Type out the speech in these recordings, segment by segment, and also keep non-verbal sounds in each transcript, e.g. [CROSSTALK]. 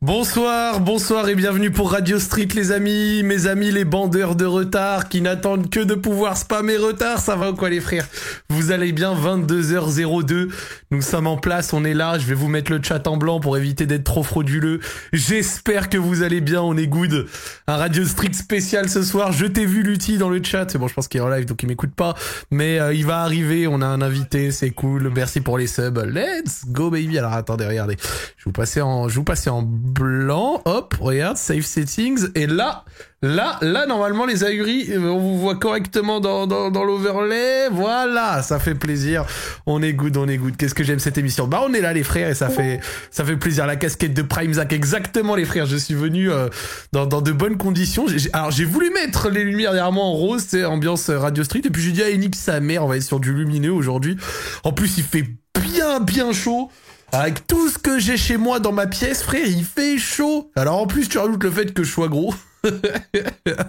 Bonsoir, bonsoir et bienvenue pour Radio Street les amis, mes amis les bandeurs de retard qui n'attendent que de pouvoir spammer retard, ça va ou quoi les frères? Vous allez bien 22h02, nous sommes en place, on est là, je vais vous mettre le chat en blanc pour éviter d'être trop frauduleux. J'espère que vous allez bien, on est good. Un Radio Street spécial ce soir, je t'ai vu Lutti dans le chat, c'est bon je pense qu'il est en live donc il m'écoute pas, mais euh, il va arriver, on a un invité, c'est cool, merci pour les subs, let's go baby. Alors attendez, regardez, je vous passer en, je vous passer en blanc. Hop, regarde, save settings. Et là, là, là, normalement, les ahuris, euh, on vous voit correctement dans, dans, l'overlay. Voilà, ça fait plaisir. On est good, on est good. Qu'est-ce que j'aime cette émission? Bah, on est là, les frères, et ça fait, ça fait plaisir. La casquette de Prime Zack, exactement, les frères. Je suis venu euh, dans, dans de bonnes conditions. J'ai- alors, j'ai voulu mettre les lumières derrière moi en rose, c'est ambiance euh, Radio Street. Et puis, j'ai dit à Enix, sa mère, on va être sur du lumineux aujourd'hui. En plus, il fait bien, bien chaud. Avec tout ce que j'ai chez moi dans ma pièce, frère, il fait chaud. Alors en plus, tu rajoutes le fait que je sois gros. [LAUGHS]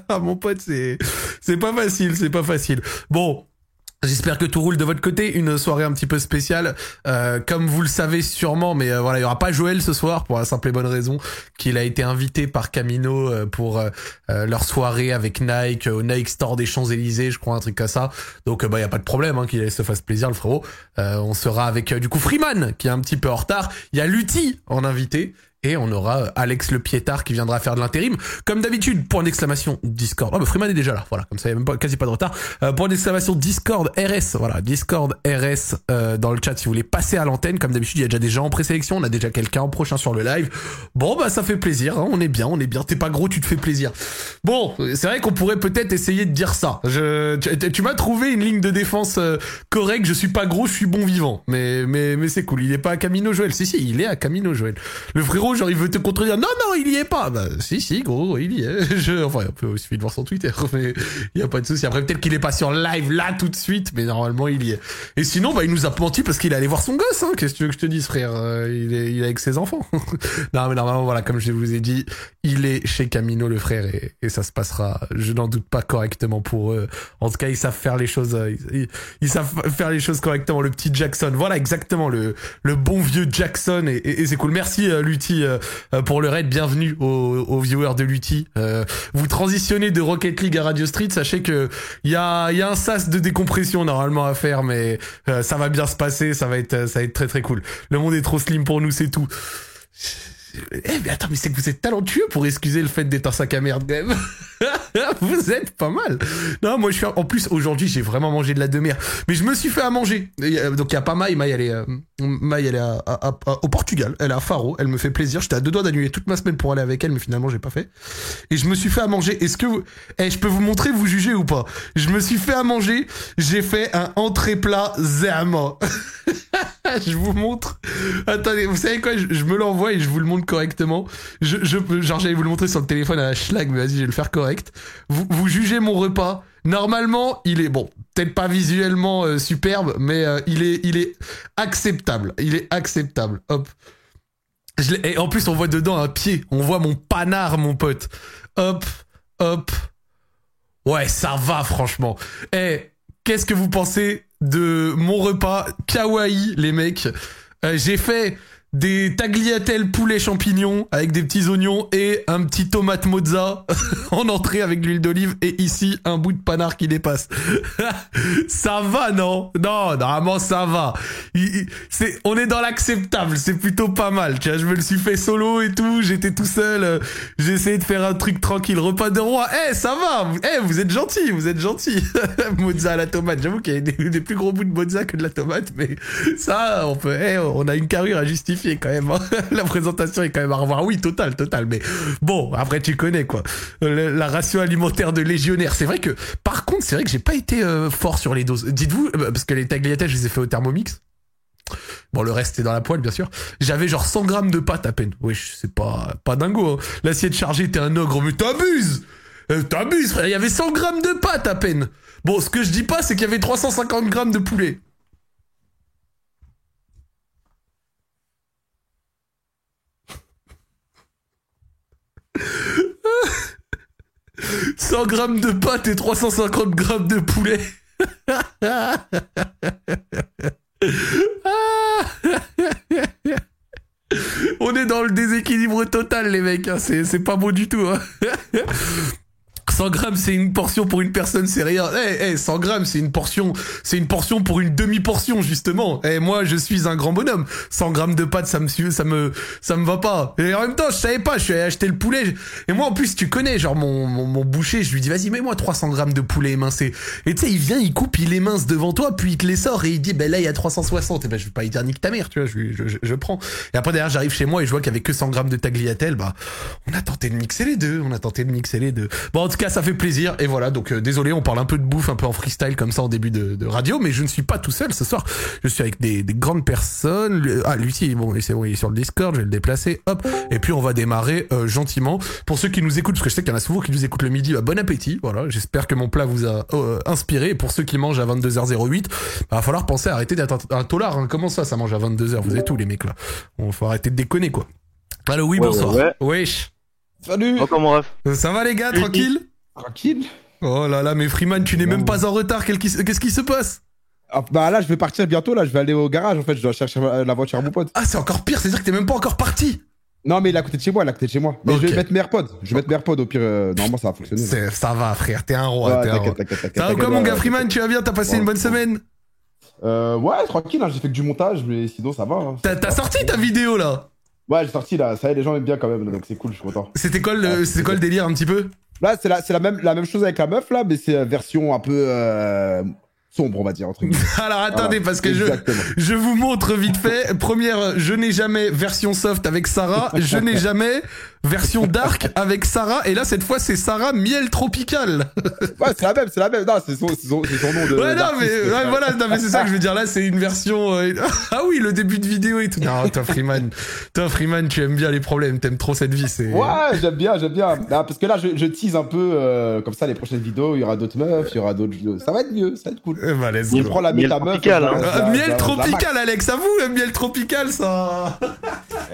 ah mon pote, c'est c'est pas facile, c'est pas facile. Bon. J'espère que tout roule de votre côté. Une soirée un petit peu spéciale, euh, comme vous le savez sûrement, mais euh, voilà, il y aura pas Joël ce soir pour la simple et bonne raison qu'il a été invité par Camino euh, pour euh, leur soirée avec Nike au Nike Store des Champs Élysées, je crois un truc comme ça. Donc bah y a pas de problème hein, qu'il se fasse plaisir le frérot. On sera avec du coup Freeman qui est un petit peu en retard. Il y a Lutti en invité. Et on aura euh, Alex le piétard qui viendra faire de l'intérim. Comme d'habitude, point d'exclamation Discord. Oh bah Freeman est déjà là, voilà, comme ça il y a même pas, quasi pas de retard. Euh, point d'exclamation Discord RS, voilà, Discord RS euh, dans le chat si vous voulez passer à l'antenne. Comme d'habitude, il y a déjà des gens en présélection, on a déjà quelqu'un en prochain sur le live. Bon bah ça fait plaisir, hein, on est bien, on est bien. T'es pas gros, tu te fais plaisir. Bon, c'est vrai qu'on pourrait peut-être essayer de dire ça. Je, tu, tu m'as trouvé une ligne de défense euh, correcte. Je suis pas gros, je suis bon vivant. Mais mais mais c'est cool. Il est pas à Camino Joël. Si si, il est à Camino Joël. Le frérot, genre il veut te contredire. Non non, il y est pas. Bah si si, gros, il y est. [LAUGHS] Je, enfin, on peut il suffit de voir son Twitter, [LAUGHS] mais il y a pas de souci. Après peut-être qu'il est pas sur live là tout de suite, mais normalement il y est. Et sinon, bah il nous a menti parce qu'il est allé voir son gosse. Hein. Qu'est-ce que tu veux que je te dise, frère? Euh, Il est il est avec ses enfants. [LAUGHS] non mais normalement voilà, comme je vous ai dit, il est chez Camino le frère et, et ça se passera, je n'en doute pas correctement pour eux. En tout cas, ils savent faire les choses, euh, ils savent faire les choses correctement. Le petit Jackson, voilà exactement le le bon vieux Jackson et, et- et c'est cool. Merci euh, Lutti euh, euh, pour le raid. Bienvenue aux, aux viewers de Lutti. Euh, vous transitionnez de Rocket League à Radio Street, sachez que il y a y a un sas de décompression normalement à faire, mais ça va bien se passer, ça va être ça va être très très cool. Le monde est trop slim pour nous, c'est tout. Eh mais attends, mais c'est que vous êtes talentueux pour excuser le fait d'être un sac à merde quand vous êtes pas mal. Non, moi je suis en plus aujourd'hui j'ai vraiment mangé de la demi mais je me suis fait à manger. Euh, donc il y a pas Maï, Maï elle est euh, elle est à- au Portugal, elle est à Faro, elle me fait plaisir. J'étais à deux doigts d'annuler toute ma semaine pour aller avec elle, mais finalement j'ai pas fait. Et je me suis fait à manger. Est-ce que vous... eh, je peux vous montrer, vous jugez ou pas? Je me suis fait à manger. J'ai fait un entrée plat zama. [LAUGHS] je vous montre. Attendez, vous savez quoi? Je, je me l'envoie et je vous le montre correctement. Je, je, genre j'allais vous le montrer sur le téléphone à la schlag, mais vas-y, je vais le faire correct. Vous, vous jugez mon repas. Normalement, il est bon, peut-être pas visuellement euh, superbe, mais euh, il est, il est acceptable. Il est acceptable. Hop. Et en plus, on voit dedans un pied. On voit mon panard, mon pote. Hop, hop. Ouais, ça va, franchement. Eh, qu'est-ce que vous pensez de mon repas kawaii, les mecs Euh, J'ai fait des tagliatelles poulet champignons avec des petits oignons et un petit tomate mozza [LAUGHS] en entrée avec de l'huile d'olive et ici un bout de panard qui dépasse. [LAUGHS] ça va non? Non, normalement ça va. C'est on est dans l'acceptable, c'est plutôt pas mal. Tu vois, je me le suis fait solo et tout, j'étais tout seul, euh, j'ai essayé de faire un truc tranquille, repas de roi. Eh, ça va. Eh, vous êtes gentil, vous êtes gentil. [LAUGHS] mozza à la tomate, j'avoue qu'il y a des, des plus gros bouts de mozza que de la tomate mais ça on peut eh, on a une carrure à justifier hein. [LAUGHS] la présentation est quand même à revoir. Oui, total, total mais bon, après tu connais quoi. Le- la ration alimentaire de légionnaire, c'est vrai que par contre, c'est vrai que j'ai pas été euh, fort sur les doses. Dites-vous euh, parce que les tagliatelles, je les ai fait au Thermomix. Bon, le reste c'est dans la poêle, bien sûr. J'avais genre 100 grammes de pâte à peine. Oui, c'est pas, pas dingo. Hein. L'assiette chargée, t'es un ogre, mais t'abuses Euh, T'abuses, frère. Il y avait 100 grammes de pâte à peine. Bon, ce que je dis pas, c'est qu'il y avait 350 grammes de poulet. « 100 grammes de pâte et 350 grammes de poulet. On est dans le déséquilibre total, les mecs. Hein. C'est, pas beau du tout. Hein. 100 grammes, c'est une portion pour une personne, c'est rien. Eh, 100 grammes, c'est une portion, c'est une portion pour une demi-portion, justement. Eh, moi, je suis un grand bonhomme. 100 grammes de pâtes, ça me, ça me, ça me va pas. Et en même temps, je savais pas, je suis allé acheter le poulet. Et moi, en plus, tu connais, genre, mon, mon, boucher, je lui dis, vas-y, mets-moi 300 grammes de poulet émincé. Et tu sais, il vient, il coupe, il émince devant toi, puis il te les sort et il dit, ben là, il y a 360. Et ben, je vais pas y dire nique ta mère, tu vois, je, je, je, prends. Et après, derrière, j'arrive chez moi et je vois qu'avec que 100 grammes de tagliatelle, bah, on a tenté de mixer les deux, on a tenté de mixer les deux. Cas, ça fait plaisir. Et voilà, donc euh, désolé, on parle un peu de bouffe, un peu en freestyle comme ça en début de, radio, mais je ne suis pas tout seul ce soir. Je suis avec des, grandes personnes. Ah, Lucie, bon, c'est bon, il est sur le Discord, je vais le déplacer. Hop. Et puis on va démarrer euh, gentiment. Pour ceux qui nous écoutent, parce que je sais qu'il y en a souvent qui nous écoutent le midi, bah, bon appétit. Voilà, j'espère que mon plat vous a euh, inspiré. Et pour ceux qui mangent à 22h08, bah, va falloir penser à arrêter d'être un, tolard. Hein. Comment ça, ça mange à 22h Vous êtes tous les mecs là? On faut arrêter de déconner quoi. Allô, oui, bonsoir. Wesh. Salut. Ça va les gars, tranquille? Tranquille. Oh là là, mais Freeman, tu n'es même pas en retard. Qu'est-ce qui se passe? Ah, Bah là, je vais partir bientôt. Là, je vais aller au garage. En fait, je dois chercher la voiture à mon pote. Ah, c'est encore pire. C'est-à-dire que t'es même pas encore parti. Non, mais il est à côté de chez moi, il est à côté de chez moi. Mais je vais mettre mes AirPods. Je vais mettre mes AirPods au pire. Euh, normalement, ça va fonctionner. Ça va, frère. T'es un roi. Ouais, t'inquiète, t'inquiète, Ça va quoi, mon gars Freeman Tu vas bien? T'as passé une bonne semaine? Euh, ouais, tranquille. Hein, j'ai fait que du montage, mais sinon, ça va. Hein. T'as sorti ta vidéo là? Ouais, j'ai sorti là. Ça y est, les gens aiment bien quand même. Donc c'est cool, je suis content. C'était quoi, le, quoi le délire un petit peu? Là, c'est la, la, même, la même chose avec la meuf, là, mais c'est version un peu euh, sombre, on va dire. Entre [LAUGHS] Alors attendez, parce que je, je vous montre vite fait. Première, je n'ai jamais version soft avec Sarah. Je n'ai jamais version [LAUGHS] dark avec Sarah. Et là, cette fois, c'est Sarah miel tropical. ouais, c'est la même, c'est la même. Non, c'est son, son, son, nom de. Ouais, non, mais, ouais, voilà, non, mais c'est ça que je veux dire. Là, c'est une version. Euh, [LAUGHS] ah oui, le début de vidéo et tout. Non, toi, Freeman, toi, Freeman, tu aimes bien les problèmes. T'aimes trop cette vie. C'est. Ouais, j'aime bien, j'aime bien. parce que là, je, je tease un peu euh, comme ça les prochaines vidéos. Il y aura d'autres meufs, il y aura d'autres. Ça va être mieux, ça va être cool. Eh ben, let's go. prend la méta meuf. Tropical, hein. Euh, miel tropical, Alex. À vous, miel tropical, ça.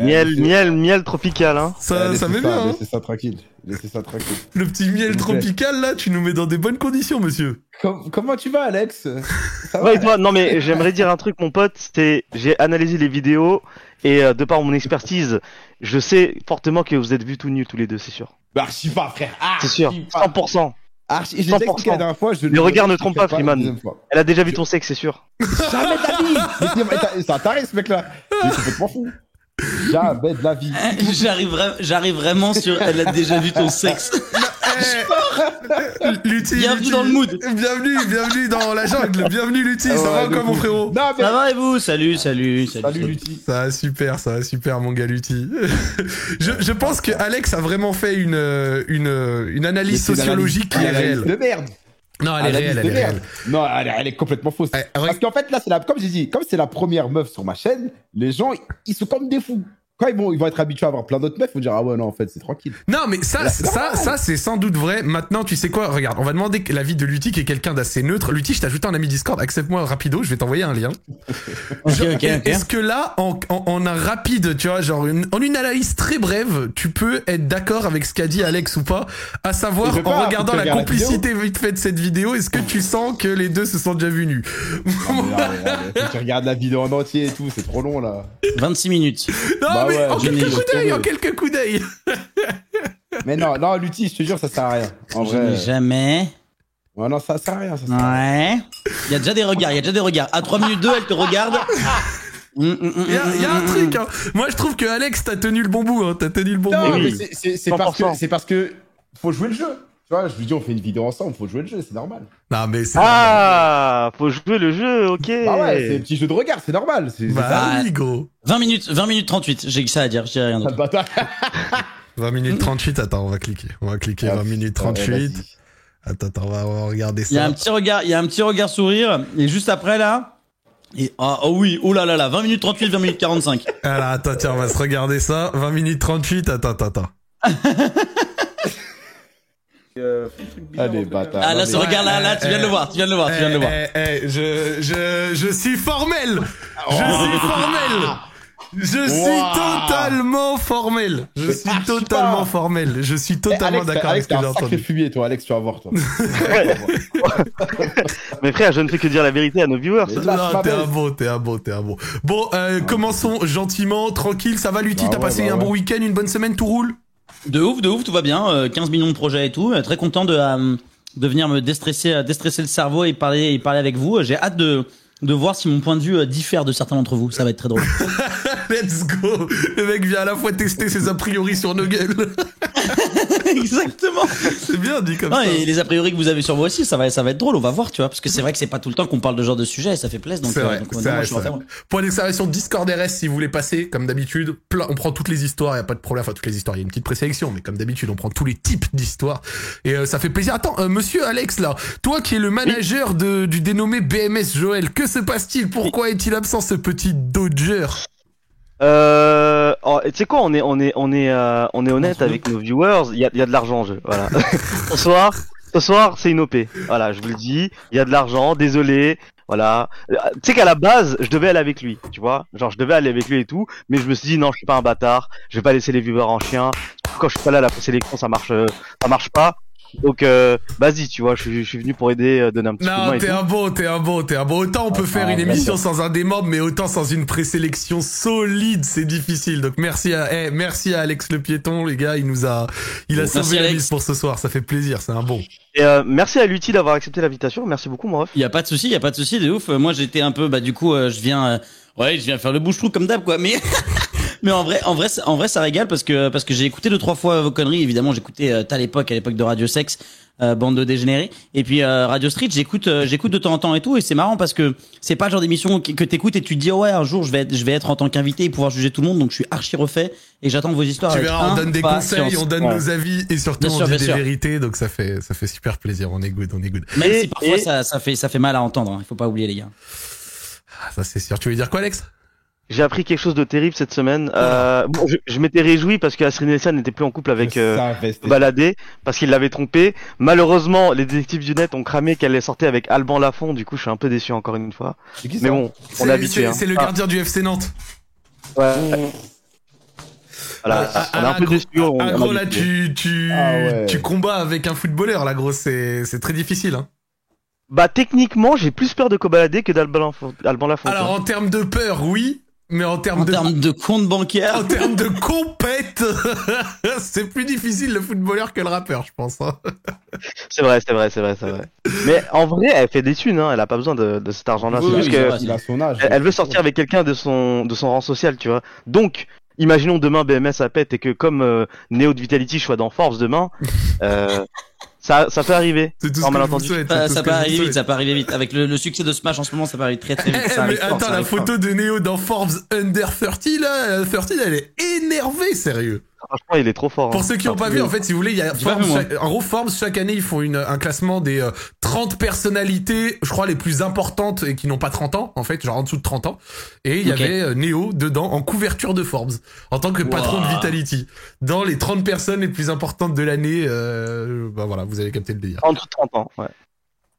miel, miel, miel tropical, hein. Ça, ça met bien. Laissez ça tranquille. Laissez ça tranquille. [LAUGHS] Le petit miel tropical, là, tu nous mets dans des bonnes conditions, monsieur. comment tu vas, Alex? Ça va, toi, Non, mais j'aimerais dire un truc, mon pote. C'était, j'ai analysé les vidéos et euh, de par mon expertise, je sais fortement que vous êtes vus tout nus tous les deux, c'est sûr. Bah, archi pas, frère. c'est sûr. 100%. Archi, je expliqué la dernière fois. Je le regard ne trompe pas, Freeman. Elle a déjà vu ton sexe, c'est sûr. Jamais ta vie. Un taré, ce mec-là. Mais c'est complètement fou. Jamais de la vie. [LAUGHS] J'arrive, j'arrive vraiment sur. Elle a déjà vu ton sexe. [LAUGHS] Lutti, bienvenue dans le mood. Bienvenue, bienvenue dans la jungle. Bienvenue Lutti, ça va quoi mon frérot Ça va et vous? Salut, salut, salut. Salut Lutti. Ça va super, ça va super mon gars Lutti. [LAUGHS] je, je pense que Alex a vraiment fait une une, une analyse sociologique qui est réelle. De merde. Non, elle est réelle, elle est réelle. Non, elle, est complètement fausse. Parce qu'en fait, là, c'est la, comme j'ai dit, comme c'est la première meuf sur ma chaîne, les gens, ils sont comme des fous quand ils vont, ils vont être habitués à avoir plein d'autres meufs, ils vont dire ah ouais non en fait c'est tranquille. Non mais ça ça ça c'est sans doute vrai. Maintenant tu sais quoi? Regarde, on va demander l'avis de Lutti qui est quelqu'un d'assez neutre. Lutti, je t'ai ajouté un ami Discord, accepte-moi rapido, je vais t'envoyer un lien. [LAUGHS] Est-ce que là en, en, un rapide, tu vois, genre en une analyse très brève, tu peux être d'accord avec ce qu'a dit Alex ou pas? À savoir en regardant la complicité vite fait de cette vidéo, est-ce que tu sens que les deux se sont déjà vus nus? Tu regardes la vidéo en entier et tout, c'est trop long là. 26 minutes. Non, bah mais en quelques coups d'œil, en quelques coups d'œil. mais non, non, l'outil, je te jure, ça sert à rien. En vrai. Jamais. Ouais, non, ça sert à rien. Ça sert ouais. Il y a déjà des regards, il y a déjà des regards. À 3 minutes 2, elle te regarde. [LAUGHS] Il y, a un truc, hein. Moi, je trouve que Alex, t'as tenu le bon bout, hein. T'as tenu le bon non, bout. mais c'est parce que, c'est parce que, faut jouer le jeu. Tu vois, je lui dis, on fait une vidéo ensemble, faut jouer le jeu, c'est normal. Non, mais c'est. Ah, faut jouer le jeu, ok. Ah ouais, c'est un petit jeu de regard, c'est normal. C'est, bah, oui, go. 20 minutes, 20 minutes 38, j'ai que ça à dire, j'ai rien d'autre. 20 [LAUGHS] minutes 38, attends, on va cliquer. On va cliquer 20 minutes 38. Attends, attends, on va, regarder ça. Il y a un petit regard, il y a un petit regard sourire, et juste après là. Et, oh, oh oui, oh là là là, 20 minutes 38, 20 minutes 45. [LAUGHS] Alors, attends, tiens, on va se regarder ça. 20 minutes 38, attends, attends, attends. [LAUGHS] Euh, Allez, bâtard. Ah, là, ce regard-là, là, tu viens de le voir, tu viens de le voir, tu viens de le voir. Eh, eh, je, je, je suis formel! Je suis formel! Je suis totalement formel. Je suis totalement formel. Je suis totalement Eh, d'accord avec ce que j'ai entendu. fumier, toi, Alex, tu vas voir, toi. [LAUGHS] Mais frère, je ne fais que dire la vérité à nos viewers. Là, Non, t'es un bon, t'es un bon, t'es un bon. Bon, euh, commençons gentiment, tranquille. Ça va, Lutti Bah T'as ouais, passé bah un bon week-end, une bonne semaine, tout roule? De ouf, de ouf, tout va bien. euh, 15 millions de projets et tout. euh, Très content de, euh, de venir me déstresser, euh, déstresser le cerveau et parler, et parler avec vous. Euh, J'ai hâte de, de voir si mon point de vue euh, diffère de certains d'entre vous. Ça va être très drôle. [LAUGHS] Let's go Le mec vient à la fois tester ses a priori sur nos gueules. [LAUGHS] Exactement. C'est bien dit comme Non, ça. et les a priori que vous avez sur vous aussi, ça va, ça va être drôle. On va voir, tu vois, parce que c'est vrai que c'est pas tout le temps qu'on parle de ce genre de sujet et ça fait plaisir. Donc, C'est euh, vrai, donc, non, vrai, moi, vrai. Point d'exclamation Discord RS si vous voulez passer, comme d'habitude. On prend toutes les histoires, y a pas de problème. Enfin, toutes les histoires, il y a une petite présélection, mais comme d'habitude, on prend tous les types d'histoires. Et euh, ça fait plaisir. Attends, euh, monsieur Alex, là, toi qui es le manager de, du dénommé BMS Joël, que se passe-t-il? Pourquoi est-il absent ce petit Dodger? Euh, oh, tu sais quoi, on est, on est, on est, euh, on est honnête avec nos viewers. Il y a, il y a de l'argent en jeu. Voilà. [LAUGHS] ce soir, ce soir, c'est une OP. Voilà, je vous le dis. Il y a de l'argent. Désolé. Voilà. Euh, Tu sais qu'à la base, je devais aller avec lui. Tu vois, genre je devais aller avec lui et tout. Mais je me suis dit non, je suis pas un bâtard. Je vais pas laisser les viewers en chien. Quand je suis pas là à la sélection, ça marche, euh, ça marche pas. Donc, euh, vas-y, tu vois, je, suis- je suis venu pour aider, euh, donner un petit coup de main Non, t'es un bon, t'es un bon, t'es un bon. Autant on peut Ah, faire ah, une bien émission sûr. sans un des membres, mais autant sans une présélection solide, c'est difficile. Donc merci à, eh, merci à Alex le piéton, les gars, il nous a, il a Merci, sauvé la mise pour ce soir. Ça fait plaisir, c'est un bon. Et euh, merci à Lutti d'avoir accepté l'invitation. Merci beaucoup, mon ref. Il y a pas de souci, il y a pas de souci, de ouf. Euh, Moi, j'étais un peu, bah, du coup, euh, je viens, euh, ouais, je viens faire le bouche-trou comme d'hab, quoi. Mais, [LAUGHS] mais en vrai, en vrai, ça- en vrai, ça régale parce que, parce que j'ai écouté deux, trois fois vos conneries. Évidemment, j'écoutais, euh, à l'époque, à l'époque de Radio Sex, euh, bande de dégénérés. Et puis, euh, Radio Street, j'écoute, euh, j'écoute de temps en temps et tout. Et c'est marrant parce que c'est pas le genre d'émission que, que t'écoutes et tu te dis, oh ouais, un jour, je vais être, je vais être en tant qu'invité et pouvoir juger tout le monde. Donc, je suis archi refait et j'attends vos histoires. Tu avec verras, on donne des conseils, on donne Ouais. nos avis et surtout Bien on sûr, dit des sûr. vérités, donc ça fait, ça fait super plaisir. On est good, on est good. Même Et- si parfois et- ça, ça fait, ça fait mal à entendre. hein. Il faut pas oublier, les gars. Ah, ça c'est sûr. Tu veux dire quoi, Alex? J'ai appris quelque chose de terrible cette semaine. Euh, bon, je, je m'étais réjoui parce que Astrid Nessan n'était plus en couple avec euh, Baladé parce qu'il l'avait trompé. Malheureusement, les détectives du net ont cramé qu'elle est sortie avec Alban Lafont. Du coup, je suis un peu déçu encore une fois. Mais bon, on C'est- est habitué. C'est hein. c'est le Ah, gardien du FC Nantes. ouais. Voilà, Ah, on est un ah, peu gros- déçu. on- ah, on gros, là, tu, tu, Ah ouais. tu combats avec un footballeur, là, gros. C'est, c'est très difficile, hein. Bah techniquement, j'ai plus peur de Kobalade que d'Alban Lafont. Alors, en termes de peur, oui. Mais en termes En de, termes de compte bancaire. en termes de compète, [LAUGHS] c'est plus difficile le footballeur que le rappeur, je pense. hein. C'est vrai, c'est vrai, c'est vrai, c'est vrai. Mais en vrai, elle fait des thunes. Hein. Elle a pas besoin de, de cet argent-là. Oui, c'est oui, que vrai. Il a son âge. Elle, elle veut sortir avec quelqu'un de son de son rang social, tu vois. Donc, imaginons demain BMS à pète et que comme euh, Neo de Vitality soit dans Force demain, euh, ça ça peut arriver. C'est tout ce que vous entendu. souhaite. Ça, tout ça ce peut que je vous arriver vite, ça peut arriver vite. Avec le, le succès de Smash en ce moment, ça peut arriver très très vite. Eh, Ça arrive mais fort, ça attends, la fort. photo de Neo dans Forbes Under 30, là, euh, 30, elle est énervée, sérieux. Franchement, il est trop fort. Pour hein. ceux qui n'ont pas vu, en fait, si vous voulez, il y a Forbes, chaque- en gros, Forbes, chaque année, ils font une, un classement des euh, 30 personnalités, je crois, les plus importantes et qui n'ont pas 30 ans, en fait, genre en dessous de 30 ans. Et il y avait euh, Neo dedans, en couverture de Forbes, en tant que patron de. Vitality. Dans les 30 personnes les plus importantes de l'année, euh, bah voilà, vous avez capté le délire. En dessous de 30 ans, ouais.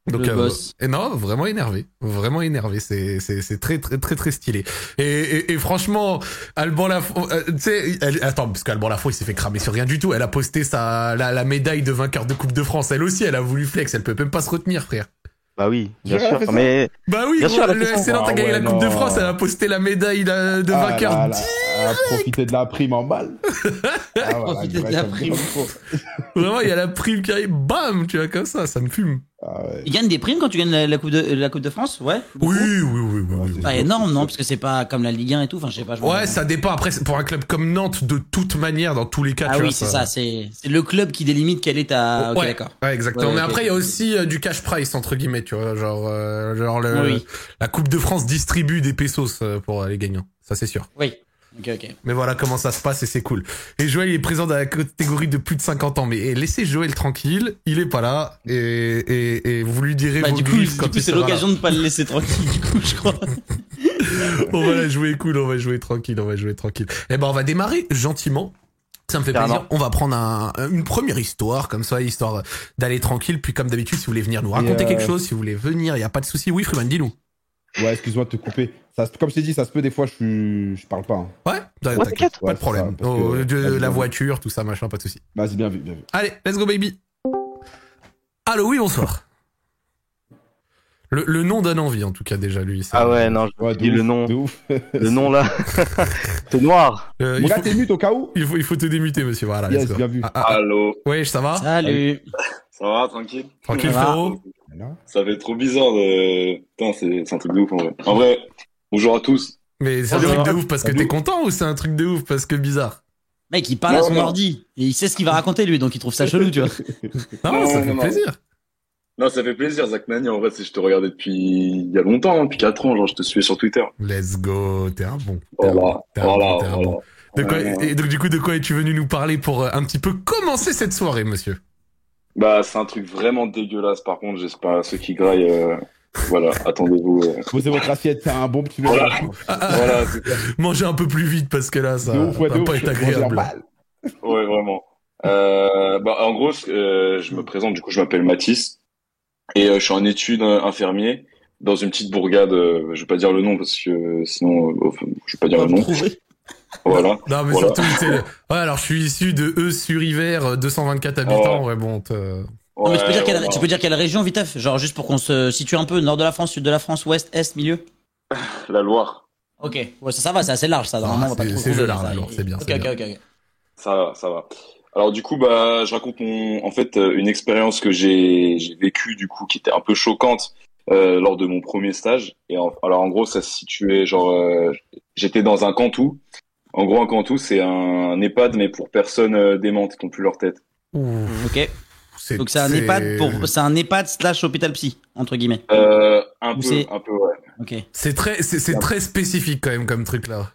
Donc, Le euh, boss. et non, vraiment énervé, vraiment énervé. C'est c'est c'est très très très très stylé. Et et, et franchement, Alban Lafont, euh, tu sais, attends, parce qu'Alban Lafont il s'est fait cramer sur rien du tout. Elle a posté sa la, la médaille de vainqueur de Coupe de France. Elle aussi, elle a voulu flex. Elle peut même pas se retenir, frère. Bah oui, bien sûr. Mais Bah oui, Bien gros, sûr, le Nantes a Ah gagné ouais, la Coupe de. France. Elle a posté la médaille de, de Ah, vainqueur. là, là, Elle a profité de la prime en balle. [LAUGHS] Ah, voilà, Profiter de la prime. Vraiment, il y a la prime qui arrive. Bam, tu vois comme ça, ça me fume. Ah. Il gagne des primes quand tu gagnes la, la coupe de la Coupe de France, ouais. beaucoup Oui, oui, oui, oui. oui, oui. Pas énorme, non, parce que c'est pas comme la Ligue 1 et tout. Enfin, je sais pas. je Ouais, ça dépend. Après, pour un club comme Nantes, de toute manière, dans tous les cas, Ah tu oui, vois, c'est ça. C'est c'est le club qui délimite quelle est ta. Ouais, d'accord. ouais, exactement. Ouais, Mais après, il y a aussi euh, du cash price entre guillemets, tu vois, genre, euh, genre le, Oui. la Coupe de France distribue des pesos euh, pour euh, les gagnants. Ça, c'est sûr. Oui. Ok, ok. Mais voilà comment ça se passe et c'est cool. Et Joël il est présent dans la catégorie de plus de 50 ans. Mais eh, laissez Joël tranquille, il est pas là et, et, et vous lui direz Bah, vos du coup, griefs du quand coup il c'est l'occasion de pas le laisser tranquille, du coup, je crois. [LAUGHS] On va la jouer cool, on va jouer tranquille, on va jouer tranquille. Eh ben, on va démarrer gentiment. Ça me fait plaisir. On va prendre un, une première histoire, comme ça, histoire d'aller tranquille. Puis, comme d'habitude, si vous voulez venir nous raconter euh, quelque chose, si vous voulez venir, il y a pas de souci. Oui, Freeman, dis-nous. Ouais, excuse-moi de te couper. Ça, comme je t'ai dit, ça se peut des fois, je, je parle pas. Hein. Ouais, t'inquiète, pas de problème. Oh, de, la voiture, tout ça, machin, pas de soucis. Vas-y, bien vu, bien vu. Allez, let's go, baby. Allô, oui, bonsoir. Le, le, nom donne envie, en tout cas, déjà, lui. Ah ouais, non, je dis le nom. le nom, là. [LAUGHS] c'est noir. Euh, Mon gars, t'es mute au cas où il faut, il faut te démuter, monsieur. Voilà, yes, bien vu. Ah, ah, Allô. Oui, ça va? Salut. Ça va, tranquille? Tranquille, frérot? Ça fait trop bizarre de... Putain, c'est un truc de ouf, en vrai. En vrai, bonjour à tous. Mais c'est un truc de ouf parce que t'es content ou c'est un truc de ouf parce que bizarre? Mec, il parle à son ordi et il sait ce qu'il va raconter, lui, donc il trouve ça chelou, tu vois. [LAUGHS] non, ça fait plaisir. Non, ça fait plaisir, Zach Nani. En vrai, je te regardais depuis il y a longtemps, hein, depuis 4 ans. Genre, je te suivais sur Twitter. Let's go, t'es un bon. Voilà, voilà, voilà. De quoi, et donc, du coup, de quoi es-tu venu nous parler pour euh, un petit peu commencer cette soirée, monsieur? Bah, c'est un truc vraiment dégueulasse, par contre. J'espère ceux qui graillent. Euh... Voilà, attendez-vous. Euh... Posez votre assiette, c'est un bon petit Voilà, voilà [LAUGHS] Mangez un peu plus vite parce que là, ça ouf, ouais, va pas être agréable. Ouais, vraiment. Euh, bah, en gros, euh, je me présente, du coup, je m'appelle Mathis. Et euh, je suis en études euh, infirmier dans une petite bourgade. Euh, je vais pas dire le nom parce que sinon, je vais pas dire le nom. Voilà. Non, mais surtout, ouais, alors je suis issu de E sur Hiver, 224 habitants. Ouais, bon. mais tu peux dire quelle, tu peux dire quelle région, Vitef Genre juste pour qu'on se situe un peu, nord de la France, sud de la France, ouest, est, milieu? La Loire. Ok, ouais, ça, ça va, c'est assez large, ça. Normalement, ah, c'est large, c'est bien. Ok, ok, ok. Ça va, ça va. Alors du coup, bah, je raconte mon, en fait euh, une expérience que j'ai j'ai vécue du coup qui était un peu choquante euh, lors de mon premier stage. Et alors en gros, ça se situait genre, euh, j'étais dans un cantou. En gros, un cantou, c'est un, EHPAD mais pour personnes euh, démentes qui n'ont plus leur tête. Ok. Donc c'est un EHPAD pour, c'est un EHPAD slash hôpital psy entre guillemets. Euh, un peu, un peu ouais. Ok. C'est très, c'est très spécifique quand même comme truc là.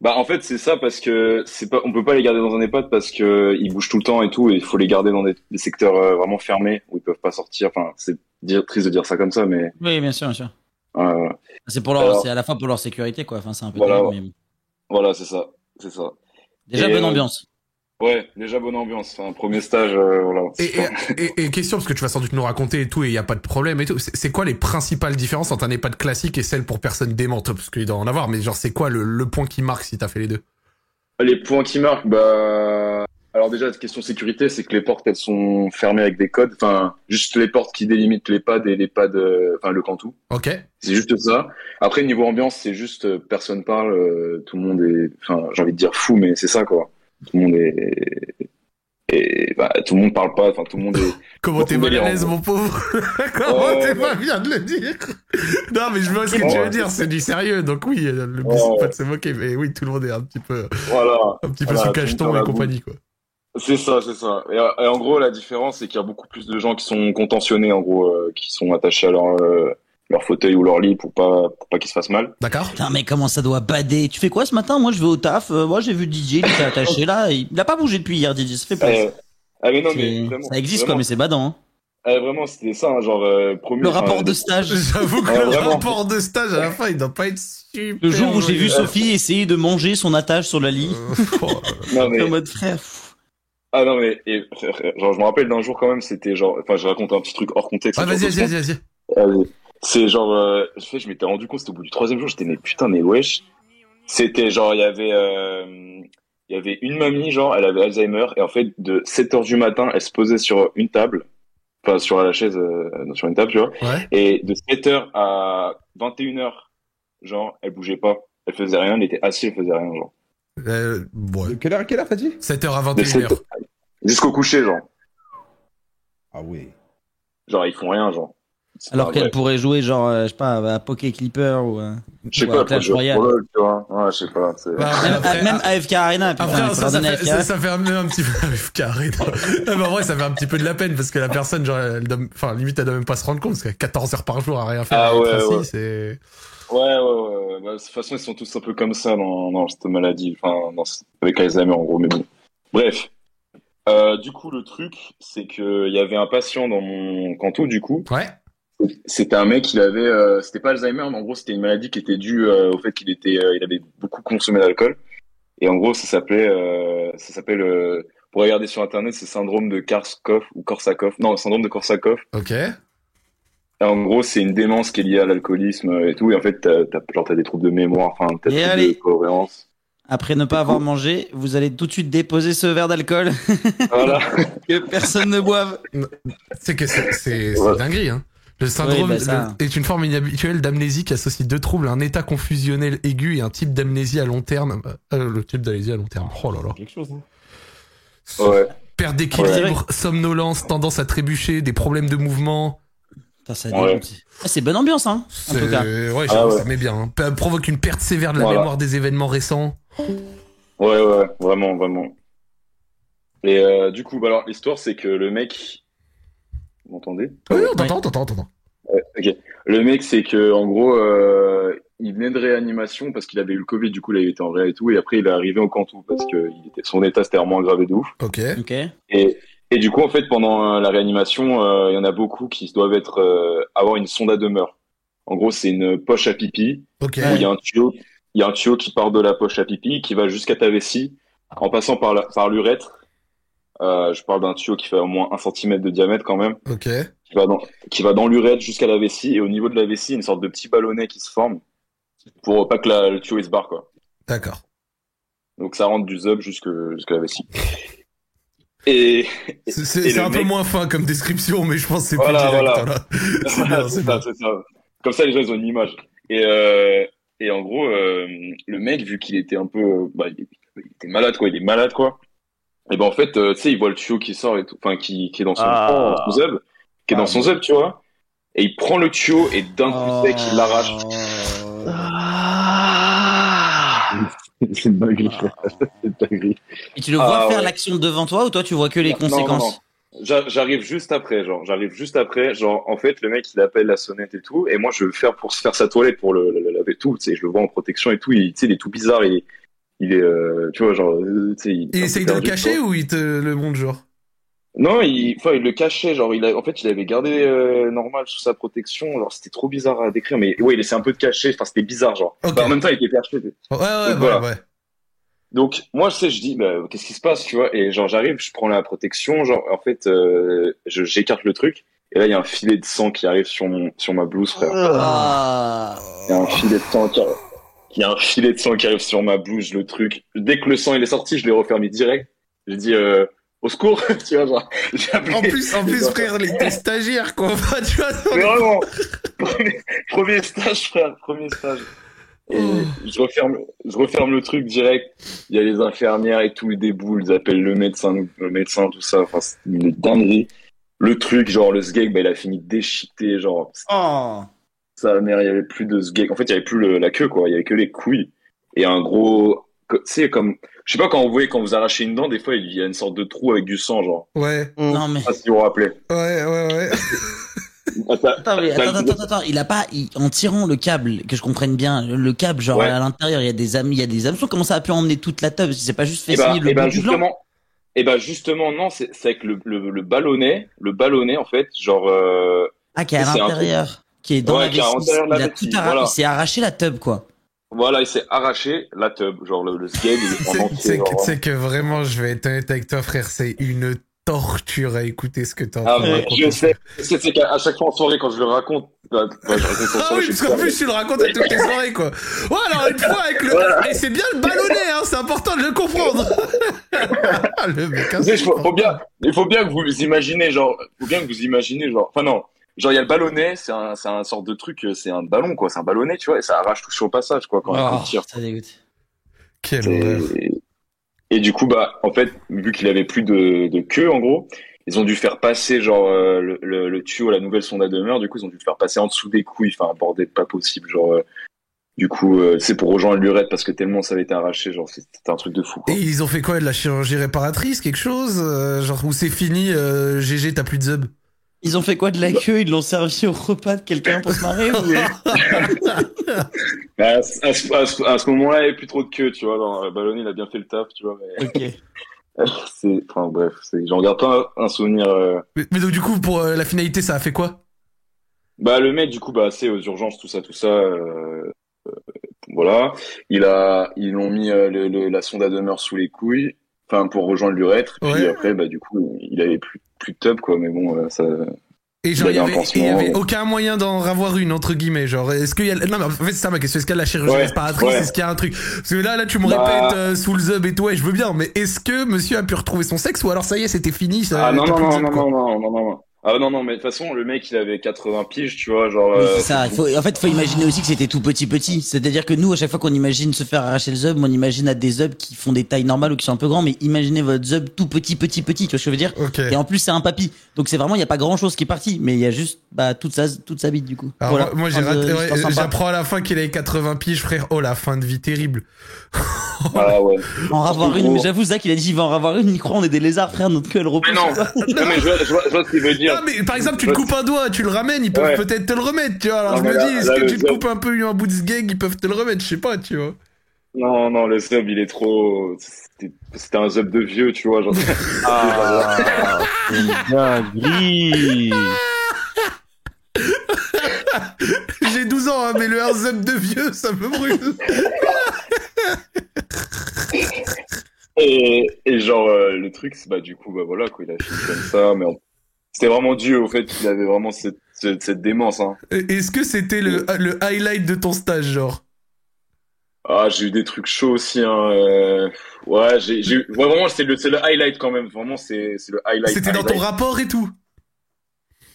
Bah en fait c'est ça parce que c'est pas on peut pas les garder dans un EHPAD parce que ils bougent tout le temps et tout et il faut les garder dans des, secteurs euh, vraiment fermés où ils peuvent pas sortir enfin c'est triste de dire ça comme ça mais oui bien sûr bien sûr c'est pour leur c'est à la fois pour leur sécurité quoi enfin c'est un peu voilà voilà c'est ça c'est ça déjà bonne euh, ambiance Ouais, déjà bonne ambiance. un premier stage, euh, voilà. Et, question, parce que tu vas sans doute nous raconter et tout, et il n'y a pas de problème et tout. C'est quoi les principales différences entre un EHPAD classique et celle pour personnes démentes Parce qu'il doit en avoir, mais genre, c'est quoi le, point qui marque si t'as fait les deux? Les points qui marquent, bah. Alors déjà, la question sécurité, c'est que les portes, elles sont fermées avec des codes. Enfin, juste les portes qui délimitent les pads et les pads, euh, enfin, le cantou. Ok. C'est juste ça. Après, niveau ambiance, c'est juste, euh, personne parle, tout le monde est, enfin, j'ai envie de dire fou, mais c'est ça, quoi tout le monde est et bah, tout le monde parle pas, enfin tout le monde est. [LAUGHS] Comment t'es mal à l'aise, mon pauvre [LAUGHS] Comment t'es pas bien de le dire [LAUGHS] Non, mais je vois ce que tu veux dire, c'est du sérieux, donc oui, le but c'est pas de se moquer, mais oui, tout le monde est un petit peu, voilà, un petit peu sous cacheton et compagnie, quoi. C'est ça, c'est ça. Et, en gros, la différence, c'est qu'il y a beaucoup plus de gens qui sont contentionnés, en gros, euh, qui sont attachés à leur euh, leur fauteuil ou leur lit pour pas pour pas qu'ils se fassent mal. D'accord. Putain mais comment ça doit bader? Tu fais quoi ce matin? Moi je vais au taf. Euh, moi j'ai vu DJ, il était attaché là. Il n'a pas bougé depuis hier DJ. Ça fait plaisir. ah mais non mais vraiment, ça existe quoi mais c'est badant. Hein. Ah, vraiment c'était ça hein, genre euh, Le rapport de stage. [LAUGHS] J'avoue que le rapport de stage à la fin il doit pas être super. Le jour où j'ai vu Sophie essayer de manger son attache sur le lit. Euh, [LAUGHS] non mais. en mode frère. Ah non mais et, genre je me rappelle d'un jour quand même c'était genre enfin je raconte un petit truc hors contexte. Ah vas-y vas-y vas-y vas-y. C'est genre, euh, je m'étais rendu compte, c'était au bout du troisième jour, j'étais mais putain, mais wesh. C'était genre, il y avait, euh, il y avait une mamie, genre, elle avait Alzheimer, et en fait, de 7 heures du matin, elle se posait sur une table, enfin, sur la chaise, euh, sur une table, tu vois. Et de 7 heures à 21 heures, genre, elle bougeait pas. Elle faisait rien, elle était assise, elle faisait rien, genre. Euh, ouais. quelle heure, quelle heure t'as dit? 7h à 21h. Jusqu'au coucher, genre. Ah oui. Genre, ils font rien, genre. Alors qu'elle pourrait jouer genre, euh, je sais pas, à Poké Clipper ou, euh, je sais pas, Clash Royale. tu vois. Ouais, je sais pas. Bah, même, même AFK Arena. Après, ça, ça, fait, ça, ça, fait un, un petit peu [LAUGHS] AFK Arena. non, mais en vrai, ça fait un petit peu de la peine parce que la personne, genre, elle doit, enfin, limite, elle doit même pas se rendre compte parce qu'elle a 14 heures par jour à rien faire. Ah ouais, ouais. c'est... Ouais, ouais, ouais. Bah, de toute façon, ils sont tous un peu comme ça dans, dans cette maladie. Enfin, dans, avec Alzheimer, en gros, mais bon. Bref. Euh, du coup, le truc, c'est qu'il y avait un patient dans mon canton, du coup. Ouais c'était un mec, il avait, euh, c'était pas Alzheimer, mais en gros, c'était une maladie qui était due euh, au fait qu'il était, euh, il avait beaucoup consommé d'alcool. Et en gros, ça s'appelait, ça s'appelle, pour regarder sur internet, c'est syndrome de Korsakoff ou Korsakoff. Non, syndrome de Korsakoff. Ok. en gros, c'est une démence qui est liée à l'alcoolisme et tout. Et en fait, t'as, t'as, genre, t'as des troubles de mémoire, enfin, t'as des troubles allez. de cohérence. Après ne pas avoir mangé, vous allez tout de suite déposer ce verre d'alcool [LAUGHS] Voilà. que personne ne boive. C'est que c'est Ouais. dinguerie, hein. Le syndrome Oui, bah ça. le- est une forme inhabituelle d'amnésie qui associe deux troubles, un état confusionnel aigu et un type d'amnésie à long terme. Euh, le type d'amnésie à long terme. Oh là là. Quelque chose. hein. Ouais. Perte Ouais. d'équilibre, somnolence, tendance à trébucher, des problèmes de mouvement. Ouais. Ah, c'est bonne ambiance, hein, en C'est- tout cas. Ouais, Ah ouais. ça met bien. hein. Provoque une perte sévère de la Voilà. mémoire des événements récents. Ouais, ouais, vraiment, vraiment. Et euh, du coup, bah alors, l'histoire, c'est que le mec. Vous m'entendez? Oui, on t'entend, on t'entend, on t'entend. Ouais, ok. Le mec, c'est que en gros, euh, il venait de réanimation parce qu'il avait eu le Covid, du coup, là, il était en réa et tout, et après, il est arrivé au Cantou parce que il était, son état s'était vraiment aggravé de ouf. Ok. Ok. Et, et du coup, en fait, pendant euh, la réanimation, euh, il y en a beaucoup qui doivent être euh, avoir une sonde à demeure. En gros, c'est une poche à pipi Ok. où il y a un tuyau, il y a un tuyau qui part de la poche à pipi qui va jusqu'à ta vessie en passant par la, par l'urètre. Euh, je parle d'un tuyau qui fait au moins un centimètre de diamètre quand même, Ok. qui va dans, qui va dans l'urètre jusqu'à la vessie et au niveau de la vessie, une sorte de petit ballonnet qui se forme pour pas que la, le tuyau il se barre quoi. D'accord. Donc ça rentre du zub jusque jusqu'à la vessie. Et, C'est- C'est et c'est un peu moins fin comme description, mais je pense que c'est Voilà, plus direct. voilà. voilà. [LAUGHS] C'est ça, c'est ça. Comme ça, les gens, ils ont une image. Et, euh, et en gros, euh, le mec, vu qu'il était un peu, euh, bah, il, il était malade, quoi. Il est malade, quoi. Et ben, en fait, euh, tu sais, il voit le tuyau qui sort et tout, enfin, qui, qui est dans son, Ah. dans son zeb, qui est dans Ah, son zeb, tu vois. Et il prend le tuyau et d'un coup sec, il l'arrache. [LAUGHS] C'est une dinguerie, frère. [LAUGHS] C'est une dinguerie. Et tu le vois Ah, faire ouais. l'action devant toi ou toi tu vois que les Non, non, conséquences non. J'a- J'arrive juste après, genre, j'arrive juste après, genre, en fait, le mec, il appelle la sonnette et tout, et moi, je veux faire pour se faire sa toilette, pour le, le, le laver tout, tu sais, je le vois en protection et tout, il, tu sais, il est tout bizarre, il, il est, euh, tu vois, genre, euh, tu sais, il, Il essaye de le cacher ou il te le montre genre? Non, il, enfin, il le cachait, genre, il a, en fait, il avait gardé euh, normal sous sa protection, genre, c'était trop bizarre à décrire, mais ouais, il essaie un peu de cacher, enfin, c'était bizarre, genre. Bah, en même temps, il était perché. Ouais, ouais, ouais, Donc, voilà. ouais. Donc moi je sais, je dis bah, qu'est-ce qui se passe, tu vois Et genre j'arrive, je prends la protection, genre en fait euh, je j'écarte le truc et là il y a un filet de sang qui arrive sur mon sur ma blouse, frère. Ah. Il y a un filet de sang qui arrive. Il y a un filet de sang qui arrive sur ma blouse, le truc. Dès que le sang il est sorti, je l'ai refermé direct. J'ai dit euh, au secours, [LAUGHS] tu vois genre. J'ai appelé. En plus, en plus, frère, les t'es stagiaire, quoi. [LAUGHS] Enfin, tu vois, Mais vraiment, [LAUGHS] premier, premier stage, frère, premier stage. Et Oh. je referme, je referme le truc direct. Il y a les infirmières et tout, ils déboulent, ils appellent le médecin, le médecin, tout ça. Enfin, c'est une dinguerie. Le truc, genre, le sgeg, bah, il a fini déchiqueté, genre, Oh. sa mère, il y avait plus de sgeg. En fait, il y avait plus le- la queue, quoi. Il y avait que les couilles. Et un gros, sais, comme, je sais pas, quand vous voyez, quand vous arrachez une dent, des fois, il y a une sorte de trou avec du sang, genre. Ouais, Non mais Je sais pas si vous vous rappelez. ouais, ouais, ouais. Ah, attends, mais attends, attends, attends, il a pas il- en tirant le câble que je comprenne bien le câble genre Ouais. à l'intérieur il y a des amis il y a des hameçons comment ça a pu emmener toute la tube c'est pas juste fait Et bah, le et bah, bout du blanc justement, et bah justement non, c'est avec le, le, le ballonnet, le ballonnet en fait, genre euh, ah qui est à l'intérieur qui est dans Ouais, la vessie il a tout arraché voilà. il s'est arraché la tub quoi voilà, il s'est arraché la tub, genre le, le il est en C'est- que, vraiment, je vais être honnête avec toi, frère, c'est une torture à écouter ce que en Ah raconter. je sais, c'est qu'à chaque fois en soirée quand je le raconte, bah, bah, je raconte Ah oui, parce qu'en plus, tu le racontes à toutes tes soirées, quoi. Ouais, alors une fois avec le. Et c'est bien le ballonnet, hein, c'est important de le comprendre. [LAUGHS] Ah, le mec, Tu il faut, faut bien, il faut bien que vous imaginez, genre, faut bien que vous imaginez, genre, enfin non, genre il y a le ballonnet, c'est un, c'est un sorte de truc, euh, c'est un ballon quoi, c'est un ballonnet, tu vois, et ça arrache tout sur le passage quoi quand oh, on tire. ça dégoûte Quel horreur. Et, et du coup, bah, en fait, vu qu'il avait plus de, de queue, en gros, ils ont dû faire passer, genre, euh, le, le, le tuyau à la nouvelle sonde à demeure. Du coup, ils ont dû le faire passer en dessous des couilles. Enfin, un bordel pas possible. Genre, euh, du coup, euh, c'est pour rejoindre l'urètre parce que tellement ça avait été arraché. Genre, c'était un truc de fou. Quoi. Et ils ont fait quoi de la chirurgie réparatrice, quelque chose euh, Genre où c'est fini, euh, GG, t'as plus de zub? Ils ont fait quoi de la queue? Ils l'ont servi au repas de quelqu'un pour se marrer ou... Mais [LAUGHS] à, ce- à ce, à ce- à ce moment-là, il n'y avait plus trop de queue, tu vois. Dans, le ballonnet, il a bien fait le taf, tu vois. Mais ok [LAUGHS] c'est, enfin, bref, c'est, j'en garde pas un, un souvenir. euh, mais, mais donc du coup, pour euh, la finalité, ça a fait quoi? Bah le mec du coup bah c'est aux urgences tout ça tout ça euh, euh, voilà il a ils l'ont mis euh, le, le- la sonde à demeure sous les couilles enfin pour rejoindre l'urètre puis Ouais. après bah du coup il avait plus plus tub quoi mais bon euh, ça Et genre, il y, avait, y avait aucun moyen d'en avoir une, entre guillemets. Genre, est-ce qu'il y a. Non, mais en fait, c'est ça ma question. Est-ce qu'il y a la chirurgie réparatrice Est-ce qu'il y a un truc? Parce que là, là, tu me bah... répètes euh, sous le zub et tout, ouais, je veux bien. Mais est-ce que monsieur a pu retrouver son sexe ou alors ça y est, c'était fini ça, Ah non, non, non, non, non, non, non, non, ah non non mais de toute façon le mec il avait 80 piges tu vois genre. Oui, euh, ça. Il faut, en fait faut imaginer aussi que c'était tout petit petit. C'est-à-dire que nous à chaque fois qu'on imagine se faire arracher le zub, on imagine à des zubs qui font des tailles normales ou qui sont un peu grands, mais imaginez votre zub tout petit petit petit. Tu vois ce que je veux dire? Et en plus c'est un papy, donc c'est vraiment il y a pas grand chose qui est parti, mais il y a juste bah toute sa toute sa bite du coup. Alors voilà. Moi, j'ai raté. J'apprends à la fin qu'il avait 80 piges frère. Oh la fin de vie terrible. ah ouais. [LAUGHS] En avoir une, mais j'avoue Zach il a dit il va en avoir une. Il croit on est des lézards frère notre queue repose. Mais non. non mais je vois, je vois ce qu'il veut dire mais par exemple, tu te coupes un doigt, tu le ramènes, ils peuvent peut-être te le remettre, tu vois. Alors je me dis, est-ce que tu te coupes un peu un bout de sgeg, ils peuvent te le remettre, je sais pas, tu vois. Non, non, le sub, il est trop. C'était un sub de vieux, tu vois. Genre... [LAUGHS] Ah. J'ai 12 ans, hein, mais le sub de vieux, ça me brûle. et, et genre, euh, le truc, c'est bah, du coup, bah voilà, quoi, il a fini comme ça, mais c'était vraiment Dieu au fait qu'il avait vraiment cette, cette, démence. Hein. Est-ce que c'était le, le highlight de ton stage, genre? Ah, j'ai eu des trucs chauds aussi. Hein. Euh, ouais, j'ai, eu... vraiment c'est le, le highlight quand même. Vraiment, c'est, le highlight. C'était dans ton rapport et tout?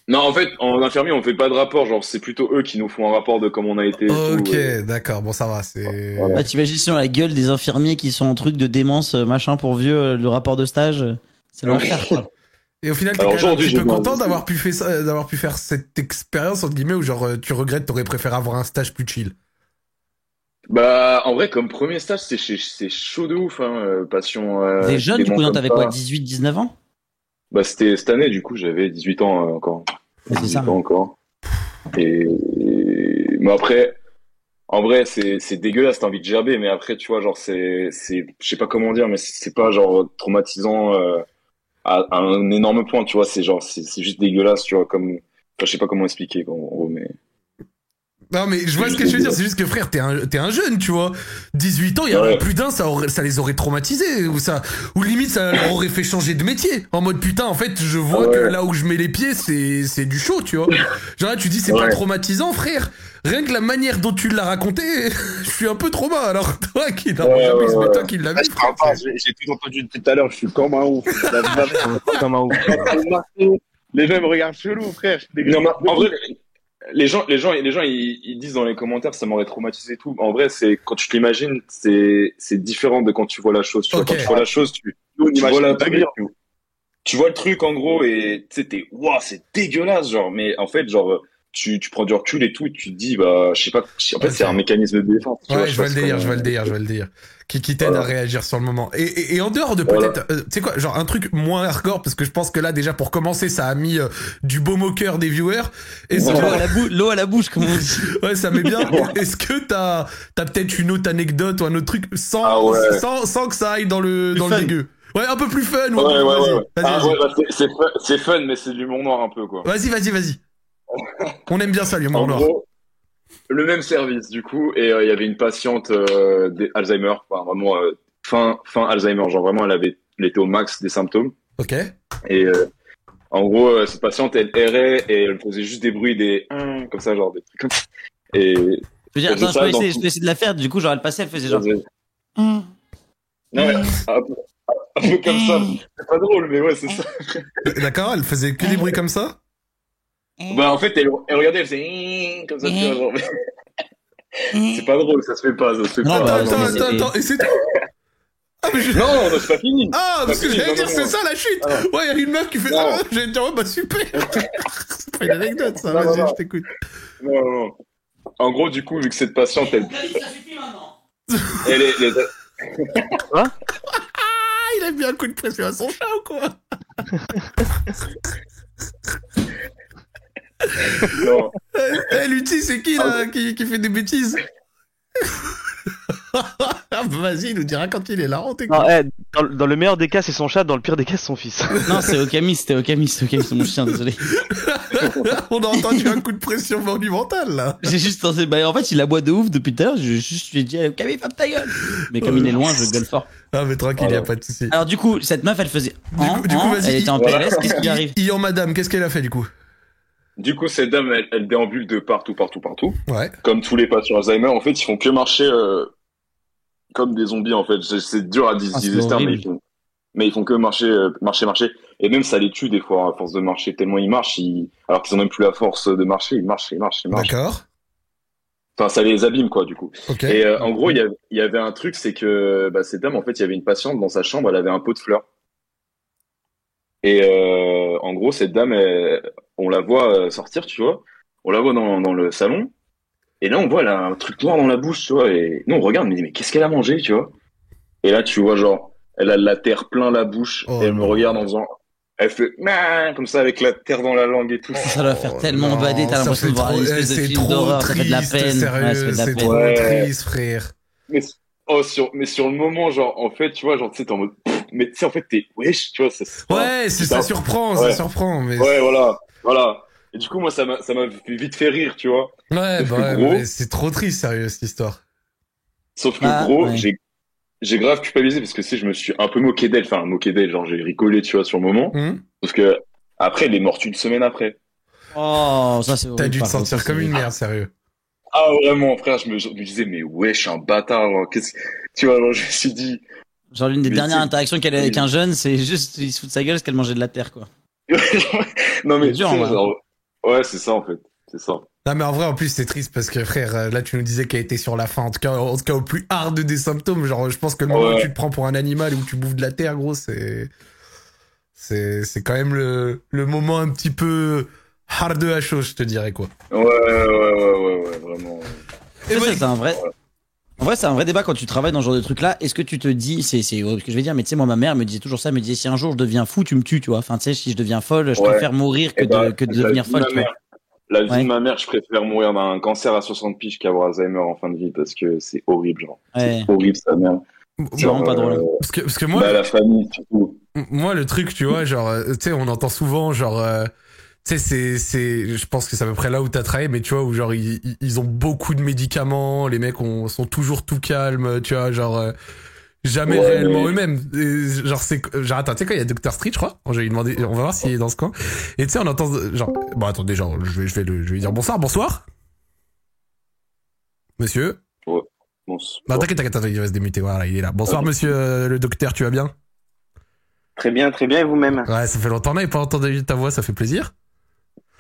Non, en fait, en infirmier, on fait pas de rapport. Genre, c'est plutôt eux qui nous font un rapport de comment on a été. Ok, d'accord. Bon, ça va. C'est. Bah, t'imagines sur la gueule des infirmiers qui sont en truc de démence, euh, machin pour vieux, euh, le rapport de stage. C'est l'enfer. [LAUGHS] Et au final, t'es un petit peu content d'avoir pu, faire ça, d'avoir pu faire cette expérience, entre guillemets, où genre euh, tu regrettes, t'aurais préféré avoir un stage plus chill Bah, en vrai, comme premier stage, c'est, c'est chaud de ouf, hein, euh, passion. Euh, Des jeunes, du coup, t'avais quoi, 18, 19 ans? Bah, c'était cette année, du coup, j'avais 18 ans encore. C'est ça. ans encore. Et, mais après, en vrai, c'est, c'est dégueulasse, t'as envie de gerber, mais après, tu vois, genre, c'est, c'est, je sais pas comment dire, mais c'est pas genre traumatisant, à, un énorme point, tu vois. C'est genre, c'est juste dégueulasse, tu vois, comme. je sais pas comment expliquer, en gros, mais. Non mais je vois ce que je veux dire, c'est juste que frère, t'es un, es un jeune, tu vois. 18 ans, il y a plus d'un, ça, ça les aurait traumatisés, ou ça, ou limite ça leur aurait fait changer de métier. En mode putain, en fait, je vois ah que là où je mets les pieds, c'est, c'est du chaud, tu vois. Genre là, tu dis c'est pas traumatisant, frère. Rien que la manière dont tu l'as raconté, [LAUGHS] je suis un peu trauma. Alors toi qui l'as jamais, toi qui l'as vu. J'ai tout entendu tout à l'heure, je suis comme un ouf. [LAUGHS] comme un ouf. [LAUGHS] Les gens me regardent chelou, frère. Non, en vrai, les gens, les gens, les gens, ils, disent dans les commentaires, ça m'aurait traumatisé et tout. En vrai, c'est quand tu l'imagines, c'est différent de quand tu vois la chose. Tu vois, quand tu vois la chose, tu, tu vois la tu, vois le truc en gros et tu sais, t'es, waouh, c'est dégueulasse, genre. Mais en fait, genre, tu, tu prends du recul et tout, et tu te dis, bah, je sais pas, en fait, c'est un mécanisme de défense. ouais, je vois le délire, je vois le délire, je vois le délire. Qui, qui t'aide à réagir sur le moment. Et, et, et en dehors de peut-être, euh, tu sais quoi, genre un truc moins hardcore, parce que je pense que là, déjà, pour commencer, ça a mis euh, du baume au cœur des viewers. Et l'eau à, la l'eau à la bouche, comme on dit. [LAUGHS] ouais, ça met bien. [LAUGHS] Est-ce que t'as, t'as peut-être une autre anecdote ou un autre truc sans, ah sans, sans que ça aille dans le, dans le dégueu? Ouais, un peu plus fun. Ouais, ouais, ouais. ouais. Ah, ouais bah, c'est, c'est fun, mais c'est de l'humour noir un peu, quoi. Vas-y, vas-y, vas-y. On aime bien ça, l'humour noir. le même service, du coup, et euh, il y avait une patiente euh, d'Alzheimer, enfin, vraiment euh, fin, fin Alzheimer, genre vraiment, elle avait, elle était au max des symptômes. Ok. Et en gros, cette patiente, elle errait et elle faisait juste des bruits, des comme ça, genre des trucs comme ça. Et je veux dire, attends, je peux, essayer, je peux, essayer, de la faire. Du coup, genre, elle passait, elle faisait genre. Non, mais, un, peu, un peu comme ça. C'est pas drôle, mais ouais, c'est ça. D'accord, elle faisait que des bruits comme ça? Bah, en fait, elle, elle regardait, elle faisait comme ça, tu vois, genre. [LAUGHS] c'est pas drôle, ça se fait pas, ça se fait non, pas. Attends, attends, attends, et c'est [LAUGHS] ah, mais je... Non, non, c'est pas fini. Ah, parce que j'allais dire, c'est ça la chute. Ah. Ouais, il y a une meuf qui fait ça. Ah, [LAUGHS] j'allais dire, oh, bah super. c'est pas une anecdote, ça. Vas-y, je t'écoute. Non, non. En gros, du coup, vu que cette patiente, elle. elle est. Elle est... Quoi? Ah, il a mis un coup de pression à son chat ou quoi? Non. Eh, Lutti, c'est qui là qui, qui, fait des bêtises [LAUGHS] ah, Vas-y, il nous dira quand il est là. On non, eh, dans, dans, le meilleur des cas, c'est son chat. Dans le pire des cas, c'est son fils. [LAUGHS] non, c'est Okami. C'était Okami. C'est Okami, c'est mon chien. Désolé. [LAUGHS] On a entendu un coup de pression monumental là. J'ai juste pensé. Bah, en fait, il aboie de ouf depuis tout à l'heure. Je juste lui ai dit Okami, ferme ta gueule. Mais comme il est loin, je gueule fort. Ah, mais tranquille, il y a pas de souci. Alors, du coup, cette meuf, elle faisait. Du coup, du coup vas-y. Elle était en PLS. Qu'est-ce qui arrive? Ian Madame, qu'est-ce qu'elle a fait du coup? Du coup, cette dame, elle, elle, déambule de partout, partout, partout. Ouais. Comme tous les patients Alzheimer, en fait, ils font que marcher euh, comme des zombies, en fait. C'est dur à dire, ah, mais ils font, mais ils font que marcher, euh, marcher, marcher. Et même ça les tue des fois à force de marcher. Tellement ils marchent, ils... alors qu'ils ont même plus la force de marcher, ils marchent, ils marchent, ils marchent. D'accord. Enfin, ça les abîme, quoi, du coup. Et euh, en gros, il y, y, avait un truc, c'est que bah, cette dame, en fait, il y avait une patiente dans sa chambre, elle avait un pot de fleurs. Et euh, en gros, cette dame, on la voit euh, sortir, tu vois. On la voit dans, dans, le salon. Et là, on voit, elle a un truc noir dans la bouche, tu vois. Et nous, on regarde, on dit, mais qu'est-ce qu'elle a mangé, tu vois. Et là, tu vois, genre, elle a de la terre plein la bouche. Oh et elle me regarde en faisant, elle fait comme ça avec la terre dans la langue et tout. ça doit faire tellement bader, t'as l'impression de voir une espèce de film d'horreur, ça fait de la peine. C'est trop triste, frère. Mais, oh, sur, mais sur le moment, genre, en fait, tu vois, genre, tu sais, t'es en mode, mais tu sais, en fait, t'es, wesh, tu vois, ça, Ouais, c'est, ça surprend, ça surprend, mais. Ouais, voilà, voilà. Et du coup, moi, ça m'a, ça m'a vite fait rire, tu vois. Ouais, bah, ouais, c'est trop triste, sérieux, cette histoire. Sauf que, ah, gros, j'ai, j'ai grave culpabilisé parce que si je me suis un peu moqué d'elle, enfin, moqué d'elle, genre, j'ai rigolé, tu vois, sur le moment. Mmh. Parce que, après, elle est morte une semaine après. Oh, ça, c'est T'as dû te sentir comme une merde, sérieux. Ah, vraiment, frère, je me, je me disais, mais wesh, un bâtard, qu'est-ce tu vois, alors, je me suis dit, Genre l'une des dernières interactions qu'elle a avec un jeune, c'est juste il se fout de sa gueule parce qu'elle mangeait de la terre quoi. Non mais dur, ouais c'est ça en fait, c'est ça. Non mais en vrai en plus c'est triste parce que frère euh, là tu nous disais qu'elle était sur la fin en tout cas en tout cas au plus hard des symptômes genre je pense que le moment où tu te prends pour un animal ou tu bouffes de la terre gros c'est c'est c'est quand même le le moment un petit peu hard à chaud je te dirais quoi. Ouais ouais ouais ouais, ouais vraiment. Et c'est un vrai en vrai, c'est un vrai débat quand tu travailles dans ce genre de truc-là. Est-ce que tu te dis, c'est c'est ce que je vais dire, mais tu sais, moi, ma mère me disait toujours ça, elle me disait si un jour je deviens fou, tu me tues, tu vois. Enfin, tu sais, si je deviens folle, je préfère mourir que, eh de, ben, que de devenir folle. Tu vois. La vie de ma mère, je préfère mourir d'un cancer à 60 piges qu'avoir Alzheimer en fin de vie parce que c'est horrible, genre. C'est horrible, sa mère. C'est vraiment pas drôle. Euh, parce que, parce que moi. Bah, la famille, surtout. Moi, le truc, tu vois, genre, euh, tu sais, on entend souvent, genre, euh, sais, c'est, c'est, je pense que c'est à peu près là où t'as travaillé, mais tu vois, où genre, ils, ils ont beaucoup de médicaments, les mecs ont, sont toujours tout calmes, tu vois, genre, euh, jamais réellement eux-mêmes. Genre, c'est, genre, attends, tu sais quoi, il y a Dr. Street, je crois. On va lui demander, on va voir s'il est dans ce coin. Et tu sais, on entend, genre, bon, attendez, genre, je vais, je vais, le, je vais lui dire bonsoir, bonsoir. Monsieur. Ouais. Bonsoir. Non, t'inquiète, t'inquiète, il va se démuter, voilà, il est là. Bonsoir, monsieur euh, le docteur, tu vas bien? Très bien, très bien, et vous-même? Ouais, ça fait longtemps, on n'avait pas entendu ta voix, ça fait plaisir.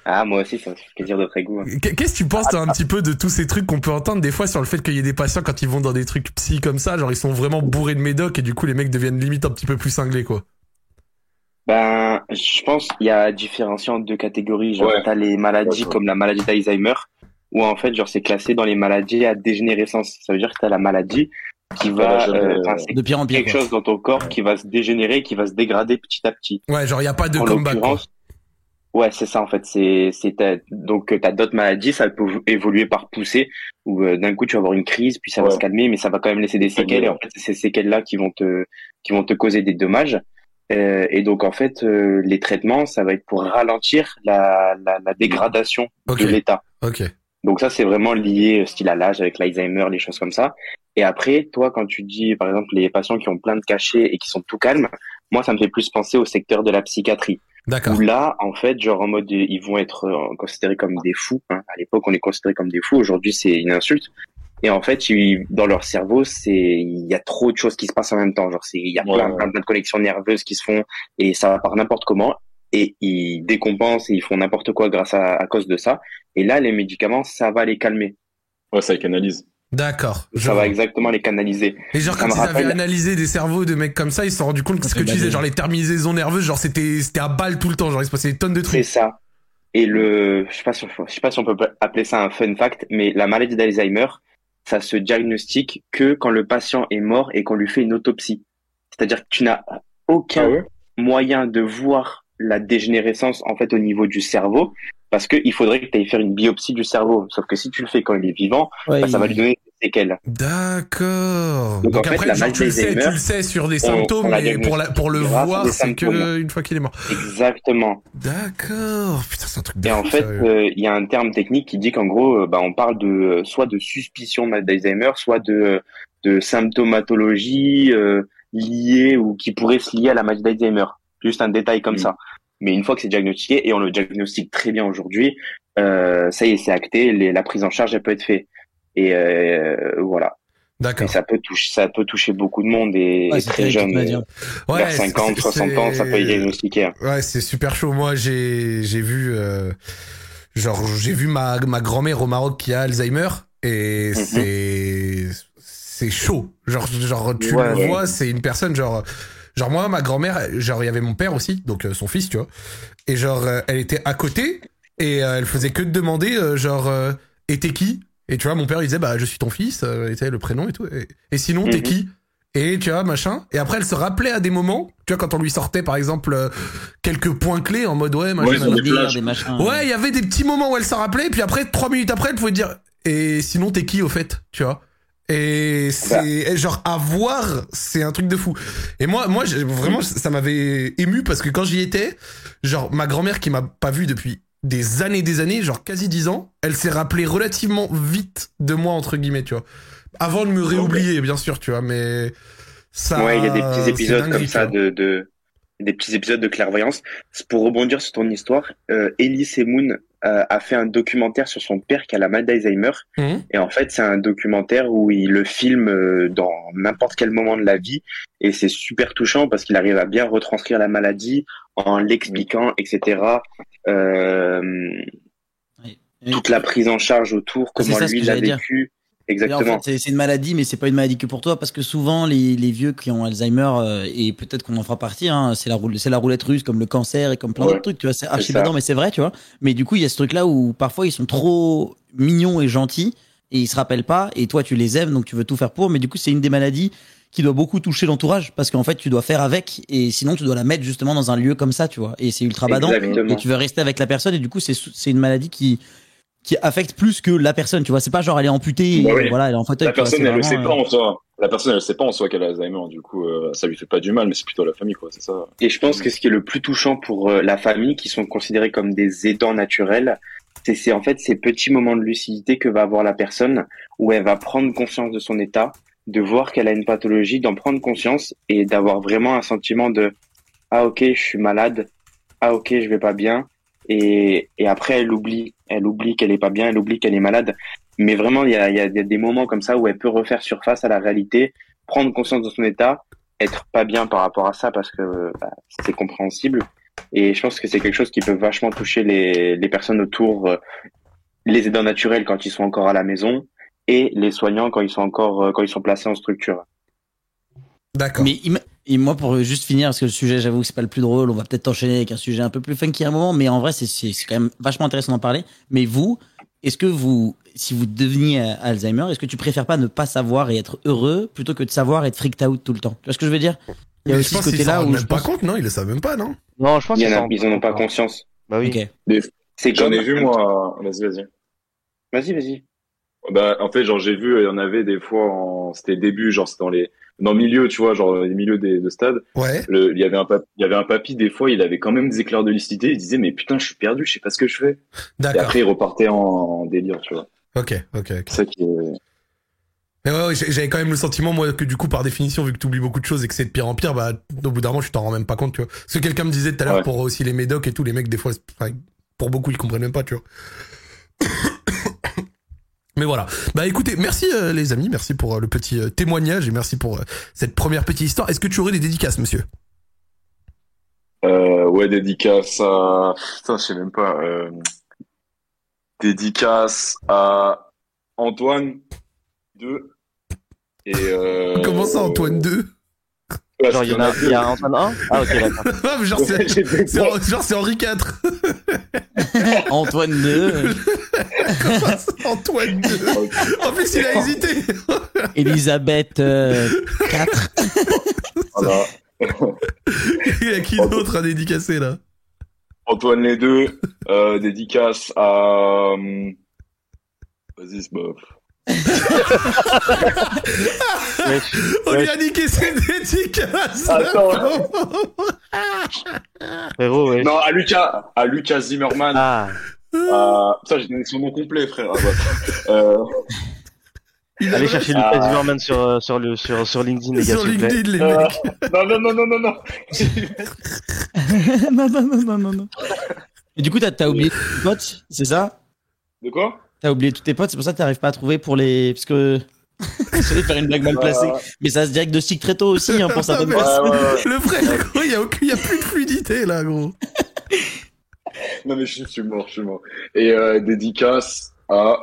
Ah, moi aussi, ça me fait plaisir de très goût. Hein. Qu'est-ce que tu penses un petit peu de tous ces trucs qu'on peut entendre des fois sur le fait qu'il y ait des patients quand ils vont dans des trucs psy comme ça, genre ils sont vraiment bourrés de médoc et du coup les mecs deviennent limite un petit peu plus cinglés quoi? Ben, je pense qu'il y a différencié en deux catégories. Genre, t'as les maladies comme la maladie d'Alzheimer, où en fait, genre, c'est classé dans les maladies à dégénérescence. Ça veut dire que t'as la maladie qui va, euh, de pire en pire, quelque chose dans ton corps qui va se dégénérer, qui va se dégrader petit à petit. Ouais, genre, il y a pas de combat. Ouais, c'est ça en fait. C'est donc t'as d'autres maladies, ça peut évoluer par poussée où euh, d'un coup tu vas avoir une crise, puis ça va se calmer, mais ça va quand même laisser des séquelles. Et en fait, c'est ces séquelles là qui vont te qui vont te causer des dommages. Euh, et donc en fait, euh, les traitements, ça va être pour ralentir la la, la dégradation de l'état. Ok. Donc ça, c'est vraiment lié style à l'âge avec l'Alzheimer, les choses comme ça. Et après, toi, quand tu dis, par exemple, les patients qui ont plein de cachets et qui sont tout calmes, moi, ça me fait plus penser au secteur de la psychiatrie. D'accord. Où là, en fait, genre en mode, ils vont être euh, considérés comme des fous. Hein. À l'époque, on est considérés comme des fous. Aujourd'hui, c'est une insulte. Et en fait, dans leur cerveau, c'est il y a trop de choses qui se passent en même temps. Genre, c'est il y a plein, plein, de connexions nerveuses qui se font et ça va par n'importe comment. Et ils décompensent et ils font n'importe quoi grâce à, à cause de ça. Et là, les médicaments, ça va les calmer. Ouais, ça les canalise. D'accord. Ça va exactement les canaliser. Et genre quand ils avaient analysé des cerveaux de mecs comme ça, ils se sont rendu compte que ce que tu disais, genre les terminaisons nerveuses, genre c'était c'était à balle tout le temps, genre il se passait des tonnes de trucs. C'est ça. Et le, je sais pas si, je sais pas si on peut appeler ça un fun fact, mais la maladie d'Alzheimer, ça se diagnostique que quand le patient est mort et qu'on lui fait une autopsie. C'est-à-dire que tu n'as aucun ah moyen de voir la dégénérescence en fait au niveau du cerveau parce qu'il faudrait que tu ailles faire une biopsie du cerveau. Sauf que si tu le fais quand il est vivant, bah, ça va lui donner séquelles. D'accord. Donc, après, genre, tu, le sais, tu le sais sur des symptômes, mais pour, la, pour le voir, c'est que une fois qu'il est mort. Exactement. D'accord. Putain, c'est un truc Et en fait, euh, il y a un terme technique qui dit qu'en gros, euh, bah, on parle de euh, soit de suspicion d'Alzheimer, soit de, de symptomatologie euh, liée ou qui pourrait se lier à la maladie d'Alzheimer. Juste un détail comme mm. ça. Mais une fois que c'est diagnostiqué, et on le diagnostique très bien aujourd'hui, euh, ça y est, c'est acté, les, la prise en charge, elle peut être faite. Et euh, voilà. D'accord. ça peut toucher, ça peut toucher beaucoup de monde et, Ouais, et c'est très jeune. dit. Ouais, vers 50, c'est- 60 ans, ça peut être diagnostiqué. hein. Ouais, c'est super chaud. Moi, j'ai j'ai vu euh, genre j'ai vu ma ma grand-mère au Maroc qui a Alzheimer et Mhm. c'est c'est chaud. Genre genre tu Ouais, le ouais. vois, c'est une personne genre genre moi ma grand-mère, genre il y avait mon père aussi, donc euh, son fils, tu vois. Et genre euh, elle était à côté et euh, elle faisait que de demander euh, genre euh, et t'es qui? Et tu vois, mon père il disait bah je suis ton fils, euh, et tu sais, le prénom et tout. Et, et sinon t'es Mhm. qui? Et tu vois, machin. Et après, elle se rappelait à des moments, tu vois, quand on lui sortait, par exemple, euh, quelques points clés en mode, ouais, machin. Ouais, il y avait des petits moments où elle s'en rappelait, puis après, trois minutes après, elle pouvait dire, et sinon, t'es qui, au fait, tu vois? Et c'est, et genre, à voir, c'est un truc de fou. Et moi, moi, j'ai- vraiment, ça m'avait ému parce que quand j'y étais, genre, ma grand-mère qui m'a pas vu depuis des années, des années, genre quasi dix ans, elle s'est rappelée relativement vite de moi, entre guillemets, tu vois. Avant de me réoublier, bien sûr, tu vois, mais ça. ouais, il y a des petits épisodes comme ça de, de des petits épisodes de clairvoyance. Pour rebondir sur ton histoire, euh, Elise Moon euh, a fait un documentaire sur son père qui a la maladie d'Alzheimer. Mhm. Et en fait, c'est un documentaire où il le filme euh, dans n'importe quel moment de la vie. Et c'est super touchant parce qu'il arrive à bien retranscrire la maladie en l'expliquant, etc. Euh, Et- toute la prise en charge autour, comment ça lui l'a vécu. Et en Exactement. fait, c'est- c'est une maladie, mais c'est pas une maladie que pour toi, parce que souvent les, les vieux qui ont Alzheimer euh, et peut-être qu'on en fera partie, hein, c'est la roule- c'est la roulette russe comme le cancer et comme plein Ouais. d'autres trucs. Tu vois, c'est archi badant, mais c'est vrai, tu vois. Mais du coup, il y a ce truc-là où parfois ils sont trop mignons et gentils et ils se rappellent pas. Et toi, tu les aimes, donc tu veux tout faire pour. Mais du coup, c'est une des maladies qui doit beaucoup toucher l'entourage parce qu'en fait, tu dois faire avec et sinon tu dois la mettre justement dans un lieu comme ça, tu vois. Et c'est ultra badant. Exactement. Et tu veux rester avec la personne et du coup, c'est c'est une maladie qui qui affecte plus que la personne, tu vois. C'est pas genre elle est amputée, et Bah oui. voilà, elle est en fauteuil. La tu vois, personne, c'est elle le sait pas euh, en soi. La personne, elle sait pas en soi qu'elle a Alzheimer. Du coup, euh, ça lui fait pas du mal, mais c'est plutôt la famille, quoi. C'est ça. Et je pense que ce qui est le plus touchant pour euh, la famille, qui sont considérés comme des aidants naturels, c'est c'est en fait ces petits moments de lucidité que va avoir la personne, où elle va prendre conscience de son état, de voir qu'elle a une pathologie, d'en prendre conscience et d'avoir vraiment un sentiment de ah ok je suis malade, ah ok je vais pas bien, et, et après elle oublie, elle oublie qu'elle est pas bien, elle oublie qu'elle est malade. Mais vraiment il y a, il y a des moments comme ça où elle peut refaire surface à la réalité, prendre conscience de son état être pas bien par rapport à ça parce que bah, c'est compréhensible. Et je pense que c'est quelque chose qui peut vachement toucher les, les personnes autour, euh, les aidants naturels quand ils sont encore à la maison et les soignants quand ils sont encore euh, quand ils sont placés en structure. D'accord. Mais im- et moi, pour juste finir, parce que le sujet, j'avoue que c'est pas le plus drôle, on va peut-être enchaîner avec un sujet un peu plus funky à un moment, mais en vrai, c'est quand même vachement intéressant d'en parler. Mais vous, est-ce que vous, si vous deveniez Alzheimer, est-ce que tu préfères pas ne pas savoir et être heureux plutôt que de savoir et être freaked out tout le temps? Tu vois ce que je veux dire? Il y a Mais aussi je pense ce côté-là où même je pas pense. compte, non? Ils le savent même pas, non? Non, je pense qu'ils en ils en ont pas conscience. Bah oui. C'est J'en comme. ai vu, moi. Vas-y, vas-y. Vas-y, vas-y. Bah, en fait, genre, j'ai vu, il y en avait des fois en, c'était début, genre, c'est dans les, dans le milieu, tu vois, genre, les milieux des, de stade. Ouais. Le, il y avait un papy, il y avait un papy, des fois, il avait quand même des éclairs de lucidité, il disait, mais putain, je suis perdu, je sais pas ce que je fais. Et D'accord. après, il repartait en, en délire, tu vois. Ok, ok, ok. C'est ça qui est, Mais ouais, j'avais quand même le sentiment, moi, que du coup, par définition, vu que tu oublies beaucoup de choses et que c'est de pire en pire, bah, au bout d'un moment, tu t'en rends même pas compte, tu vois. Ce que quelqu'un me disait tout à l'heure Ouais. pour aussi les médocs et tout, les mecs, des fois, pour beaucoup, ils comprennent même pas, tu vois. Mais voilà. Bah écoutez, merci euh, les amis, merci pour euh, le petit euh, témoignage et merci pour euh, cette première petite histoire. Est-ce que tu aurais des dédicaces, monsieur? Euh, ouais, dédicace à, putain, je sais même pas, euh, dédicace à Antoine 2 et euh, Comment ça, Antoine 2 Parce Genre, il y en a, deux. il y a Antoine 1 Ah, ok, [LAUGHS] d'accord. Genre, c'est, Henri IV. [LAUGHS] Antoine II, Comment ça, Antoine 2 En plus, il a hésité. [LAUGHS] Elisabeth euh, 4. Voilà. Il y a qui d'autre à dédicacer, là? Antoine les deux, euh, dédicace à, hum, vas-y, c'est bof. On lui a niqué ses dédicaces Attends. [LAUGHS] Frérot, ouais. Non, à Lucas, à Lucas Zimmerman. Ah, Putain, j'ai donné son nom complet, frère. Ah, bah. euh... Allez chercher Lucas ah. Zimmerman sur, euh, sur, le, sur, sur LinkedIn, les gars. Sur LinkedIn, les euh, mecs. non, non, non, non, non, non. [LAUGHS] non, non, non, non, non, non. Et du coup, t'as as oublié tes potes, c'est ça? De quoi? T'as oublié tous tes potes, c'est pour ça que t'arrives pas à trouver pour les. Parce que. [LAUGHS] J'allais faire une blague mal placée. Mais ça se diagnostique très tôt aussi, hein, pour [LAUGHS] certaines personnes. Le frère, il y, a y a plus de fluidité, là, gros. non, mais je suis mort, je suis mort. Et euh, dédicace à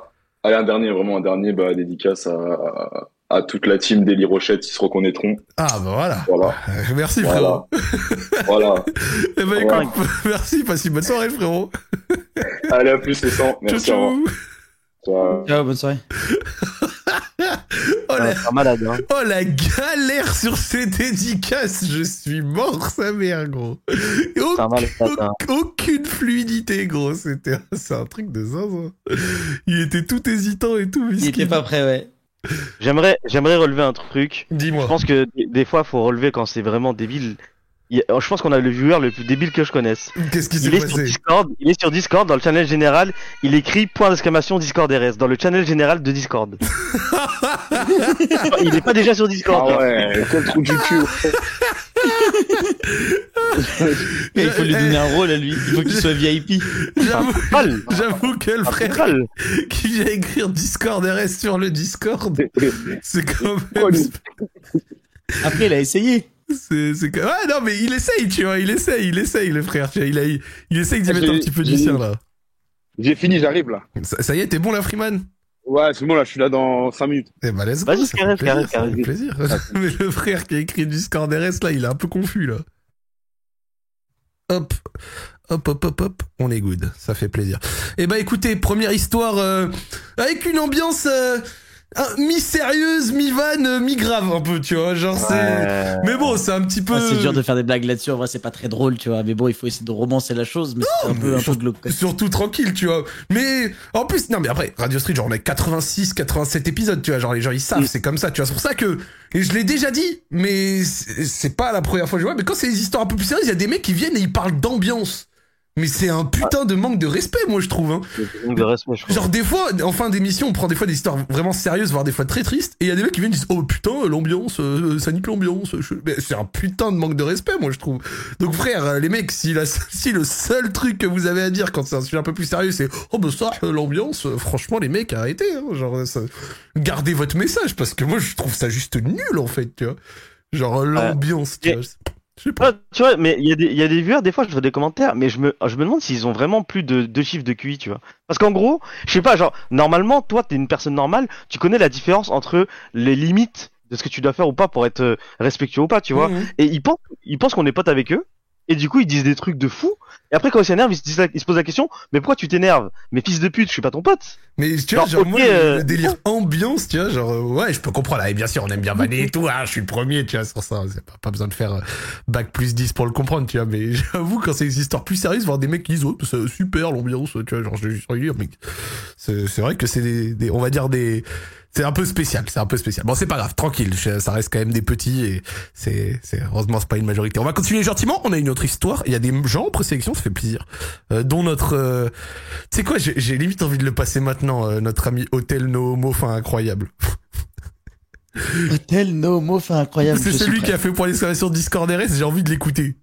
Allez, un dernier, vraiment un dernier, bah, dédicace à, à, toute la team d'Eli Rochette, ils se reconnaîtront. Ah, bah voilà. Voilà. [LAUGHS] Merci, frérot. voilà. Eh ben, écoute, merci, passe une bonne soirée, frérot. Allez, à plus, les 100. Merci, ciao, ciao. Ciao, bonne soirée. [LAUGHS] oh, la... malade, hein. [LAUGHS] oh la galère sur ces dédicaces, je suis mort sa mère gros. aucune fluidité gros, c'était c'est un truc de zinzin. Il était tout hésitant et tout. Il était pas prêt ouais. J'aimerais j'aimerais relever un truc. Dis-moi. Je pense que des fois faut relever quand c'est vraiment débile je pense qu'on a le viewer le plus débile que je connaisse. Qu'est-ce qui s'est passé sur Discord, Il est sur Discord, dans le channel général, il écrit point d'exclamation Discord RS, dans le channel général de Discord. [LAUGHS] il est pas déjà sur Discord. Ah ouais, quel trou du cul. il faut lui donner un rôle à lui, il faut qu'il soit VIP. J'avoue que le frère qui vient écrire Discord RS sur le Discord, [LAUGHS] c'est quand même... Après, il a essayé. C'est, c'est Ouais, non, mais il essaye, tu vois, il essaye, il essaye, le frère. Tu vois, il, a, il essaye d'y mettre un petit peu du sien, là. J'ai fini, j'arrive, là. Ça, y est, t'es bon, là, Freeman? Ouais, c'est bon, là, je suis là dans 5 minutes. Eh ben, laisse Vas-y, carré, carré, carré. plaisir. [LAUGHS] mais le frère qui a écrit Discord RS, là, il est un peu confus, là. Hop. Hop, hop, hop, hop, on est good, ça fait plaisir. Eh ben écoutez, première histoire euh, avec une ambiance euh, ah, mi-sérieuse, mi-vanne, mi-grave un peu, tu vois. Genre, c'est. Mais bon, c'est un petit peu. c'est dur de faire des blagues là-dessus. En vrai, c'est pas très drôle, tu vois. Mais bon, il faut essayer de romancer la chose, mais c'est un peu, un peu glauque. Surtout tranquille, tu vois. Mais en plus, non, mais après, Radio Street, genre, on a 86, 87 épisodes, tu vois. Genre, les gens, ils savent, c'est comme ça, tu vois. C'est pour ça que. Et je l'ai déjà dit, mais c'est pas la première fois que je vois. Mais quand c'est des histoires un peu plus sérieuses, il y a des mecs qui viennent et ils parlent d'ambiance. Mais c'est un putain de manque de respect, moi, je trouve. Hein. De respect, je Genre, des fois, en fin d'émission, on prend des fois des histoires vraiment sérieuses, voire des fois très tristes, et il y a des mecs qui viennent et disent Oh putain, l'ambiance, euh, ça nique l'ambiance. C'est un putain de manque de respect, moi, je trouve. Donc, frère, euh, les mecs, si, la, si le seul truc que vous avez à dire quand c'est un sujet un peu plus sérieux, c'est Oh bah ça, l'ambiance, euh, franchement, les mecs, arrêtez. Hein, genre, ça... gardez votre message, parce que moi, je trouve ça juste nul, en fait, tu vois. Genre, l'ambiance, tu vois. Ah, tu vois, mais il y, a des, y a des viewers, des fois, je vois des commentaires, mais je me, je me demande s'ils ont vraiment plus de deux chiffres de QI, tu vois. Parce qu'en gros, je sais pas, genre, normalement, toi, t'es une personne normale, tu connais la différence entre les limites de ce que tu dois faire ou pas pour être euh, respectueux ou pas, tu vois. Mhm. Et ils pensent, ils pensent qu'on est potes avec eux, et du coup, ils disent des trucs de fou. Et après, quand ils s'énervent, ils, se posent la question, mais pourquoi tu t'énerves? Mais fils de pute, je suis pas ton pote. Mais tu vois, genre, moi, le euh, délire ambiance, tu vois, genre, euh, ouais, je peux comprendre. Et bien sûr, on aime bien vanner et tout, hein, je suis le premier, tu vois, sur ça. C'est pas, pas besoin de faire euh, bac plus 10 pour le comprendre, tu vois. Mais [LAUGHS] j'avoue, quand c'est des histoires plus sérieuses, voir des mecs qui disent, oh, c'est super l'ambiance, tu vois, genre, je vais juste mais c'est vrai que c'est des, des, on va dire des, c'est un peu spécial, c'est un peu spécial. Bon, c'est pas grave, tranquille, ça reste quand même des petits et c'est, c'est heureusement c'est pas une majorité. On va continuer gentiment. On a une autre histoire. Il y a des gens en présélection, ça fait plaisir. Euh, dont notre, euh... tu sais quoi, j'ai limite envie de le passer maintenant. Euh, notre ami Hôtel No fin incroyable. [LAUGHS] Hôtel No fin incroyable. C'est celui qui a fait pour l'exclamation Discord RS. J'ai envie de l'écouter.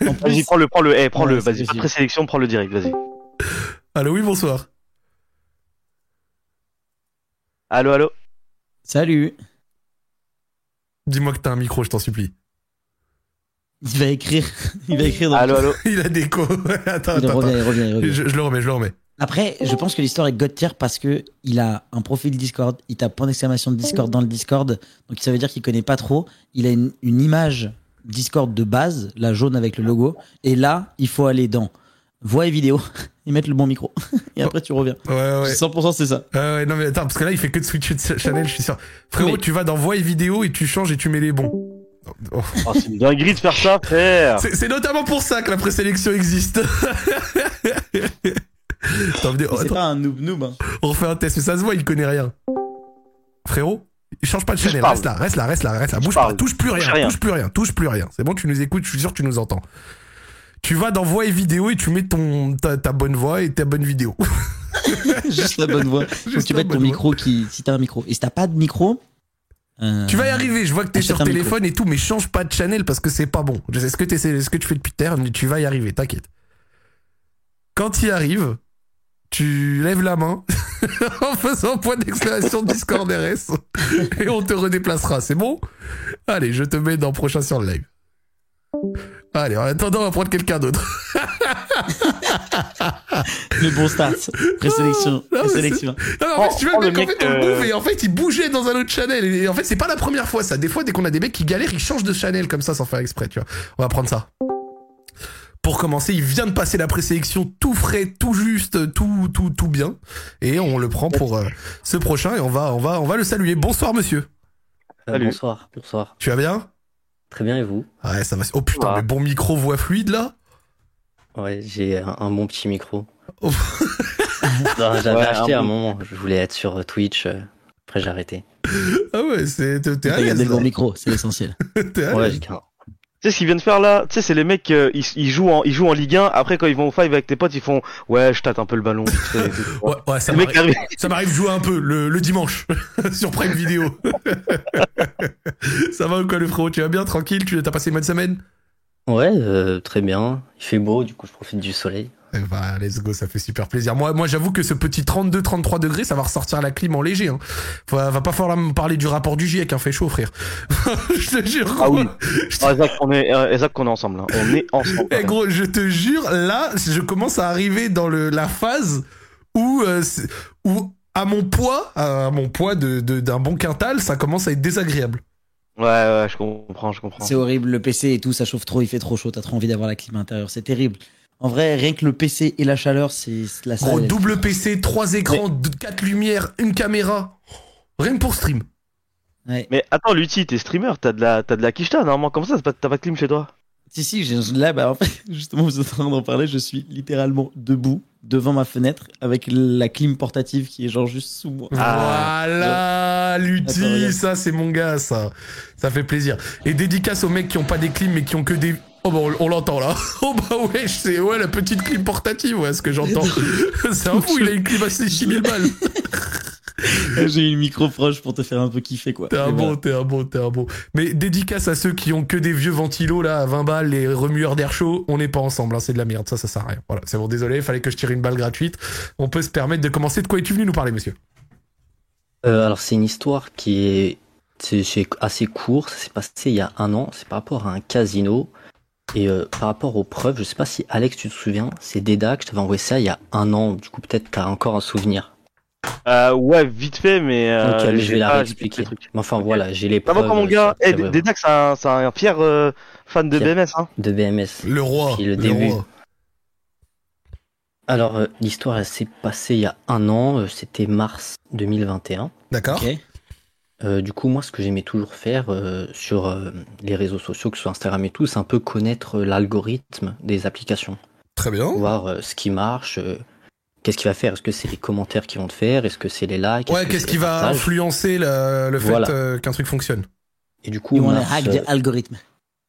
Vas-y, prends-le, prends-le, hey, prends-le. vas-y, pas de présélection, prends le direct. Vas-y. Allô, oui, bonsoir. Allô, allô Salut Dis-moi que t'as un micro, je t'en supplie. Il va écrire. Il va écrire. Dans allô, allô [LAUGHS] Il a des co. [LAUGHS] attends, il revient, il revient, il revient. Je, le remets, je le remets. Après, je pense que l'histoire est god tier parce que il a un profil Discord, il tape point d'exclamation de Discord dans le Discord, donc ça veut dire qu'il connaît pas trop. Il a une, une image Discord de base, la jaune avec le logo, et là, il faut aller dans voix et vidéo [LAUGHS] et mettre le bon micro. [LAUGHS] et après, tu reviens. Ouais, ouais. 100% c'est ça. Ouais, ouais, non, mais attends, parce que là, il fait que de switcher de channel, je suis sûr. Frérot, tu vas dans voix et vidéo et tu changes et tu mets les bons. Oh. oh c'est une dinguerie de faire ça, frère. C'est notamment pour ça que la présélection existe. [LAUGHS] c'est pas un noob noob. Hein. On refait un test, mais ça se voit, il connaît rien. Frérot, il change pas de channel, reste là, reste là, reste là, reste là. Bouge pas, touche plus rien, touche plus rien, touche plus rien. C'est bon, tu nous écoutes, je suis sûr que tu nous entends tu vas dans voix et vidéo et tu mets ton ta, bonne voix et ta bonne vidéo. [LAUGHS] Juste la bonne voix. Juste tu la mets ton micro qui, si t'as un micro. Et si t'as pas de micro, euh, Tu vas y arriver, je vois que t'es sur micro. téléphone et tout, mais change pas de channel parce que c'est pas bon. Je sais ce que, t'essaies- ce que tu fais depuis l'heure, mais tu vas y arriver, t'inquiète. Quand tu y arrives, tu lèves la main [LAUGHS] en faisant point d'exclamation Discord RS et on te redéplacera, c'est bon? Allez, je te mets dans prochain sur le live. Allez, en attendant, on va prendre quelqu'un d'autre. [LAUGHS] le bon start. Présélection. Non, mais Présélection. Non, mais en fait, Oh, tu veux oh, le le mec, en mec, fait, on le euh, bouffe et en fait, il bougeait dans un autre channel. Et en fait, c'est pas la première fois, ça. Des fois, dès qu'on a des mecs qui galèrent, ils changent de channel comme ça sans faire exprès, tu vois. On va prendre ça. Pour commencer, il vient de passer la présélection tout frais, tout juste, tout, tout, tout bien. Et on le prend pour euh, ce prochain et on va, on va, on va le saluer. Bonsoir, monsieur. Euh, Salut. bonsoir, bonsoir. Tu vas bien? Très bien et vous? Ouais, ça va. Oh putain, Ah. mais bon micro, voix fluide, là? Ouais, j'ai un, un bon petit micro. [LAUGHS] Oh. J'avais Ouais, acheté un à un bon- moment, je voulais être sur Twitch, euh, après j'ai arrêté. Ah ouais, c'est, t'es à T'as gardé l'aise. le bon micro, c'est l'essentiel. [LAUGHS] Ouais, j'ai qu'un- Tu sais ce qu'ils viennent faire là Tu sais, c'est les mecs, euh, ils, ils jouent en, ils jouent en Ligue 1. Après, quand ils vont au five avec tes potes, ils font ouais, je tâte un peu le ballon. vite fait. Ouais, ouais, ça m'arrive. arrive. Ça m'arrive de jouer un peu le, le dimanche [LAUGHS] sur Prime Video. [LAUGHS] ça va ou quoi le frérot? Tu vas bien, tranquille? Tu t'as passé une bonne semaine? Ouais, euh, très bien. Il fait beau, du coup je profite du soleil. Eh ben, let's go, ça fait super plaisir. Moi, moi j'avoue que ce petit 32-33 degrés, ça va ressortir la clim en léger. Hein. Faut- va pas falloir me parler du rapport du GIEC, hein, fait chaud frère. [LAUGHS] je te jure. Ah oui. te- Ah, Zach, on est, euh, Zach, on est ensemble. hein. On est [LAUGHS] ensemble. Eh, gros, je te jure, là, je commence à arriver dans le, la phase où, euh, où à mon poids, à mon poids de, de- d'un bon quintal, ça commence à être désagréable. Ouais, ouais, je comprends, je comprends. C'est horrible, le PC et tout, ça chauffe trop, il fait trop chaud, t'as trop envie d'avoir la clim intérieure, c'est terrible. En vrai, rien que le PC et la chaleur, c'est c'est la Gros, salle. double PC, trois écrans, deux- quatre lumières, une caméra. Rien que pour stream. Ouais. Mais attends, Lutti, t'es streamer, t'as de la, t'as de la quicheta, normalement, comme ça, t'as pas, de clim chez toi. Si, si, j'ai- là, bah, en fait, justement, vous êtes en train d'en parler, je suis littéralement debout devant ma fenêtre avec la clim portative qui est genre juste sous moi. Ah. voilà, Attends, Lutti, ça c'est mon gars, ça. Ça fait plaisir. Et dédicace aux mecs qui ont pas des clims mais qui ont que des... Oh bah on, on l'entend là. [LAUGHS] Oh bah ouais, c'est ouais la petite clim portative, ouais, ce que j'entends. [LAUGHS] c'est un fou, il a une clim à 6000 balles. [LAUGHS] J'ai eu le micro proche pour te faire un peu kiffer, quoi. T'es un bon, t'es un bon, t'es un bon. Mais dédicace à ceux qui ont que des vieux ventilos là à 20 balles, les remueurs d'air chaud, on n'est pas ensemble, hein, c'est de la merde, ça, ça sert à rien. Voilà, c'est bon, désolé, fallait que je tire une balle gratuite. On peut se permettre de commencer. De quoi es-tu venu nous parler, monsieur? Euh, alors c'est une histoire qui est, c'est assez court, ça s'est passé il y a un an, c'est par rapport à un casino. Et euh, par rapport aux preuves, je sais pas si Alex tu te souviens, c'est Deda que je t'avais envoyé ça il y a un an, du coup peut-être t'as encore un souvenir. Euh, ouais, vite fait, mais. Euh, ok, mais je vais la réexpliquer. Mais enfin voilà, j'ai les Ça preuves. va, mon gars sur- Eh, c'est un, c'est un fier euh, fan de Fier. BMS, hein. de BMS. Le roi. Le début. roi. Alors euh, l'histoire elle s'est passée il y a un an, euh, c'était mars 2021. D'accord. Ok. Euh, du coup, moi, ce que j'aimais toujours faire euh, sur euh, les réseaux sociaux, que ce soit Instagram et tout, c'est un peu connaître euh, l'algorithme des applications. Très bien. Voir euh, ce qui marche, euh, qu'est-ce qu'il va faire? Est-ce que c'est les commentaires qui vont te faire? Est-ce que c'est les likes? Ouais, Est-ce que qu'est-ce c'est qui va partages? influencer le, le fait Voilà. euh, qu'un truc fonctionne Et du coup, vont les mars, hack des algorithmes.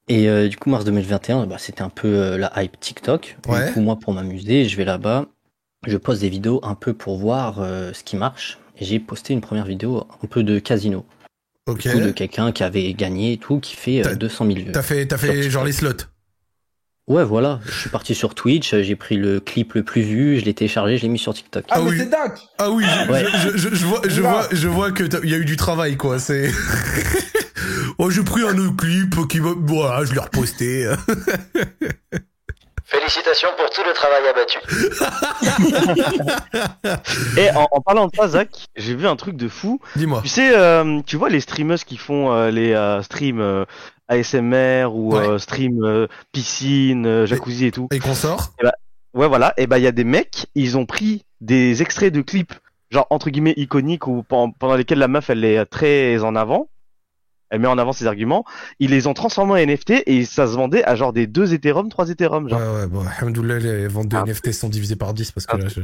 et euh, du coup, mars 2021, bah, c'était un peu euh, la hype TikTok. Ouais. Du coup, moi, pour m'amuser, je vais là-bas, je poste des vidéos un peu pour voir euh, ce qui marche. J'ai posté une première vidéo un peu de casino. Ok. Du coup, de quelqu'un qui avait gagné et tout, qui fait T'as- euh, 200 000 vues. T'as fait, t'as fait genre les slots. Ouais, voilà. Je suis parti sur Twitch, j'ai pris le clip le plus vu, je l'ai téléchargé, je l'ai mis sur TikTok. Ah, Ah mais oui. c'est Dak Ah oui, je, Ouais. je, je, je vois, je vois, je vois que il y a eu du travail, quoi. C'est. [LAUGHS] oh, j'ai pris un autre clip qui va. Voilà, je l'ai reposté. [LAUGHS] Félicitations pour tout le travail abattu. [LAUGHS] Et en, en parlant de ça, Zach, j'ai vu un truc de fou. Dis-moi. Tu sais, euh, tu vois les streamers qui font euh, les euh, streams euh, ASMR ou Ouais. euh, stream euh, piscine, euh, jacuzzi et tout. Et qu'on sort? Ouais, voilà. Et ben il y a des mecs, ils ont pris des extraits de clips, genre entre guillemets iconiques ou pen- pendant lesquels la meuf elle est très en avant. Elle met en avant ses arguments. Ils les ont transformés en NFT et ça se vendait à genre des 2 Ethereum, 3 Ethereum. Genre. Ouais, ouais, bon, alhamdoulilah, les ventes de Ah. NFT sont divisées par 10 parce que Ah. là, je...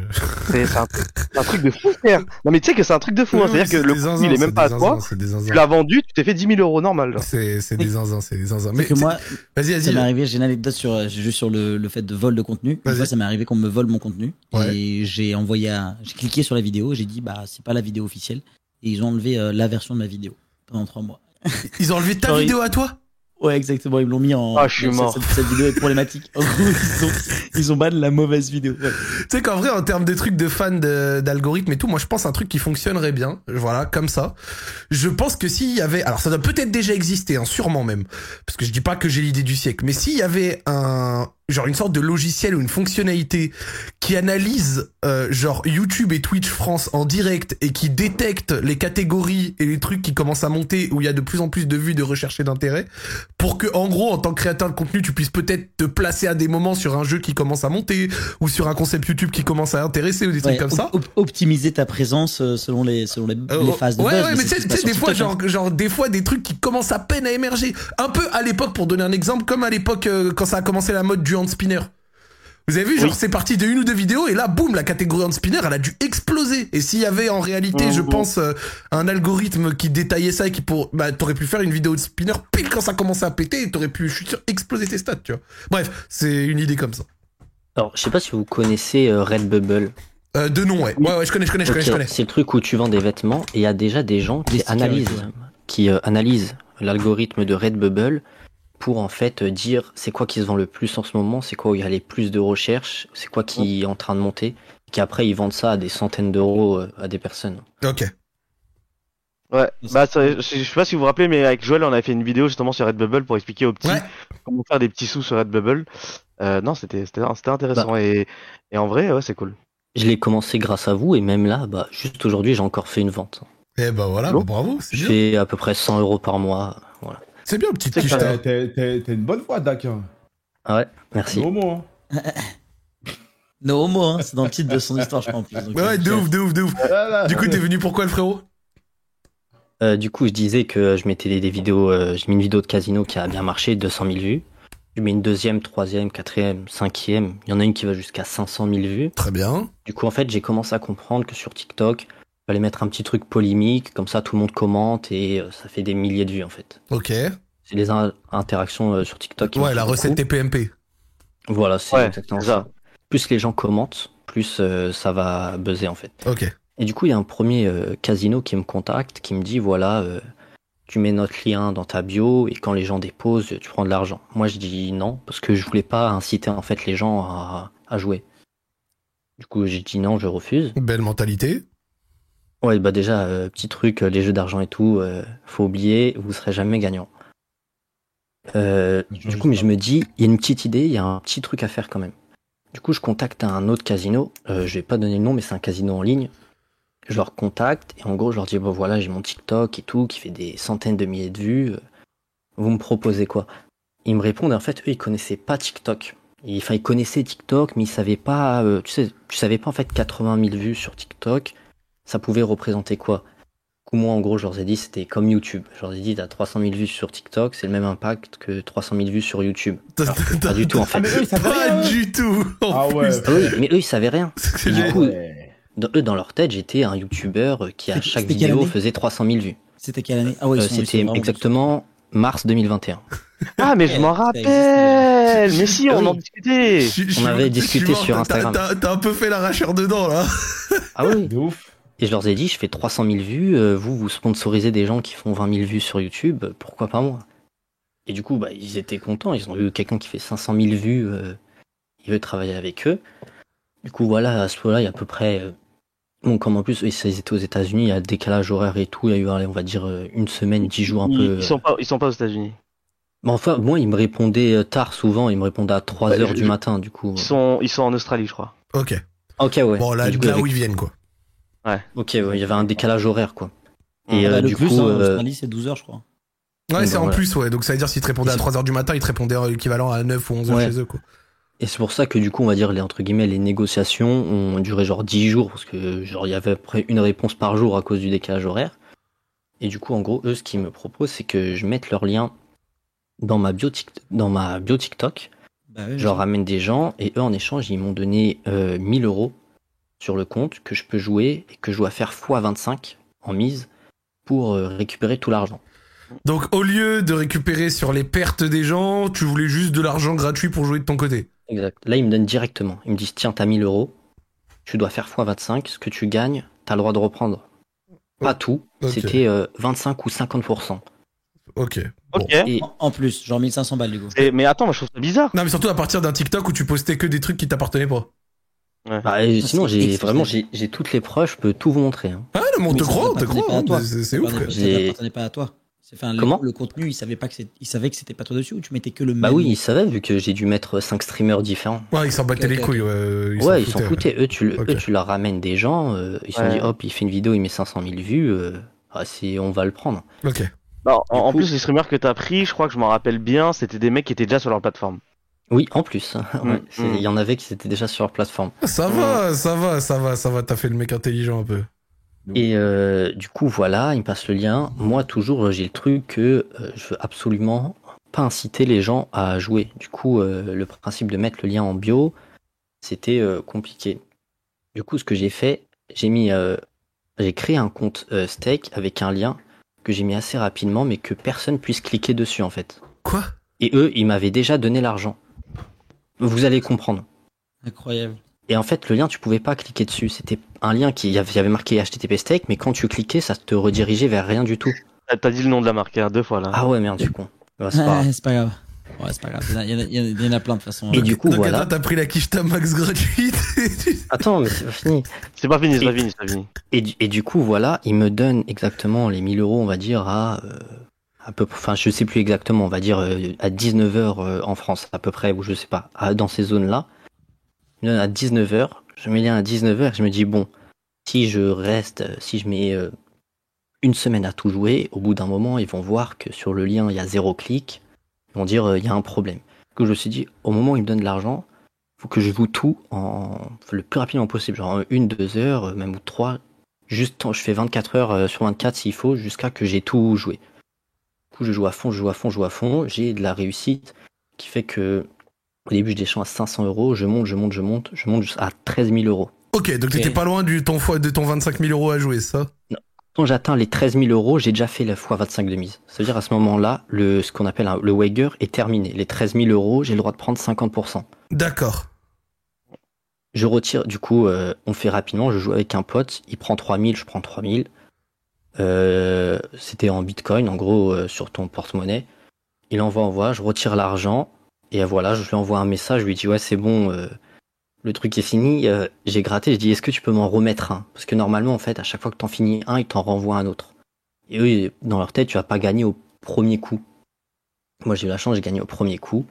C'est un, truc de fou, frère. Non mais tu sais que c'est un truc de fou. hein. C'est-à-dire que le coup, zinzins, il est même pas à toi. Tu l'as vendu, tu t'es fait 10 000 euros normal. C'est c'est des zinzins, c'est des zinzins. Mais que moi, vas-y, ça m'est vas-y. arrivé, j'ai une anecdote sur, euh, juste sur le, le fait de vol de contenu. Une Vas-y. fois, ça m'est arrivé qu'on me vole mon contenu. Ouais. Et j'ai envoyé un, j'ai cliqué sur la vidéo, j'ai dit, bah, c'est pas la vidéo officielle. Et ils ont enlevé euh, la version de ma vidéo pendant trois mois. [LAUGHS] Ils ont enlevé ta Sorry. vidéo à toi Ouais, exactement, ils me l'ont mis en. Ah, je suis cette- mort. Cette, cette vidéo est problématique. En gros, ils ont, ils ont ban la mauvaise vidéo. Ouais. Tu sais qu'en vrai, en termes de trucs de fans de- d'algorithmes et tout, moi je pense un truc qui fonctionnerait bien, voilà, comme ça. Je pense que s'il y avait, alors ça doit peut-être déjà exister, hein, sûrement même, parce que je dis pas que j'ai l'idée du siècle, mais s'il y avait un, genre une sorte de logiciel ou une fonctionnalité qui analyse, euh, genre YouTube et Twitch France en direct et qui détecte les catégories et les trucs qui commencent à monter où il y a de plus en plus de vues, de recherches et d'intérêt, pour que en gros en tant que créateur de contenu tu puisses peut-être te placer à des moments sur un jeu qui commence à monter ou sur un concept YouTube qui commence à intéresser ou des trucs comme ça. op- op- optimiser ta présence euh, selon les, selon les, Euh, les phases de ouais, buzz. ouais, mais tu c'est des fois, genre, genre, des fois, des trucs qui commencent à peine à émerger. Un peu à l'époque, pour donner un exemple, comme à l'époque, euh, quand ça a commencé la mode du hand spinner. Vous avez vu, genre, Oui. c'est parti de une ou deux vidéos, et là, boum, la catégorie hand spinner, elle a dû exploser. Et s'il y avait, en réalité, je pense, euh, un algorithme qui détaillait ça et qui pour, bah, t'aurais pu faire une vidéo de spinner pile quand ça commençait à péter, et t'aurais pu, je suis sûr, exploser tes stats, tu vois. Bref, c'est une idée comme ça. Alors, je sais pas si vous connaissez euh, Redbubble. Euh, de nom, ouais. Ouais, ouais, je connais, je connais, je connais, connais. C'est le truc où tu vends des vêtements et il y a déjà des gens qui analysent, qui euh, analysent l'algorithme de Redbubble pour en fait dire c'est quoi qui se vend le plus en ce moment, c'est quoi où il y a les plus de recherches, c'est quoi qui est en train de monter, et qu'après ils vendent ça à des centaines d'euros euh, à des personnes. Ok. Ouais. Bah, je sais pas si vous vous rappelez, mais avec Joël, on avait fait une vidéo justement sur Redbubble pour expliquer aux petits Ouais. comment faire des petits sous sur Redbubble. Euh, non, c'était c'était c'était intéressant Bah. et et en vrai, ouais, c'est cool. Je l'ai commencé grâce à vous et même là, bah, juste aujourd'hui j'ai encore fait une vente. Eh ben voilà, Bon. bah, bravo, c'est Je bien. fais à peu près 100 euros par mois. Voilà. C'est bien, petite quiche. t'as- t'as- t'as une bonne voix, Dak. hein. Ah ouais, merci. Au moins. hein. [LAUGHS] No homo, hein, c'est dans le titre de son histoire, je crois, en plus. Donc, Ouais, de ouf, de ouf, de ouf. Voilà. Du coup, t'es venu pourquoi, le frérot? Euh, du coup, je disais que je mettais des, des vidéos, euh, j'ai mis une vidéo de casino qui a bien marché, 200 000 vues. Je mets une deuxième, troisième, quatrième, cinquième. Il y en a une qui va jusqu'à 500 000 vues. Très bien. Du coup, en fait, j'ai commencé à comprendre que sur TikTok, fallait mettre un petit truc polémique, comme ça tout le monde commente et euh, ça fait des milliers de vues en fait. Ok. C'est les in- interactions euh, sur TikTok. qui Ouais, la beaucoup. recette TPMP. Voilà, c'est Ouais, exactement c'est ça. ça. Plus les gens commentent, plus euh, ça va buzzer en fait. Ok. Et du coup, il y a un premier euh, casino qui me contacte, qui me dit voilà, euh, tu mets notre lien dans ta bio et quand les gens déposent, tu prends de l'argent. Moi, je dis non parce que je voulais pas inciter en fait les gens à, à jouer. Du coup, j'ai dit non, je refuse. Belle mentalité. Ouais, bah déjà, euh, petit truc, euh, les jeux d'argent et tout, euh, faut oublier, vous serez jamais gagnant. Euh, du coup, mais je me dis, il y a une petite idée, il y a un petit truc à faire quand même. Du coup, je contacte un autre casino, je vais pas donner le nom, mais c'est un casino en ligne. Je leur contacte et en gros, je leur dis, bon voilà, j'ai mon TikTok et tout, qui fait des centaines de milliers de vues. Vous me proposez quoi? Ils me répondent, en fait, eux, ils connaissaient pas TikTok. Ils, enfin, ils connaissaient TikTok, mais ils savaient pas, tu sais, tu savais pas en fait 80 000 vues sur TikTok, ça pouvait représenter quoi? Moi, en gros, je leur ai dit, c'était comme YouTube. Je leur ai dit, t'as 300 000 vues sur TikTok, c'est le même impact que 300 000 vues sur YouTube. Alors pas du tout, en fait. Ah, mais eux, ils savaient Pas rien. du tout. en Ah ouais. plus. Ah oui, mais eux, ils savaient rien. [LAUGHS] Du coup, Ouais. Dans, eux, dans leur tête, j'étais un YouTuber qui, à chaque vidéo, faisait 300 000 vues. C'était quelle année? Ah ouais, Euh, C'était exactement mars 2021. [LAUGHS] Ah, mais je m'en rappelle. Mais si, Ah on oui. en discutait. On avait discuté sur Instagram. T'as t'as un peu fait l'arracheur dedans, là. Ah oui De ouf. Et je leur ai dit, je fais 300 000 vues, euh, vous, vous sponsorisez des gens qui font 20 000 vues sur YouTube, pourquoi pas moi? Et du coup, bah, ils étaient contents, ils ont vu quelqu'un qui fait 500 000 vues, euh, il veut travailler avec eux. Du coup, voilà, à ce moment-là, il y a à peu près... euh, Bon, comme en plus, ils étaient aux États-Unis, il y a décalage horaire et tout, il y a eu, allez, on va dire, une semaine, dix jours un Ils, peu... ils sont pas, ils sont pas aux États-Unis. Mais enfin, moi, ils me répondaient tard souvent, ils me répondaient à 3 Ouais, heures je- du matin, du coup. Ils sont, ils sont en Australie, je crois. Ok. Ok, ouais. Bon, là, du coup, là avec- où ils viennent, quoi. Ok, ouais, il y avait un décalage horaire, quoi. Et euh, le du plus, coup, hein, en euh, Australie, c'est 12 heures, je crois. Ouais, c'est en voilà. plus, ouais. Donc ça veut dire s'ils te répondaient à Et 3h du matin, ils te répondaient l'équivalent à 9 ou 11 heures Ouais. chez eux, quoi. Et c'est pour ça que du coup, on va dire les entre guillemets les négociations ont duré genre 10 jours parce que genre il y avait à peu près une réponse par jour à cause du décalage horaire. Et du coup, en gros, eux, ce qu'ils me proposent, c'est que je mette leur lien dans ma bio, Tik- dans ma bio TikTok. Bah ouais, Je leur ramène des gens et eux, en échange, ils m'ont donné euh, 1000 euros sur le compte que je peux jouer et que je dois faire x25 en mise pour euh, récupérer tout l'argent. Donc au lieu de récupérer sur les pertes des gens, tu voulais juste de l'argent gratuit pour jouer de ton côté. Exact. Là, ils me donnent directement. Ils me disent tiens, t'as 1000 euros, tu dois faire x25, ce que tu gagnes, t'as le droit de reprendre. Pas tout, Ok. c'était euh, 25 ou 50%. Ok. Ok. Et En, en plus, genre 1500 balles du coup. Et- mais attends, moi je trouve ça bizarre. Non mais surtout à partir d'un TikTok où tu postais que des trucs qui t'appartenaient pas. Bah, Ça, sinon, j'ai vraiment j'ai toutes les preuves, je peux tout vous montrer. hein. Ah non mais on Mais te ça croit, on te t'appartenait croit. pas à hein. toi. C'est ouf. t'appartenait pas à toi. C'est enfin, le- Comment le, contenu, il savait pas que c'est, il savait que c'était pas toi dessus ou tu mettais que le Bah même. oui, ils savaient vu que j'ai dû mettre 5 streamers différents. Ouais, ils s'en battaient les couilles. Ouais, ouais, ils s'en foutaient. Eux, tu, le- eux, tu leur ramènes des gens, euh, ils se sont Ouais. dit hop, il fait une vidéo, il met 500 000 vues, euh, ah, on va le prendre. Ok. Non, en, en plus, les streamers que t'as pris, je crois que je m'en rappelle bien, c'était des mecs qui étaient déjà sur leur plateforme. Oui, en plus. [LAUGHS] Ouais, Mm, mm. Il y en avait qui étaient déjà sur leur plateforme. Ça va, ça va, ça va, ça va. T'as fait le mec intelligent un peu. Et euh, du coup, voilà, il me passe le lien. Moi, toujours, j'ai le truc que euh, je veux absolument pas inciter les gens à jouer. Du coup, euh, le principe de mettre le lien en bio, c'était euh, compliqué. Du coup, ce que j'ai fait, j'ai mis, euh, j'ai créé un compte euh, Stake avec un lien que j'ai mis assez rapidement, mais que personne puisse cliquer dessus en fait. Quoi? Et eux, ils m'avaient déjà donné l'argent. Vous allez comprendre. Incroyable. Et en fait, le lien, tu pouvais pas cliquer dessus. C'était un lien qui y avait il y avait marqué HTTP Stake, mais quand tu cliquais, ça te redirigeait vers rien du tout. T'as- T'as dit le nom de la marque hein, deux fois là. Ah ouais, merde, suis con. Ouais, c'est pas grave. Ouais, c'est pas grave. Ouais, c'est pas grave. Il y en a, il y en a- il y en a plein de façon. Et du coup, Donc, voilà. attends, t'as pris la quiche max gratuite. [LAUGHS] Attends, mais c'est pas fini. C'est pas fini, c'est pas fini, c'est pas fini. Et, du- et du coup, voilà, il me donne exactement les 1000 euros, on va dire, à, euh, à peu je sais plus exactement, on va dire, euh, à 19h en France, à peu près, ou je sais pas, dans ces zones-là. À 19h, je mets lien à 19h, je me dis, bon, si je reste, euh, si je mets euh, une semaine à tout jouer, au bout d'un moment, ils vont voir que sur le lien, il y a zéro clic, ils vont dire, euh, il y a un problème. Que je me suis dit, au moment où ils me donnent de l'argent, faut que je joue tout en le plus rapidement possible, genre en une, deux heures, euh, même ou trois. Juste, je fais 24 heures euh, sur 24 s'il faut, jusqu'à que j'ai tout joué. Coup, je joue à fond, je joue à fond, je joue à fond. J'ai de la réussite qui fait que au début, je descends à 500 euros, je monte, je monte, je monte, je monte jusqu'à 13 000 euros. ok, donc t'étais pas loin du, ton, de ton 25 000 euros à jouer, ça? Quand j'atteins les 13 000 euros, j'ai déjà fait la fois 25 de mise. Ça veut dire à ce moment-là, le, ce qu'on appelle un- le wager est terminé. Les 13 000 euros, j'ai le droit de prendre 50%. D'accord. Je retire, du coup, euh, on fait rapidement, je joue avec un pote, il prend 3000, je prends 3000. Euh, C'était en bitcoin, en gros, euh, sur ton porte-monnaie. Il envoie, envoie, je retire l'argent, et voilà, je lui envoie un message, je lui dis, ouais, c'est bon, euh, le truc est fini. Euh, J'ai gratté, je dis, est-ce que tu peux m'en remettre un? Parce que normalement, en fait, à chaque fois que t'en finis un, ils t'en renvoient un autre. Et eux, dans leur tête, tu vas pas gagner au premier coup. Moi, j'ai eu la chance, j'ai gagné au premier coup.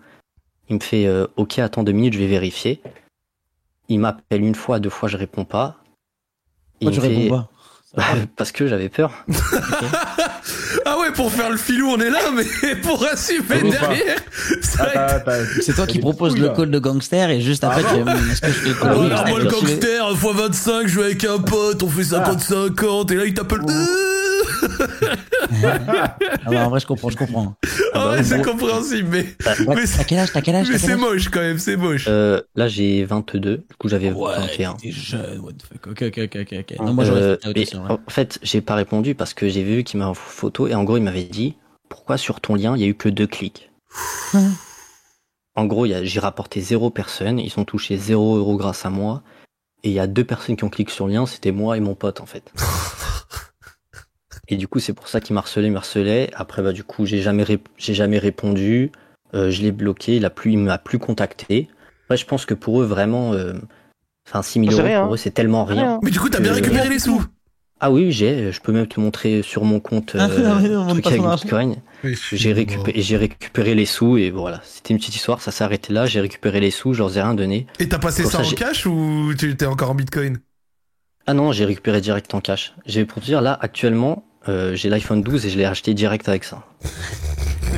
Il me fait, euh, ok, attends deux minutes, je vais vérifier. Il m'appelle une fois, deux fois, je réponds pas. Pourquoi tu fait- réponds pas Parce que j'avais peur. [LAUGHS] Ah ouais, pour faire le filou, on est là, mais pour assumer derrière, attends. C'est toi qui couilles, le call de gangster et juste après Ah tu est-ce que je fais le call Ah de alors moi le gangster, x25, je joue avec un pote, on fait 50-50, et là il t'appelle. Ah bah, en vrai, je comprends, je comprends. Ah ouais, c'est bon. compréhensible, mais, Ouais, mais, T'as quel âge T'as quel âge mais c'est moche quand même, c'est moche. Euh, là, j'ai 22. Du coup, j'avais Ouais, 21. t'es jeune, what the fuck. Ok, ok, ok, ok. ok. Non, moi Euh, fait ouais. en fait, j'ai pas répondu parce que j'ai vu qu'il m'a envoyé une photo et en gros, il m'avait dit pourquoi sur ton lien il y a eu que deux clics? en gros, j'ai rapporté zéro personne, ils ont touché zéro euro grâce à moi et il y a deux personnes qui ont cliqué sur le lien, c'était moi et mon pote en fait. [LAUGHS] et du coup, c'est pour ça qu'il m'a harcelé, me harcelait. Après, bah du coup, j'ai jamais j'ai jamais répondu, Euh, je l'ai bloqué, il a plus, il m'a plus contacté. Après, je pense que pour eux vraiment, euh, enfin 6000 C'est euros rien. pour eux c'est tellement rien. Mais du coup, t'as bien Euh, récupéré les sous. Ah oui, j'ai. Je peux même te montrer sur mon compte Ah, euh, [LAUGHS] truc avec. Bitcoin. J'ai récupéré, j'ai récupéré les sous et voilà. C'était une petite histoire, ça s'est arrêté là. J'ai récupéré les sous, je leur ai rien donné. Et t'as passé Comme ça ça, en cash ou tu t'es encore en bitcoin? Ah non, j'ai récupéré direct en cash. J'ai pour te dire là actuellement, euh, j'ai l'iPhone 12 et je l'ai acheté direct avec ça. [LAUGHS]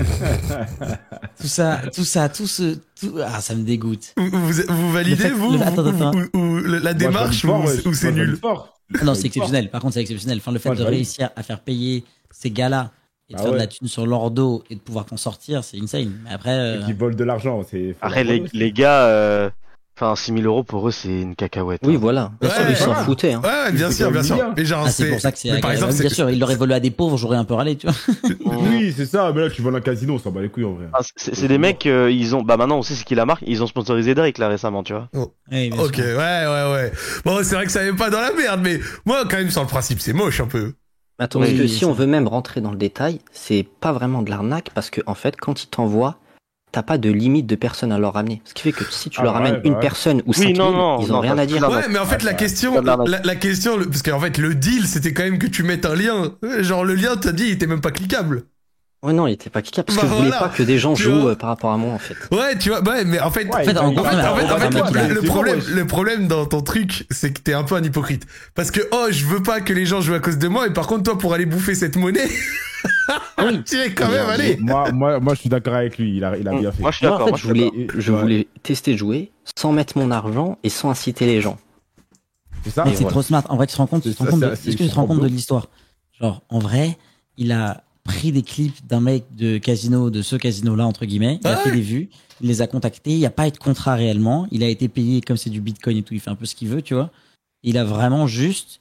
tout ça, tout ça, tout ce, tout, ah, ça me dégoûte. Vous, vous, vous validez, fait- vous, le- attends, ou- attends. ou- ou la Moi, démarche, ou, fort, ouais. ou c'est nul fort. Ah Non, c'est exceptionnel. Par contre, c'est exceptionnel. Enfin, le fait Moi, de réussir à faire payer ces gars-là et de Ah faire de la thune sur leur dos et de pouvoir t'en sortir, c'est insane. Mais après, euh, Qui volent de l'argent, Après, les, les gars, euh, enfin, 6000 euros pour eux, c'est une cacahuète. Oui, hein. voilà. Bien Ouais, sûr, ils s'en foutaient. Hein. Ouais, bien sûr, bien sûr. Mais genre, ah, c'est pour ça que c'est par exemple, Bien sûr, il l'aurait volé à des pauvres, j'aurais un peu râlé, tu vois. [LAUGHS] Oui, c'est ça, mais là, tu voles un casino, on s'en bat les couilles en vrai. Ah, c'est des mecs, euh, ils ont, bah maintenant on sait c'est qui la marque, ils ont sponsorisé Drake là récemment, tu vois. Bien Ok, sûr. ouais, ouais, ouais. Bon, c'est vrai que ça n'est pas dans la merde, mais moi, quand même, sur le principe, c'est moche un peu. Attends, Oui, parce que si ça. on veut même rentrer dans le détail, c'est pas vraiment de l'arnaque parce que en fait, quand ils t'envoient, t'as pas de limite de personnes à leur ramener. Ce qui fait que si tu Ah leur bah ramènes ouais, bah une ouais. personne ou Oui, 5000, non, non, ils ont non, rien à dire. Ouais, mais en fait, la question, la, question, le- parce qu'en fait, le deal, c'était quand même que tu mettes un lien. Genre, le lien, t'as dit, il était même pas cliquable. Ouais, non, il était pas cliquable parce Bah que je voulais voilà. pas que des gens Tu jouent vois. euh, par rapport à moi en fait. Ouais, tu vois, ouais, mais en fait, Ouais, En en En le, problème, le dans ton truc, c'est que t'es un peu un hypocrite. Parce que, oh, je veux pas que les gens jouent à cause de moi, et par contre, toi, pour aller bouffer cette monnaie, [LAUGHS] Oui. tu es quand même allé. Moi, moi, moi, je suis d'accord avec lui, il a, il a bien fait. Moi je suis Moi, en d'accord. fait, moi, je voulais, d'accord. je voulais tester de jouer sans mettre mon argent et sans inciter les gens. C'est ça Mais c'est trop smart. En vrai, tu te rends compte, tu te rends compte de- c'est- est-ce que tu te c'est rends compte de trop l'histoire? Genre, en vrai, il a pris des clips d'un mec de casino, de ce casino-là, entre guillemets. Il a Ah fait des vues. Il les a contactés. Il n'y a pas eu de contrat réellement. Il a été payé comme c'est du bitcoin et tout. Il fait un peu ce qu'il veut, tu vois. Il a vraiment juste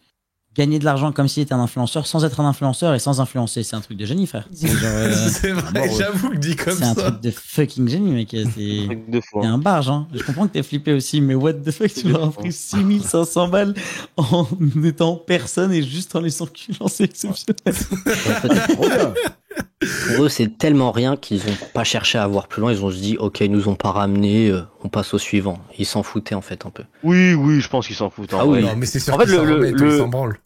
gagné de l'argent comme s'il était un influenceur sans être un influenceur et sans influencer. C'est un truc de génie, frère. C'est euh, [LAUGHS] vrai, ouais. j'avoue que dit comme c'est un ça. truc de fucking génie, mec. C'est. Un truc de fou. Il y a hein. un barge, hein. Je comprends que t'es flippé aussi, mais what the fuck, tu leur as pris 6500 balles en [LAUGHS] étant personne et juste en les enculant, c'est exceptionnel. Pour eux, c'est tellement rien qu'ils ont pas cherché à voir plus loin. Ils ont se dit, ok, ils nous ont pas ramené, euh, on passe au suivant. Ils s'en foutaient en fait un peu. Oui, oui, je pense qu'ils s'en foutent. en Ah vrai. oui. Non, mais c'est sûr En fait, le- le- le- s'en branlent.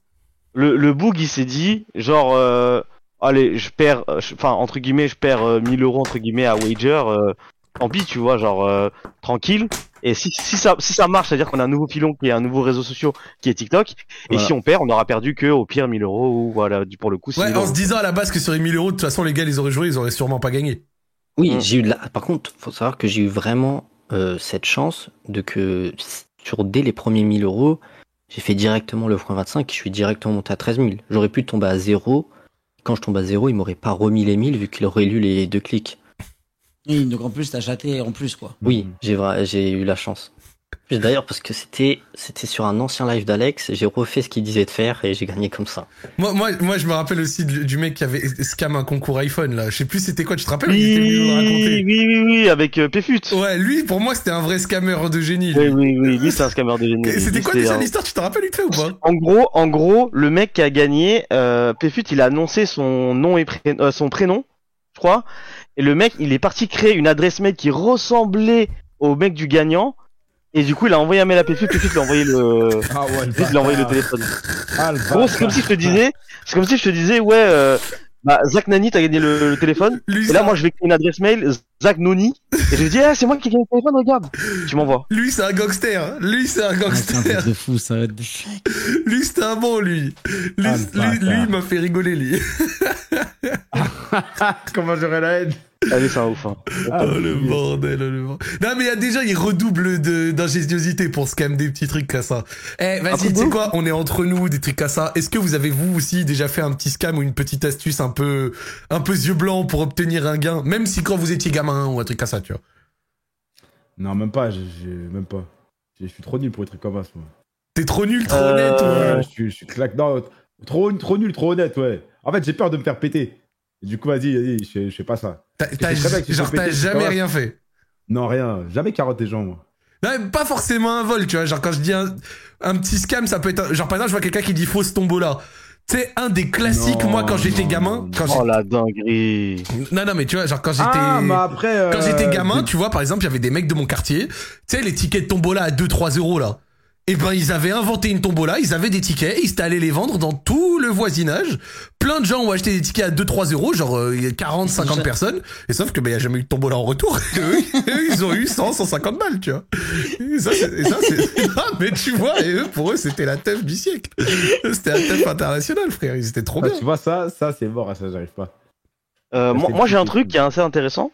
Le, le boug il s'est dit, genre, euh, allez, je perds, euh, enfin entre guillemets, je perds euh, 1000 euros entre guillemets à wager. euh, tant pis, tu vois, genre euh, tranquille. Et si, si ça si ça marche, c'est-à-dire qu'on a un nouveau filon qui est un nouveau réseau social qui est TikTok. Et si on perd, on aura perdu que au pire 1000 euros ou voilà, du- pour le coup. 6 Ouais, 000 en euros. se disant à la base que sur les 1000 euros, de toute façon, les gars, ils auraient joué, ils auraient sûrement pas gagné. Oui, Mm. j'ai eu de la... Par contre, faut savoir que j'ai eu vraiment euh, cette chance de que sur dès les premiers 1000 euros, j'ai fait directement le point 25 et je suis directement monté à 13 000. J'aurais pu tomber à zéro. Quand je tombe à zéro, il m'aurait pas remis les 1000 vu qu'il aurait lu les deux clics. Oui, donc en plus, t'as chaté en plus, quoi. Oui, j'ai eu la chance. D'ailleurs, parce que c'était c'était sur un ancien live d'Alex, j'ai refait ce qu'il disait de faire et j'ai gagné comme ça. Moi, moi, moi, je me rappelle aussi du, du mec qui avait scam un concours iPhone, là. Je sais plus c'était quoi, tu te rappelles? Il était Oui, raconter. oui, oui, oui, avec euh, Péfut. Ouais, lui, pour moi, c'était un vrai scammer de génie. Oui, lui. oui, oui, lui c'est un scammer de génie. Et C'était quoi déjà un- l'histoire? Tu te rappelles vite fait ou pas? En gros, en gros, le mec qui a gagné, euh, Péfut, il a annoncé son nom et pré- euh, son prénom, je crois. Et le mec, il est parti créer une adresse mail qui ressemblait au mec du gagnant. Et du coup, il a envoyé un mail à Péfut, Péfut lui a envoyé le, Ah ouais, le lui a envoyé le téléphone. Ah, le Gros, c'est comme si je te disais, c'est comme si je te disais, ouais, euh, bah, Zach Nani, t'as gagné le, le téléphone. lui, Et là, moi, je vais créer une adresse mail, Zach Noni. Et je lui dis, ah, c'est moi qui ai gagné le téléphone, regarde. Tu m'envoies. lui, c'est un gangster. Lui, c'est un Ah, c'est gangster. de fou, ça. Lui, c'était un bon, lui. Lui, Ah, lui, lui, il m'a fait rigoler, lui. [LAUGHS] [LAUGHS] Comment j'aurais la haine Allez, c'est un ouf, hein. Ah, oh, le bordel, oh, le bordel. Non, mais il y a déjà, il redouble de- d'ingéniosité pour scam des petits trucs comme ça. Eh, vas-y, Après, tu sais quoi, on est entre nous, des trucs comme ça. Est-ce que vous avez, vous aussi, déjà fait un petit scam ou une petite astuce un peu, un peu yeux blancs pour obtenir un gain, même si quand vous étiez gamin ou un truc comme ça, tu vois Non, même pas, j'ai même pas. Je suis trop nul pour les trucs comme ça, moi. T'es trop nul, trop Euh, honnête. Ouais, je suis, je suis claque. Non, trop, trop nul, trop honnête, ouais. En fait, j'ai peur de me faire péter. Et du coup, vas-y, vas-y, je, je fais pas ça. T'as- genre, c'est jamais rien fait. Non, rien. Jamais carotte des gens, moi. Non, mais pas forcément un vol, tu vois. Genre, quand je dis un, un petit scam, ça peut être. un- Genre, par exemple, je vois quelqu'un qui dit fausse tombola. Tu sais, un des classiques, Non, moi, quand j'étais non, gamin. Quand Oh la dinguerie. non, non, mais tu vois, genre, quand j'étais. Ah, mais après. euh, Quand j'étais gamin, de- tu vois, par exemple, il y avait des mecs de mon quartier, tu sais, les tickets de tombola à 2-3 euros, là. Et ben, ils avaient inventé une tombola, ils avaient des tickets, ils étaient allés les vendre dans tout le voisinage. Plein de gens ont acheté des tickets à 2-3 euros, genre euh, il y a 40, 50 Déjà- personnes. Et sauf que, ben, il y a jamais eu de tombola en retour. [LAUGHS] Et eux, ils ont eu 100, 150 balles, tu vois. Et ça, c'est, [LAUGHS] mais tu vois, et eux, pour eux, c'était la teuf du siècle. C'était la teuf internationale, frère. Ils étaient trop Ah, bien. tu vois, ça, ça c'est mort, ça, j'arrive pas. Euh, moi, j'ai un truc qui est assez intéressant.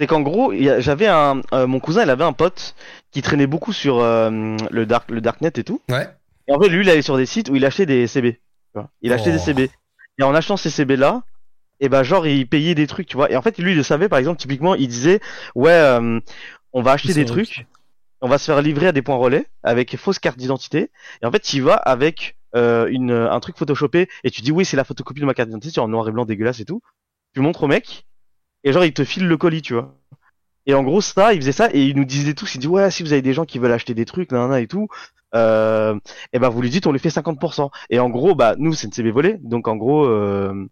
C'est qu'en gros, il y a- j'avais un, euh, mon cousin, il avait un pote qui traînait beaucoup sur euh, le dark, le darknet et tout. Ouais. Et en fait, lui, il allait sur des sites où il achetait des CB. tu vois. Il achetait Oh. des CB. Et en achetant ces CB là, et ben genre il payait des trucs, tu vois. Et en fait, lui, il le savait. Par exemple, typiquement, il disait, ouais, euh, on va acheter des trucs, on va se faire livrer à des points relais avec fausse carte d'identité. Et en fait, tu y vas avec euh, une, un truc photoshopé et tu dis oui, c'est la photocopie de ma carte d'identité, en noir et blanc dégueulasse et tout. Tu montres au mec et genre il te file le colis, tu vois. Et en gros, ça, il faisait ça et il nous disait tous, il dit ouais, si vous avez des gens qui veulent acheter des trucs, nanana et tout, euh, et ben vous lui dites on lui fait 50%. Et en gros, bah nous c'est une CB volée, donc en gros, euh,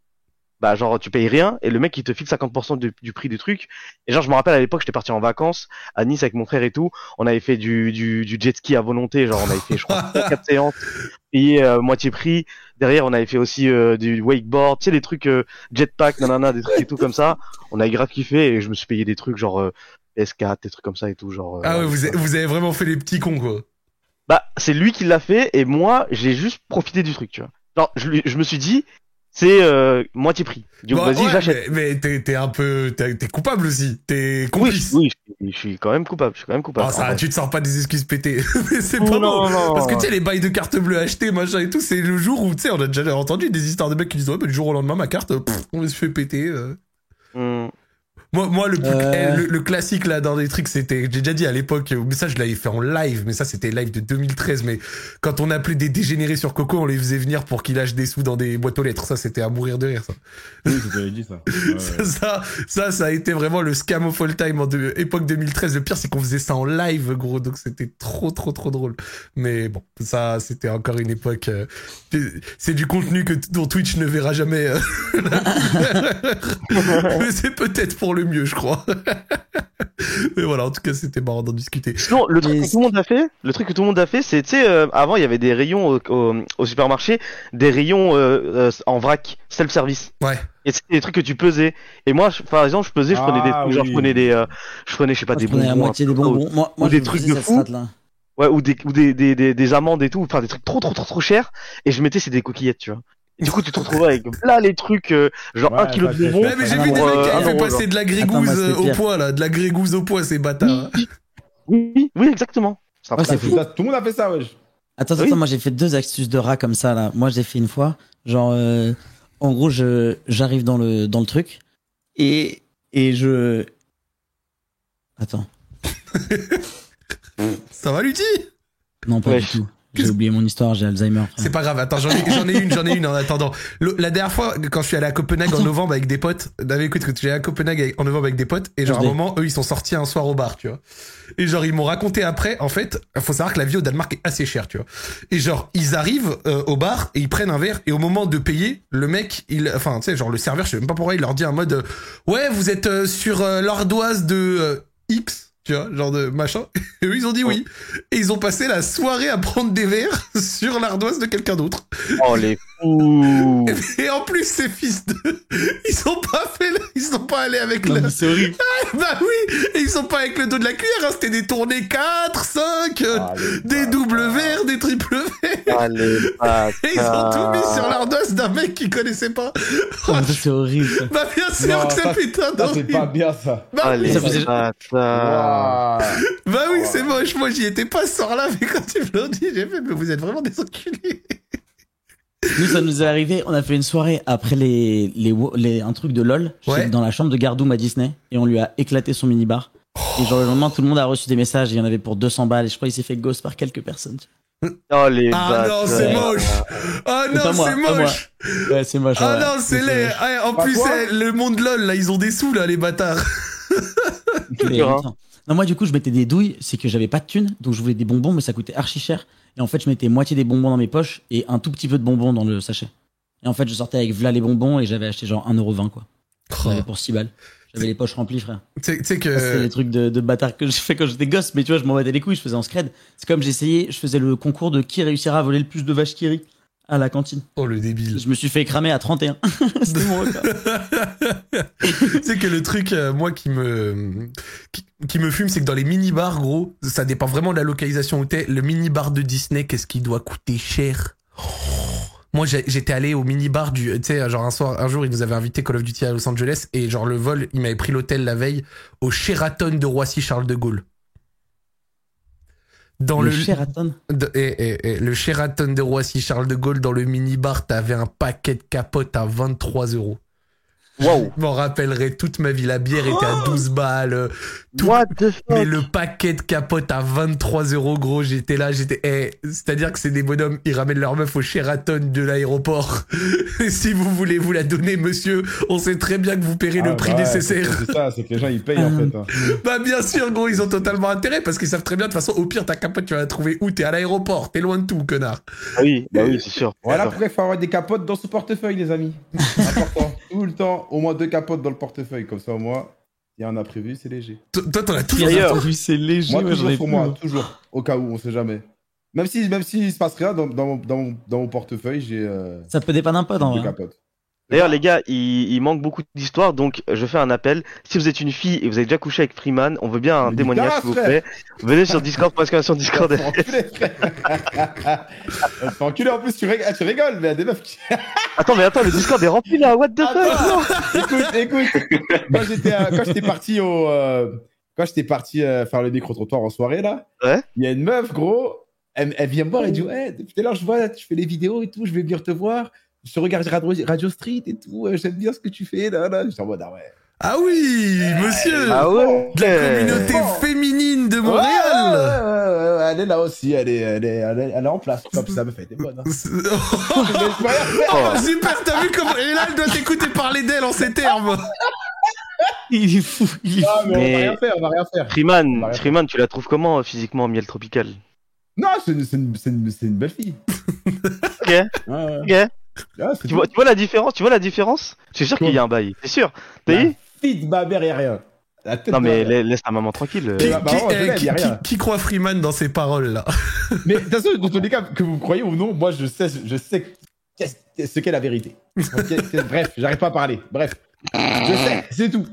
bah genre tu payes rien et le mec il te file 50% du, du prix du truc. Et genre je me rappelle à l'époque j'étais parti en vacances à Nice avec mon frère et tout, on avait fait du, du, du jet ski à volonté, genre on avait fait je crois [LAUGHS] 4 séances, payé euh, moitié prix. Derrière on avait fait aussi euh, du wakeboard, tu sais des trucs euh, jetpack, nanana, des trucs et tout comme ça. On avait grave kiffé et je me suis payé des trucs genre euh, S4, des trucs comme ça et tout genre. euh, Ah ouais, vous avez, vous avez vraiment fait les petits cons, quoi. Bah, c'est lui qui l'a fait et moi, j'ai juste profité du truc, tu vois. Genre, je, je me suis dit, c'est euh, moitié prix. Du coup, Bon, vas-y, ouais, j'achète. Mais, mais t'es, t'es un peu, t'es, coupable aussi. T'es complice. oui, je, je suis quand même coupable. Je suis quand même coupable. Ah, ça, tu te sors pas des excuses pétées. [LAUGHS] mais c'est Oh, pas non, bon. Parce que tu sais, les bails de carte bleue achetées, machin et tout, c'est le jour où, tu sais, on a déjà entendu des histoires de mecs qui disent, ouais, bah, du jour au lendemain, ma carte, pff, on se fait péter. euh. Hmm. Moi, moi le, plus- Euh. eh, le, le classique là dans des trucs, c'était, j'ai déjà dit à l'époque, mais ça je l'avais fait en live, mais ça c'était live de 2013, mais quand on appelait des dégénérés sur Coco, on les faisait venir pour qu'ils lâchent des sous dans des boîtes aux lettres. Ça c'était à mourir de rire, ça. Oui, que j'avais dit, ça. [LAUGHS] Ouais, ouais. ça, ça, ça a été vraiment le scam of all time en de- époque 2013. Le pire, c'est qu'on faisait ça en live, gros, donc c'était trop, trop, trop drôle. Mais bon, ça, c'était encore une époque. euh, c'est du contenu que dont Twitch ne verra jamais. euh. [LAUGHS] [LAUGHS] Mais c'est peut-être pour le mieux, je crois. [LAUGHS] Mais voilà, en tout cas, c'était marrant d'en discuter. Sinon, le truc Mais que tout le monde a fait, le truc que tout le monde a fait, c'est, tu sais, euh, avant il y avait des rayons au, au, au supermarché, des rayons euh, euh, en vrac, self-service. Ouais. Et c'était des trucs que tu pesais. Et moi, je- par exemple, je pesais, je prenais des Ah, trucs, genre oui. je prenais des, euh, je prenais, je sais pas, Moi, je des prenais bonbons. la moitié des bonbons. Moi, moi ou des trucs de fou. Ouais, ou des, ou des, des, des, des amandes et tout, enfin des trucs trop trop trop trop chers, et je mettais c'est des coquillettes, tu vois. Et du coup, tu te retrouvais [LAUGHS] avec là les trucs, euh, genre Ouais, un kilo ça, de bonbons. Ouais, mais j'ai vu des non, mecs qui euh, avaient passer de la grégouze euh, au poids, là. De la grégouze au poids, ces bâtards. Oui, oui, exactement. C'est Ouais, fou. Ça, Tout le monde a fait ça, wesh. Attends, Oui. attends, moi j'ai fait deux astuces de rat comme ça là. Moi j'ai fait une fois, genre, euh, en gros, je j'arrive dans le dans le truc et et je. Attends, [LAUGHS] Ça va, Lutti non pas Wesh. du tout. J'ai oublié mon histoire, j'ai Alzheimer. C'est pas grave, attends, j'en ai, j'en ai une, j'en ai une en attendant. Le- la dernière fois, quand je suis allé à Copenhague en novembre avec des potes, David, écoute, que tu es à Copenhague avec- en novembre avec des potes, et genre à un Je moment, eux, ils sont sortis un soir au bar, tu vois. Et genre, ils m'ont raconté après, en fait, faut savoir que la vie au Danemark est assez chère, tu vois. Et genre, ils arrivent euh, au bar et ils prennent un verre, et au moment de payer, le mec, il, enfin, tu sais, genre, le serveur, je sais même pas pourquoi, il leur dit un mode, euh, ouais, vous êtes euh, sur euh, l'ardoise de euh, X, tu vois, genre de machin. [LAUGHS] Et eux, ils ont dit oui. Et ils ont passé la soirée à prendre des verres [LAUGHS] sur l'ardoise de quelqu'un d'autre. Oh les fous. [LAUGHS] Et en plus, ces fils de, ils sont pas fait, ils sont pas allés avec Non, le, mais c'est horrible. bah oui, et ils sont pas avec le dos de la cuillère, hein, c'était des tournées 4, 5, euh, Ah, des doubles verres, des triples verres. Allez, Et ils ont tout mis sur l'ardoise d'un mec qu'ils connaissaient pas. Oh, mais c'est horrible. Bah bien sûr Non, que c'est ça, putain Ça, c'est d'horrible. pas bien, ça. Bah, Ça faisait-. Waouh. bah oui, c'est moche, moi j'y étais pas ce soir-là, [LAUGHS] mais quand tu me l'as dit, j'ai fait, mais vous êtes vraiment des enculés. Nous, ça nous est arrivé. On a fait une soirée après les, les, un truc de LOL Ouais. dans la chambre de Gardoum à Disney et on lui a éclaté son minibar. Et genre le lendemain, tout le monde a reçu des messages. et Il y en avait pour 200 balles et je crois qu'il s'est fait ghost par quelques personnes. Oh les Ah non, c'est moche. Ah non, c'est moche. Ouais, c'est moche. Ah ouais. non, c'est moche. Ouais, en Pas plus, c'est le monde LOL, là, ils ont des sous, là, les bâtards. Non, moi, du coup, je mettais des douilles, c'est que j'avais pas de thunes, donc je voulais des bonbons, mais ça coûtait archi cher. Et en fait, je mettais moitié des bonbons dans mes poches et un tout petit peu de bonbons dans le sachet. Et en fait, je sortais avec v'là les bonbons et j'avais acheté genre 1,20€ quoi. Avais pour 6 balles. J'avais les poches remplies, frère. Tu sais- Ça, C'était que. les trucs de, de bâtard que j'ai fait quand j'étais gosse, mais tu vois, je m'en battais les couilles, je faisais en scred. C'est comme j'essayais, je faisais le concours de qui réussira à voler le plus de vaches qui rit à la cantine. Oh, le débile. Je me suis fait cramer à 31. [LAUGHS] C'était mon record. [LAUGHS] sais que le truc, euh, moi, qui me, qui, qui me fume, c'est que dans les mini-bars, gros, ça dépend vraiment de la localisation où t'es. Le mini-bar de Disney, qu'est-ce qui doit coûter cher? Oh. Moi, j'étais allé au mini-bar du. Tu sais, genre un soir, un jour, ils nous avaient invité Call of Duty à Los Angeles et genre le vol, il m'avait pris l'hôtel la veille au Sheraton de Roissy-Charles de Gaulle. Dans Le le, Sheraton. de- et, et- et le Sheraton de Gaulle, dans le mini-bar, t'avais un paquet de capotes à 23 euros. Waouh. Je m'en rappellerai toute ma vie. La bière était à 12 balles. euh, tout- What the fuck? Mais le paquet de capotes à 23 euros, gros, j'étais là, j'étais. eh, C'est-à-dire que c'est des bonhommes, ils ramènent leur meuf au Sheraton de l'aéroport. [LAUGHS] si vous voulez vous la donner, monsieur, on sait très bien que vous paierez Ah, le prix bah ouais, nécessaire. C'est ça, c'est que les gens ils payent en fait. hein. [LAUGHS] bah, bien sûr, gros, ils ont totalement intérêt parce qu'ils savent très bien, de toute façon, au pire, ta capote, tu vas la trouver où? T'es à l'aéroport, t'es loin de tout, connard. Ah oui, bah oui, c'est sûr. Voilà pourquoi il faut avoir des capotes dans ce portefeuille, les amis. Important. Tout le temps, au moins deux capotes dans le portefeuille. Comme ça, au moins, il y a un imprévu, c'est léger. Toi, t'en as toujours. Entendu, c'est léger. Moi, toujours pour moi, moi. toujours. Au cas où, on sait jamais. Même si, même s'il se passe rien, dans, dans, mon, dans, mon, dans mon portefeuille, j'ai euh, Ça peut dépanner un pote en deux vrai. capotes. D'ailleurs, les gars, il, il manque beaucoup d'histoires, donc je fais un appel. Si vous êtes une fille et vous avez déjà couché avec Freeman, on veut bien un Mais témoignage, s'il vous plaît. Venez sur Discord, sur Discord. Tu te fais enculer, en plus, tu, rig- ah, tu rigoles, mais il y a des meufs qui. [LAUGHS] Attends, mais attends, le Discord est rempli là, what the fuck? Attends, écoute, écoute. Quand j'étais, à- quand j'étais parti au, euh, quand j'étais parti euh, faire le micro-trottoir en soirée, là, Ouais. il y a une meuf, gros, elle, elle vient me voir et dit, ouais, depuis tout à l'heure, je vois, tu fais les vidéos et tout, je vais venir te voir. Je te regarde Radio, Radio Street et tout, euh, j'aime bien ce que tu fais, là, là. J'étais en mode, ah ouais. Ah oui, monsieur Ah ouais De la communauté féminine de Montréal Ouais, ouais, ouais, ouais, elle est là aussi, elle est, elle est, elle est, elle est en place. Comme ça me fait, t'es bonne. Hein. [LAUGHS] Oh, [LAUGHS] super, t'as vu comment. Et là, elle doit t'écouter parler d'elle en ces termes. Il est fou. Il est Ah, fou. mais, on va rien faire, on va rien faire. Freeman. Freeman, tu la trouves comment euh, physiquement, miel tropical? Non, c'est une, c'est une, c'est une, une belle fille. Ok, Ouais, ouais. ok. Ah, c'est Tu vois, tu vois la différence Tu vois la différence? Je suis sûr qu'il y a un bail. C'est sûr. T'as vu fille de ma mère, y a rien. La tête Non mais la- laisse ta maman tranquille. Qui, croit Freeman dans ces paroles là? Mais de toute façon, dans tous les cas, que vous croyez ou non, moi je sais, je sais ce qu'est la vérité. [LAUGHS] Bref, j'arrive pas à parler. Bref, je sais, c'est tout.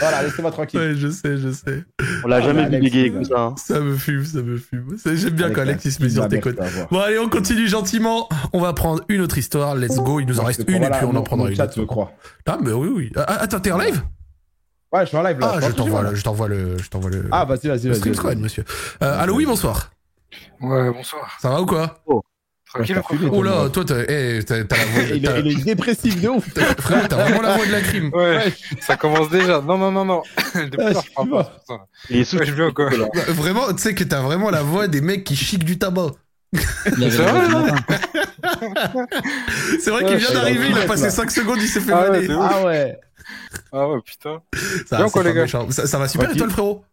Voilà, laissez-moi tranquille. Ouais, je sais, je sais. On l'a Ah, jamais mais vu bégayer il comme ça. hein. Ça me fume, ça me fume. Ça, J'aime bien Avec quand Alexis de sur tes côtes. tu. Bon, allez, on continue gentiment. On va prendre une autre histoire. Let's go. Il nous en reste une crois, et puis on en prendra une chat autre. te croit. Ah, mais oui, oui. Ah, attends, t'es en live? Ouais, je suis en live là. Ah, je t'envoie le, je t'envoie le, je t'envoie le. Ah, vas-y, vas-y, vas-y. stream monsieur. Euh, allô, oui, bonsoir. Ouais, bonsoir. Ça va ou quoi? Tranquille, Ouais, Oh là, toi, t'as, eh, t'as, la voix. [LAUGHS] Il est, il est dépressif de ouf. t'as- frère, t'as vraiment la voix de la crime. Ouais, ça commence déjà. Non, non, non, non. [LAUGHS] Depuis Ah, je pas. Il est sous. Ouais, je quoi. Vraiment, tu sais que t'as vraiment la voix des mecs qui chiquent du tabac. Avait C'est vrai, qu'il vient d'arriver, il a passé là. 5 secondes, il s'est fait Ah. Ah ouais. Ah ouais, putain. Ça, quoi, les gars ça, ça va super, et toi, le frérot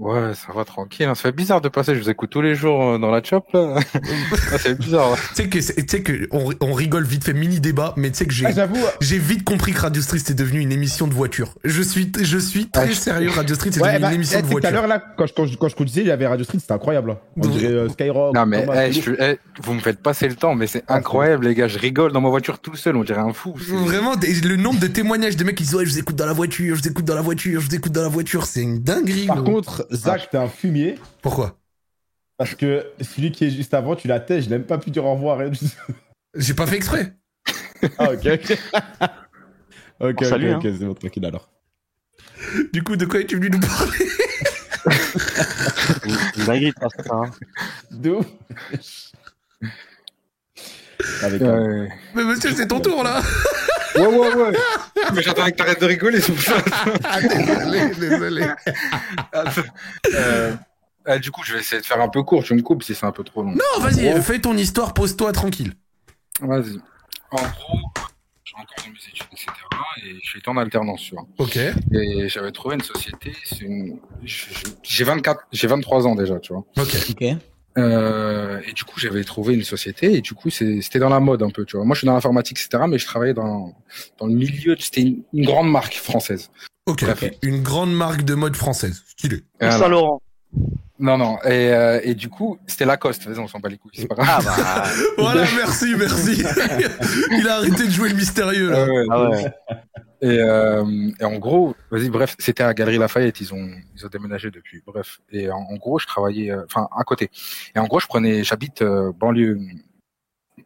Ouais, ça va tranquille. hein. Ça fait bizarre de passer. Je vous écoute tous les jours euh, dans la chop là. [LAUGHS] ah, c'est bizarre. Tu sais que, tu sais que on, on rigole vite fait mini débat, mais tu sais que j'ai, Ah, j'avoue. j'ai vite compris que Radio Street c'est devenu une émission de voiture. Je suis, je suis très Ah, je- sérieux. Radio Street c'est Ouais, devenu bah, une émission eh, de tu sais, tout à voiture. l'heure là, quand je, quand je, quand je conduisais, il y avait Radio Street, c'était incroyable. hein. On dirait euh, Skyrock. Non mais Thomas, eh, je eh, vous me faites passer le temps, mais c'est Ah, incroyable les gars. Je rigole dans ma voiture tout seul. On dirait un fou. Vraiment, le nombre de témoignages des mecs qui disent ouais, je vous écoute dans la voiture, je vous écoute dans la voiture, je vous écoute dans la voiture, c'est une dinguerie. Par contre, Zach, t'es un fumier. Pourquoi Parce que celui qui est juste avant, tu la tèches, je n'ai même pas pu dire au revoir. rien du tout. J'ai pas fait exprès. ah, ok, ok. [LAUGHS] ok, ok, Salut, ok, c'est bon, tranquille alors. Du coup, de quoi es-tu venu nous parler [LAUGHS] Une dinguerie ça. hein. De ouf. Avec un- Ouais, Mais monsieur, c'est ton tour là. ouais, ouais. ouais. [LAUGHS] mais j'attendais que t'arrêtes de rigoler. c'est pour ça. Ah, désolé, désolé. [LAUGHS] Euh, euh, du coup, je vais essayer de faire un peu court. Tu me coupes si c'est un peu trop long. Non, vas-y, gros- fais ton histoire, pose-toi tranquille. Vas-y. En gros, j'ai encore dans mes études, etc. Et je suis en alternance, tu vois. Ok. Et j'avais trouvé une société. C'est une. J'ai 24, j'ai 23 ans déjà, tu vois. Ok. Ok. Euh, et du coup, j'avais trouvé une société. Et du coup, c'est- c'était dans la mode un peu, tu vois. Moi, je suis dans l'informatique, etc. Mais je travaillais dans dans le milieu. de- C'était une, une grande marque française. Ok. Bref. Une grande marque de mode française. Stylé. Voilà. Saint-Laurent. Non, non. Et, euh, et du coup, c'était Lacoste. Vas-y, on s'en bat les couilles. C'est pas grave. Ah bah. [LAUGHS] Voilà, merci, merci. [LAUGHS] Il a arrêté de jouer le mystérieux là. Ah ouais. Ah ouais. Et, euh, et en gros, vas-y, bref, c'était à Galerie Lafayette, ils ont, ils ont déménagé depuis. Bref, et en, en gros, je travaillais, euh, enfin, à côté. Et en gros, je prenais, j'habite euh, banlieue,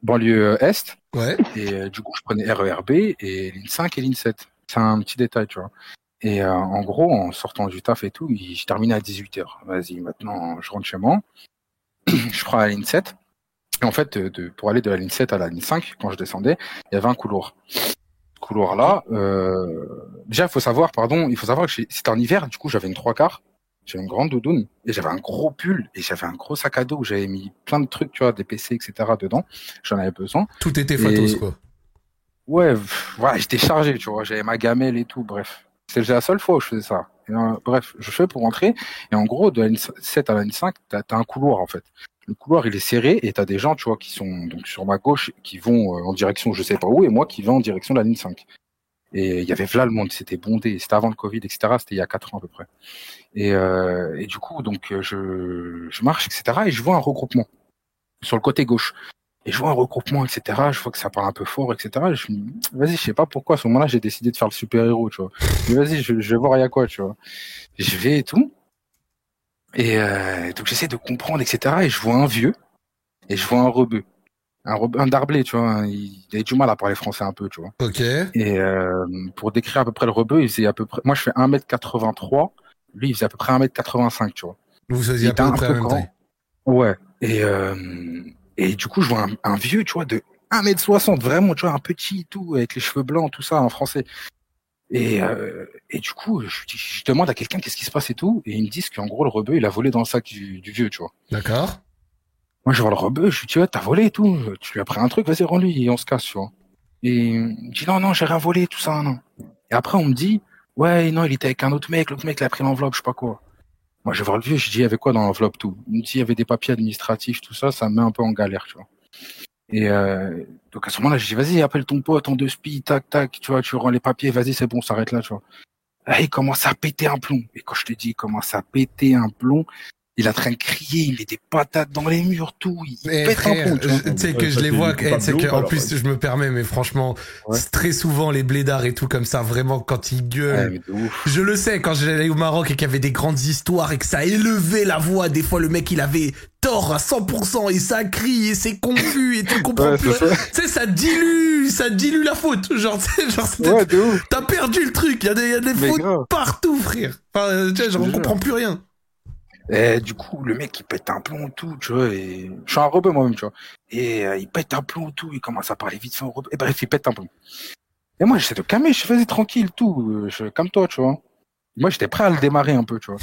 banlieue Est. Ouais. Et euh, du coup, je prenais RERB et ligne 5 et ligne 7. C'est un petit détail, tu vois. Et euh, en gros, en sortant du taf et tout, je terminais à 18h. Vas-y, maintenant, je rentre chez moi. [CLEARS THROAT] je prends la ligne 7. Et en fait, de, de- pour aller de la ligne 7 à la ligne 5, quand je descendais, il y avait un couloir. Ce couloir-là, euh, déjà, il faut savoir, pardon, il faut savoir que c'était en hiver, du coup, j'avais une trois quarts. J'avais une grande doudoune et j'avais un gros pull et j'avais un gros sac à dos où j'avais mis plein de trucs, tu vois, des PC, etc. dedans. J'en avais besoin. Tout était fatos, Et- quoi. Ouais, pff, voilà, j'étais chargé, tu vois, j'avais ma gamelle et tout, bref. C'était la seule fois où je faisais ça. Euh, bref, je fais pour rentrer, et en gros, de la ligne 7 à la ligne 5, t'as as un couloir, en fait. Le couloir, il est serré, et t'as des gens, tu vois, qui sont donc sur ma gauche, qui vont euh, en direction je sais pas où, et moi qui vais en direction de la ligne 5. Et il y avait là le monde, c'était bondé, c'était avant le Covid, etc., c'était il y a 4 ans à peu près. Et, euh, du coup, donc, je marche, etc., et je vois un regroupement sur le côté gauche. Et je vois un regroupement, etc. Je vois que ça parle un peu fort, etc. Et je me dis, vas-y, je sais pas pourquoi, à ce moment-là, j'ai décidé de faire le super-héros, tu vois. Mais vas-y, je, je vais voir, il y a quoi, tu vois. Je vais et tout. Et euh, donc, j'essaie de comprendre, etc. Et je vois un vieux, et je vois un rebeu. Un, rebeu, un darblé, tu vois. un- il avait du mal à parler français un peu, tu vois. Ok. Et euh, pour décrire à peu près le rebeu, il faisait à peu près... Moi, je fais 1m83. Lui, il faisait à peu près 1m85, tu vois. Vous faisiez Il à peu un près la peu grand. Ouais. Et, euh, et du coup, je vois un, un vieux, tu vois, de 1m60, vraiment, tu vois, un petit et tout, avec les cheveux blancs, tout ça, en français. Et, euh, et du coup, je, dis- je demande à quelqu'un qu'est-ce qui se passe et tout, et ils me disent qu'en gros, le rebeu, il a volé dans le sac du, du vieux, tu vois. D'accord. Moi, je vois le rebeu, je lui dis, ouais, t'as volé et tout, tu lui as pris un truc, vas-y, rends-lui, et on se casse, tu vois. Et il me dit, non, non, j'ai rien volé, tout ça, non. Et après, on me dit, ouais, non, il était avec un autre mec, l'autre mec, il a pris l'enveloppe, je sais pas quoi. Moi, je vais le vieux, je dis, il y avait quoi dans l'enveloppe, tout. Il me dit, il y avait des papiers administratifs, tout ça, ça me met un peu en galère, tu vois. Et euh, donc à ce moment-là, je dis, vas-y, appelle ton pote en deux spi, tac, tac, tu vois, tu rends les papiers, vas-y, c'est bon, s'arrête là, tu vois. Là, il commence à péter un plomb. Et quand je te dis, il commence à péter un plomb, il est en train de crier, il met des patates dans les murs, tout, il Mais pète un frère, tu sais que je les c'est vois, tu sais que, en alors, plus ouais. je me permets, mais franchement, Ouais. très souvent les blédards et tout comme ça, vraiment quand ils gueulent. Je le sais, quand j'allais au Maroc et qu'il y avait des grandes histoires et que ça élevait la voix, des fois le mec il avait tort à 100% et ça crie et c'est confus et tu [LAUGHS] comprends Ouais, plus. c'est ça. Tu sais, ça dilue, ça dilue la faute. Genre, tu sais, genre t'as perdu le truc, il y a des, y a des Mais fautes grave. partout, frère. Enfin, tu sais, Je comprends plus rien. Et du coup, le mec, il pète un plomb, tout, tu vois, et je suis un rebeu moi-même, tu vois. Et euh, il pète un plomb, tout, il commence à parler vite au rebeu. Et bref, il pète un plomb. Et moi, j'essaie de calmer, je faisais tranquille, tout, euh, je, comme toi, tu vois. Moi, j'étais prêt à le démarrer un peu, tu vois.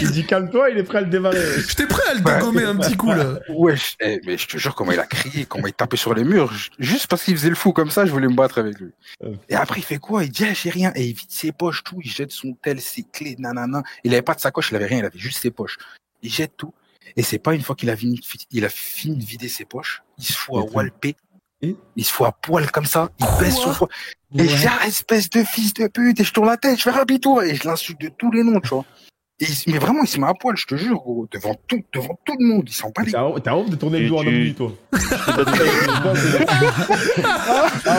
Il dit calme-toi, il est prêt à le démarrer. [LAUGHS] J'étais prêt à le dégommer un petit coup là. Ouais, je- eh, mais je te jure comment il a crié, comment il tapait sur les murs. Juste parce qu'il faisait le fou comme ça, je voulais me battre avec lui. Euh. Et après, il fait quoi? Il dit, ah, j'ai rien. Et il vide ses poches, tout. Il jette son tel, ses clés, nanana. Il avait pas de sacoche, il avait rien, il avait juste ses poches. Il jette tout. Et c'est pas une fois qu'il a fini, il a fini de vider ses poches, il se fout à walper. Et? Il se fout à poil comme ça, il baisse son poids. Et Ouais. ah, espèce de fils de pute, et je tourne la tête, je fais rabis-toi, et je l'insulte de tous les noms, tu vois. Et il se- mais vraiment, il se met à poil, je te jure, gros, devant tout, devant tout le monde, il s'en bat les T'as honte- t'as honte de tourner le dos en homme nu, toi. [LAUGHS] Ah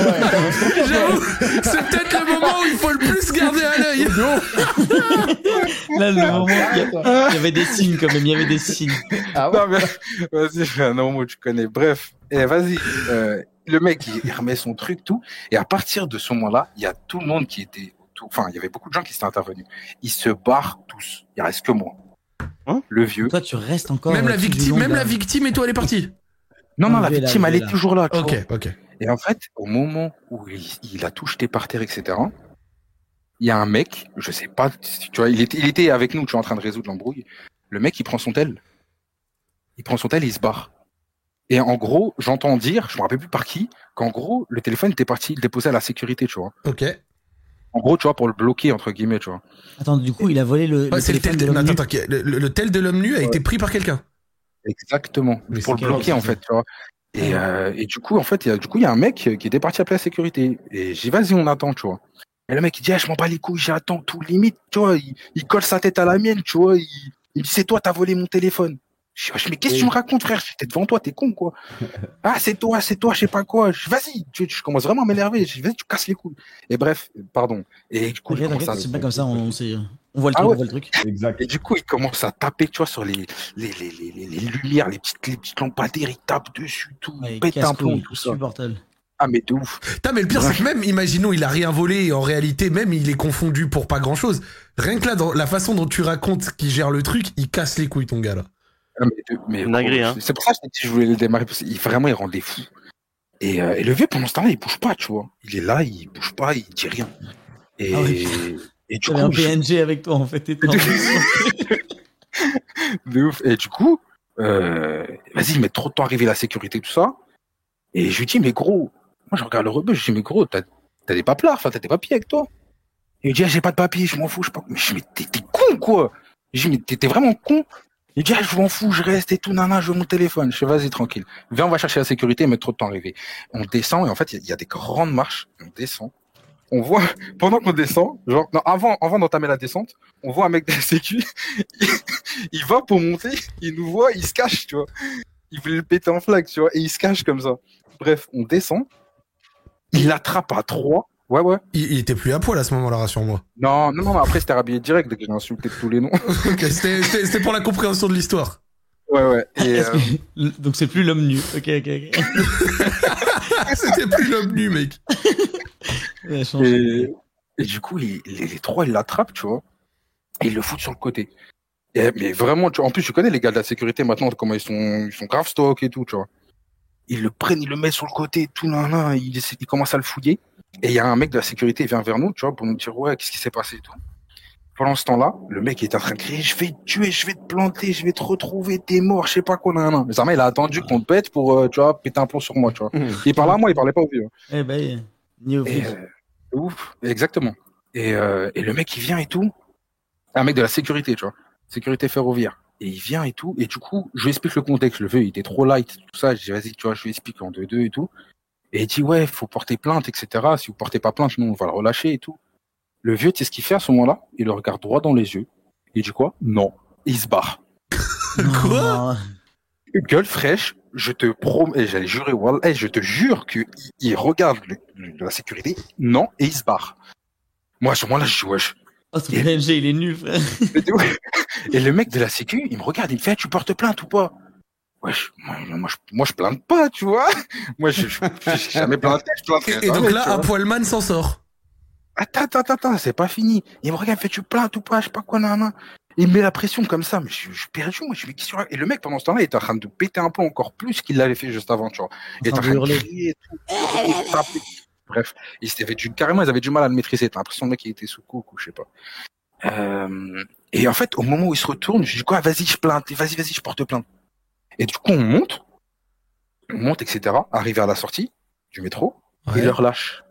J'avoue, c'est peut-être le moment où il faut le plus garder à l'œil. Là, le moment, il y, a- il y avait des signes quand même, il y avait des signes. Ah ouais vas-y, fais un nom où tu connais. Bref, et vas-y. euh, le mec, il, il remet son truc, tout. Et à partir de ce moment-là, il y a tout le monde qui était, enfin, il y avait beaucoup de gens qui étaient intervenus. Ils se barrent tous. Il reste que moi. Hein le vieux. Toi, tu restes encore. Même la victime, même la victime et toi elle est partie. Non, non, la victime, elle est toujours là. tu Ok, ok. Et en fait, au moment où il, il a tout jeté par terre, etc., il y a un mec, je sais pas, si tu vois, il était, il était avec nous, tu vois, en train de résoudre l'embrouille. Le mec, il prend son tel. Il prend son tel et il se barre. Et en gros, j'entends dire, je me rappelle plus par qui, qu'en gros, le téléphone était parti le déposer à la sécurité, tu vois. Ok. En gros, tu vois, pour le bloquer, entre guillemets, tu vois. Attends, du coup, il a volé le. C'est le tel de téléphone attends, l'homme le, le- le tel de l'homme nu a été pris par quelqu'un. Exactement. Mais pour le bloquer, en fait, tu vois. Et, euh, et du coup, en fait, il y a, du coup, il y a un mec qui était parti appeler la sécurité. Et j'ai dit, vas-y, on attend, tu vois. Et le mec, il dit, ah, je m'en bats les couilles, j'attends, tout limite, tu vois. Il, il colle sa tête à la mienne, tu vois. Il, il me dit, c'est toi, t'as volé mon téléphone. Je dis, wesh, mais qu'est-ce que tu me racontes, frère? J'étais devant toi, t'es con, quoi. [LAUGHS] Ah, c'est toi, c'est toi, je sais pas quoi. Je Vas-y, tu- je commence vraiment à m'énerver. Je dis, vas-y, tu casses les couilles. Et bref, pardon. Et du coup, je commence à- c'est pas comme ça, on, sait- on voit le Ah truc, ouais. on voit le truc. Exact. Et du coup, il commence à taper, tu vois, sur les, les, les, les, les, les lumières, les petites, les petites lampadaires, il tape dessus, tout, Ouais, il pète un plomb, tout ça. Ah, mais de ouf. Putain, mais le pire, c'est que même, imaginons, il a rien volé, et en réalité, même, il est confondu pour pas grand chose. Rien que là, dans la façon dont tu racontes qu'il gère le truc, il casse les couilles, ton gars, là. Mais mais hein. C'est pour ça que je voulais le démarrer, parce qu'il vraiment, il rendait fou. Et, euh, et le vieux, pendant ce temps-là, il bouge pas, tu vois. Il est là, il bouge pas, il dit rien. Et, Ah ouais. et du un coup, je- PNG avec toi, en fait. [LAUGHS] [LAUGHS] de ouf. Et du coup, euh, vas-y, il met trop de temps à arriver la sécurité, tout ça. Et je lui dis, mais gros, moi je regarde le rebeu, je dis, mais gros, t'as t'as des paplards, enfin, t'as des papiers avec toi? Et il dit, ah, j'ai pas de papier, je m'en fous, je sais pas. Mais je dis, mais t'es con, quoi? Je dis, mais t'es vraiment con. Il dit, je m'en fous, je reste et tout, nana, je veux mon téléphone. Je dis, vas-y, tranquille. Viens, on va chercher la sécurité, met trop de temps à arriver. On descend, et en fait, il y, a- des grandes marches. On descend. On voit, [LAUGHS] pendant qu'on descend, genre, avant, avant d'entamer la descente, on voit un mec de la sécu, il, [LAUGHS] il va pour monter, il nous voit, il se cache, tu vois. Il voulait le péter en flaque, tu vois, et il se cache comme ça. Bref, on descend, il l'attrape à trois. Ouais, ouais. Il, il était plus à poil à ce moment-là, rassure-moi. Non, non, non, mais après, c'était rhabillé direct dès que j'ai insulté tous les noms. [LAUGHS] Ok, c'était pour la compréhension de l'histoire. Ouais, ouais. Et, euh, Donc c'est plus l'homme nu. Ok, ok, ok. [LAUGHS] C'était plus l'homme nu, mec. Et, et du coup, les, les trois, ils l'attrapent, tu vois, et ils le foutent sur le côté. Et, mais vraiment, tu, en plus, tu connais les gars de la sécurité maintenant, comment ils sont, ils sont grave stock et tout, tu vois. Ils le prennent, ils le mettent sur le côté, tout, nan, nan, ils, essaient- ils commencent à le fouiller. Et il y a un mec de la sécurité, il vient vers nous, tu vois, pour nous dire, ouais, qu'est-ce qui s'est passé et tout. Pendant ce temps-là, le mec est en train de crier, je vais te tuer, je vais te planter, je vais te retrouver, t'es mort, je sais pas quoi, nan, nan. Mais Zama, il a attendu qu'on te pète pour, euh, tu vois, péter un plomb sur moi, tu vois. Il parlait à moi, il parlait pas au vieux. Eh ben, ni au Et, flic. euh, ouf, exactement. Et, euh, et le mec, il vient et tout. Un mec de la sécurité, tu vois. Sécurité ferroviaire. Et il vient et tout. Et du coup, je lui explique le contexte. Le vieux, il était trop light, tout ça. Je dis, vas-y, tu vois, je lui explique en 2-2 et tout. Et il dit, ouais, faut porter plainte, etc. Si vous portez pas plainte, nous, on va le relâcher et tout. Le vieux, tu sais ce qu'il fait à ce moment-là? Il le regarde droit dans les yeux. Il dit quoi? Non. Il se barre. [LAUGHS] Quoi? Gueule fraîche, je te promets, j'allais jurer, je te jure qu'il il regarde le- le- la sécurité, non, et il se barre. Moi, à ce moment-là, je dis, wesh. Oh, ton PNG, il est nul, frère. [LAUGHS] Et le mec de la sécu, il me regarde, il me fait, tu portes plainte ou pas? Wesh, moi, moi, je, moi, je plainte pas, tu vois. [LAUGHS] Moi, je, je, je- jamais je plainterai Et, et donc là, un poilman s'en sort. Attends, attends, attends, attends, c'est pas fini. Il me regarde, il fait, tu plaintes ou pas, je sais pas quoi, nan, nan. Il me met la pression comme ça, mais je, je perdu, moi, je me dis, racontes? Et le mec, pendant ce temps-là, il était en train de péter un plomb encore plus qu'il l'avait fait juste avant, tu vois. Il était en train de crier tout. frapper. Bref, ils avaient du, carrément, ils avaient du mal à le maîtriser. T'as l'impression le mec, il était sous coke ou je sais pas. Euh, et en fait, au moment où il se retourne, je dis quoi, vas-y, je plainte, vas-y, vas-y, je porte plainte. Et du coup, on monte, on monte, etc. Arrivé à la sortie du métro, Ouais. il le relâche.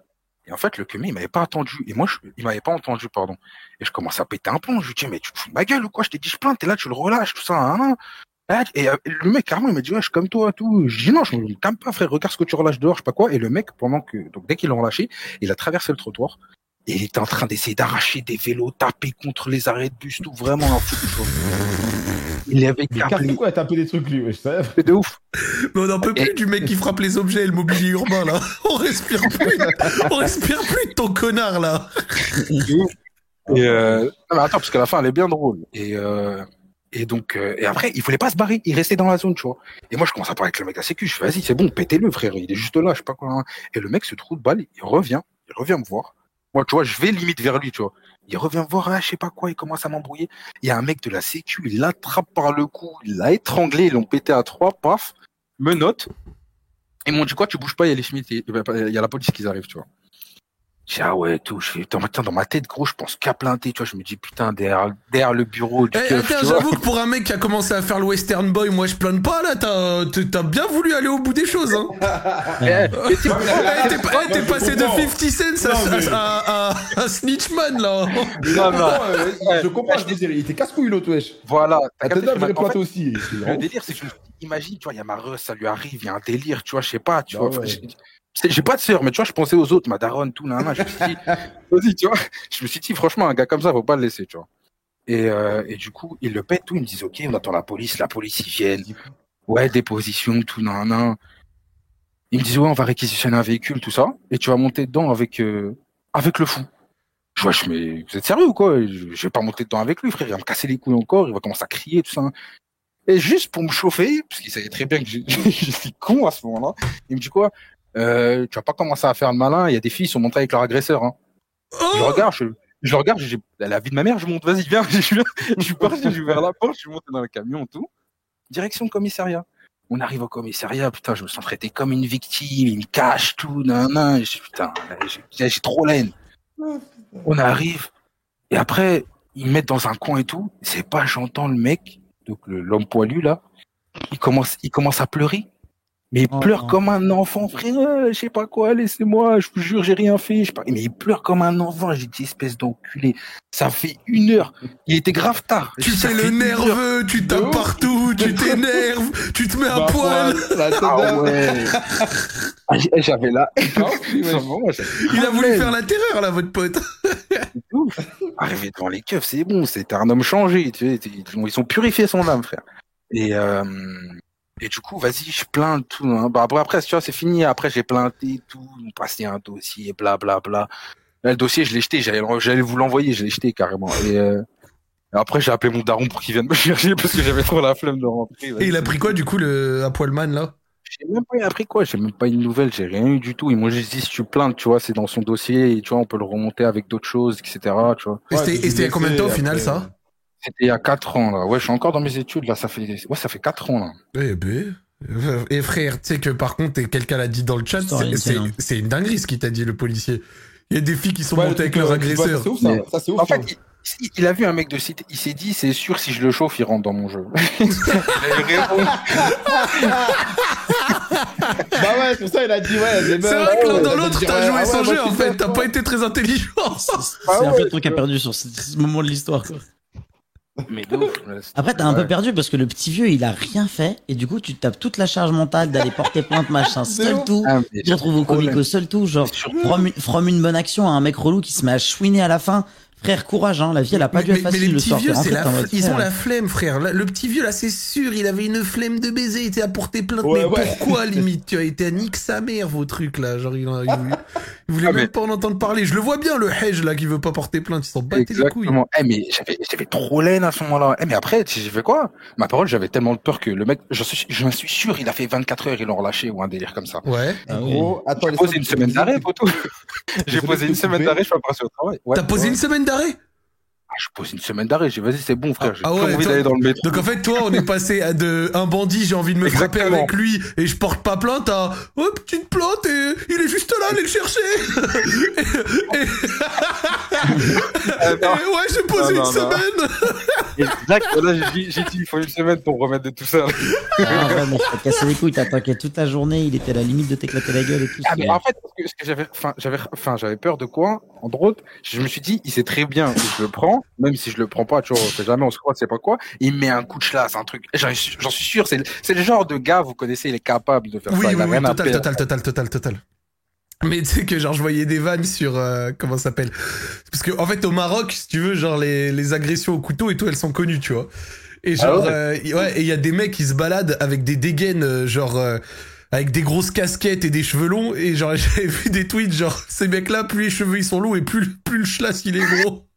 Et en fait, le cumé, il m'avait pas attendu. Et moi, je, il m'avait pas entendu, pardon. Et je commence à péter un plomb. Je lui dis, mais tu te fous de ma gueule ou quoi? Je t'ai dit, je plainte, et là, tu le relâches, tout ça, hein, hein. Ah, Et euh, le mec, carrément, il m'a dit, ouais, je suis comme toi, tout. Je dis, non, je me calme pas, frère, regarde ce que tu relâches dehors, je sais pas quoi. Et le mec, pendant que, donc, dès qu'ils l'ont relâché, il a traversé le trottoir. Et il était en train d'essayer d'arracher des vélos, taper contre les arrêts de bus, tout, vraiment, de chose. Il avait câblé. quoi, t'as un peu des trucs, lui. C'est de ouf. Mais on n'en peut plus Et- du mec qui frappe les objets et le mobilier urbain, là. [LAUGHS] On respire plus. On respire plus de ton connard, là. Et euh... non, mais attends, parce que la fin, elle est bien drôle. Et, euh... et donc, euh... et après, il voulait pas se barrer. Il restait dans la zone, tu vois. Et moi, je commence à parler avec le mec à sécu. Je fais, vas-y, c'est bon, pétez-le, frère. Il est juste là, je sais pas quoi. hein. Et le mec se trouve de balle. Il revient. Il revient me voir. Moi, tu vois, je vais limite vers lui, tu vois. Il revient voir, ah, je sais pas quoi. Il commence à m'embrouiller. Il y a un mec de la sécu. Il l'attrape par le cou. Il l'a étranglé. Ils l'ont pété à trois. Paf. Me note. Ils m'ont dit quoi, tu bouges pas, il y a les il y a la police qui arrive, tu vois. Je dis, ah ouais, tout, je fais, dans ma, dans ma tête, gros, je pense qu'à planter, tu vois, je me dis, putain, derrière, derrière le bureau du Eh, j'avoue que pour un mec qui a commencé à faire le Western Boy, moi je plains pas, là. T'as t'as bien voulu aller au bout des choses, hein. [LAUGHS] Eh, Eh, T'es [LAUGHS] eh, passé de comprends. 50 cents à, mais- à, à, à- à Snitchman, là. Non, non. euh, je comprends, je veux dire, il était casse-couille, l'autre, wesh. Voilà. t'as en plainte fait, aussi. Le délire, c'est que je me suis dit, imagine, tu vois, il y a ma ça lui arrive, il y a un délire, tu vois, je sais pas, tu Bah vois. J'ai- pas de sœur, mais tu vois, je pensais aux autres, ma daronne, tout, nan, nan, je me suis dit, [LAUGHS] vas-y, tu vois, je me suis dit, franchement, un gars comme ça, faut pas le laisser, tu vois. Et, euh, et du coup, ils le pètent tout. Ils me disent, OK, on attend la police. La police, ils viennent. Ouais, déposition, tout, nan, nan. Ils me disent, ouais, on va réquisitionner un véhicule, tout ça. Et tu vas monter dedans avec, euh, avec le fou. Je vois, je mais vous êtes sérieux ou quoi? Je, je vais pas monter dedans avec lui, frère. Il va me casser les couilles encore. Il va commencer à crier, tout ça. Et juste pour me chauffer, parce qu'il savait très bien que [LAUGHS] suis con à ce moment-là, il me dit quoi? Euh, Tu vas pas commencer à faire le malin. Il y a des filles qui sont montées avec leur agresseur. Hein. Je regarde, je, je regarde, j'ai la vie de ma mère. Je monte, vas-y, viens. [LAUGHS] Je suis, je suis parti, j'ai ouvert la porte, je suis monté dans le camion, tout. Direction commissariat. On arrive au commissariat, putain, je me sens traité comme une victime, il me cache tout, nan, nan. Putain, j'ai trop la haine. On arrive, et après, ils me mettent dans un coin et tout. C'est pas, j'entends le mec, donc l'homme poilu là, il commence, il commence à pleurer. Mais il Oh, pleure non. comme un enfant, frère, je sais pas quoi, laissez-moi, je vous jure, j'ai rien fait. Je sais pas. Mais il pleure comme un enfant, j'ai dit, espèce d'enculé. Ça fait une heure. Il était grave tard. Tu fais le nerveux, tu tapes partout, tu t'énerves, tu te mets à Bah, poil. Ah ouais. Ah, J'avais là. [LAUGHS] Il a voulu faire la terreur là, votre pote. Arrivé devant les keufs, c'est bon, c'était un homme changé, tu sais, ils ont, ils ont purifié son âme, frère. Et, euh, et du coup, vas-y, je plains tout. Hein. Bah, après, après, tu vois, c'est fini. Après, j'ai plainté tout, passé un dossier, bla, bla, bla. Là, le dossier, je l'ai jeté, j'allais, j'allais vous l'envoyer, je l'ai jeté carrément. Et, euh, et après, j'ai appelé mon daron pour qu'il vienne me [LAUGHS] chercher parce que j'avais trop la flemme de rentrer. Et il a pris quoi du coup le à poilman là? J'ai même pas appris quoi, j'ai même pas une nouvelle, j'ai rien eu du tout. Ils m'ont juste dit si tu plains, tu vois, c'est dans son dossier, et tu vois, on peut le remonter avec d'autres choses, etc. Tu vois. Et Ouais, c'était tu et c'était il y a combien de temps au après, final euh, ça C'était il y a 4 ans là. Ouais, je suis encore dans mes études là, ça fait ouais, ça fait 4 ans là. Eh ben. Et frère, tu sais que par contre, quelqu'un l'a dit dans le chat, c'est- c'est c'est une dinguerie ce qu'il t'a dit le policier. Il y a des filles qui sont Ouais, montées avec truc, leur euh, ouais, agresseur. Ça, c'est ouf, ça. Mais- Ça, c'est ouf. En fait, il, il a vu un mec de site, il s'est dit c'est sûr si je le chauffe, il rentre dans mon jeu. [LAUGHS] [LAUGHS] Bah ouais, c'est pour ça il a dit ouais. C'est meufs, vrai que l'un dans l'autre, t'as joué ah son ouais, jeu en fait, t'as ouais. pas été très intelligent. C'est Ah un peu le truc à perdu sur ce, ce moment de l'histoire. quoi. Mais Après, t'as un Ouais. peu perdu parce que le petit vieux, il a rien fait. Et du coup, tu te tapes toute la charge mentale d'aller porter plainte, machin, [LAUGHS] seul tout. Ah, Tu te retrouves au comique au seul tout, genre, from, une- from une bonne action à un mec relou qui se met à chouiner à la fin. Frère, courage, hein, la vie, elle a pas mais, dû être mais- mais facile les le petits soir. vieux, la, en ils ont la flemme, frère. Le petit vieux, là, c'est sûr, il avait une flemme de baiser, il était à porter plainte. Ouais, mais ouais. pourquoi, limite Tu as été à nique sa mère, vos trucs, là. Genre, il, il voulait, il voulait Ah, même mais- pas en entendre parler. Je le vois bien, le hedge, là, qui veut pas porter plainte. Ils s'en battent les couilles. Exactement. Eh, mais j'avais, j'avais trop laine à ce moment-là. Eh, mais après, tu sais, j'ai fait quoi? Ma parole, j'avais tellement de peur que le mec, j'en suis, j'en suis sûr, il a fait 24 heures, ils l'ont relâché ou un délire comme ça. Ouais. Ah oui. Gros, attends, J'ai posé une semaine d'arrêt, poteau. [LAUGHS] J'ai posé une semaine d'arrêt, je suis pas passé au travail. T'as posé une semaine d'arrêt je pose une semaine d'arrêt. J'ai, vas-y, c'est bon, frère. J'ai Ah plus ouais, envie d'aller dans le métro. Donc en fait, toi, on est passé à de un bandit, j'ai envie de me frapper Exactement. avec lui et je porte pas plainte à oh petite plante et il est juste là, allez le chercher. [LAUGHS] et, ouais, j'ai posé Non, une non, semaine. Exact. Là, j'ai dit, il faut une semaine pour remettre de tout ça. Ah ouais, mais je t'ai cassé les couilles, t'as attaqué toute la journée, il était à la limite de t'éclater la gueule et tout. Ah, mais en fait, parce que, parce que j'avais, enfin, j'avais, enfin, j'avais peur de quoi? Entre autres, je me suis dit, il sait très bien où je le prends, même si je le prends pas, tu vois, jamais, on se croit, c'est pas quoi. Il me met un coup de chlasse, un truc. J'en suis sûr, c'est, le- genre de gars, vous connaissez, il est capable de faire Oui, ça. oui, il a oui, rien total, total, total, total, total. Mais tu sais que genre je voyais des vannes sur euh, comment ça s'appelle? Parce que en fait au Maroc, si tu veux, genre les, les agressions au couteau et tout, elles sont connues, tu vois. Et genre Ah ouais? euh, ouais, et il y a des mecs qui se baladent avec des dégaines euh, genre euh, avec des grosses casquettes et des cheveux longs et genre [LAUGHS] j'avais vu des tweets genre ces mecs là plus les cheveux ils sont longs et plus le- plus le schlass il est gros.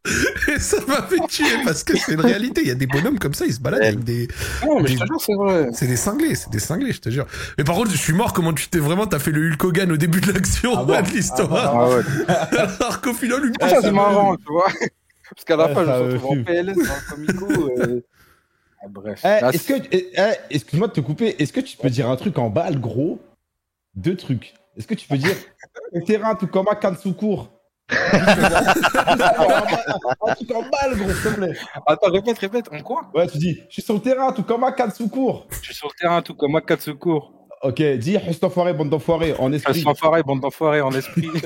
Et ça m'a fait tuer parce que c'est une réalité, il y a des bonhommes comme ça, ils se baladent avec des Non, mais je te jure, c'est vrai. c'est des cinglés, c'est des cinglés, je te jure. Mais par contre, je suis mort comment tu t'es vraiment, t'as fait le Hulk Hogan au début de l'action, Ah bon de l'histoire. Ah ouais. [LAUGHS] Alors qu'au final, une Ça, ça c'est marrant, tu vois. Parce qu'à la Ouais, fin, je me retrouve en. PLS dans un comico. [LAUGHS] euh. Ah, bref. Eh, Ah, est-ce que, eh, eh, excuse-moi de te couper, est-ce que tu peux dire un truc en balle, gros? Deux trucs. Est-ce que tu peux dire le [LAUGHS] terrain tout comme à Kansukur? Un truc en balle, gros, s'il te plaît. Attends, répète, répète. En quoi? Ouais, tu dis, je suis sur le terrain tout comme à Kansukur. Je suis sur le terrain, tout comme Makat Secours. Ok, dis, juste enfoiré, bande d'enfoirés, en Je esprit. suis enfoiré, bande d'enfoirés en esprit. [LAUGHS]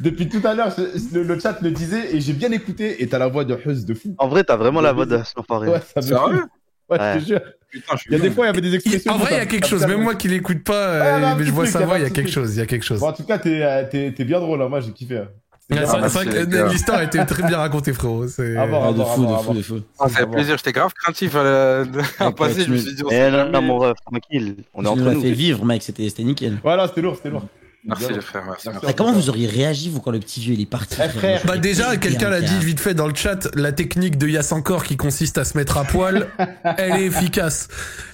Depuis tout à l'heure, le, le chat le disait et j'ai bien écouté et t'as la voix de Hus de fou. En vrai, t'as vraiment la voix de cet enfoiré. Ouais, ça me Sérieux? Fume. Ouais, je Ouais. te jure. Putain, Il y a des fois, il y avait des expressions. en vrai, il y a quelque chose. me Même moi qui l'écoute pas, Ah, là, mais je vois truc, sa voix, il y a quelque chose, il y a quelque chose. Bon, en tout cas, t'es euh, t'es- t'es bien drôle. hein. Moi, j'ai kiffé. hein. Ouais, Ah, l'histoire a été très bien racontée, frérot. C'est- Ah bon. Ah, de bon, fou, bon, de fou, de fou. Ah, ça fait plaisir, j'étais grave craintif à, la... à passer, je me suis dit, on Eh sait non, mon ref, tranquille. On est entre nous fait vivre, mec, c'était c'était nickel. Voilà, c'était lourd, c'était lourd. Merci les frères, merci. Merci. merci. Ah, comment vous auriez réagi, vous, quand le petit vieux il est parti Eh, frère. Bah déjà, quelqu'un l'a dit vite. fait dans le chat, la technique de Yass encore qui consiste à se mettre à poil, [LAUGHS] elle est efficace.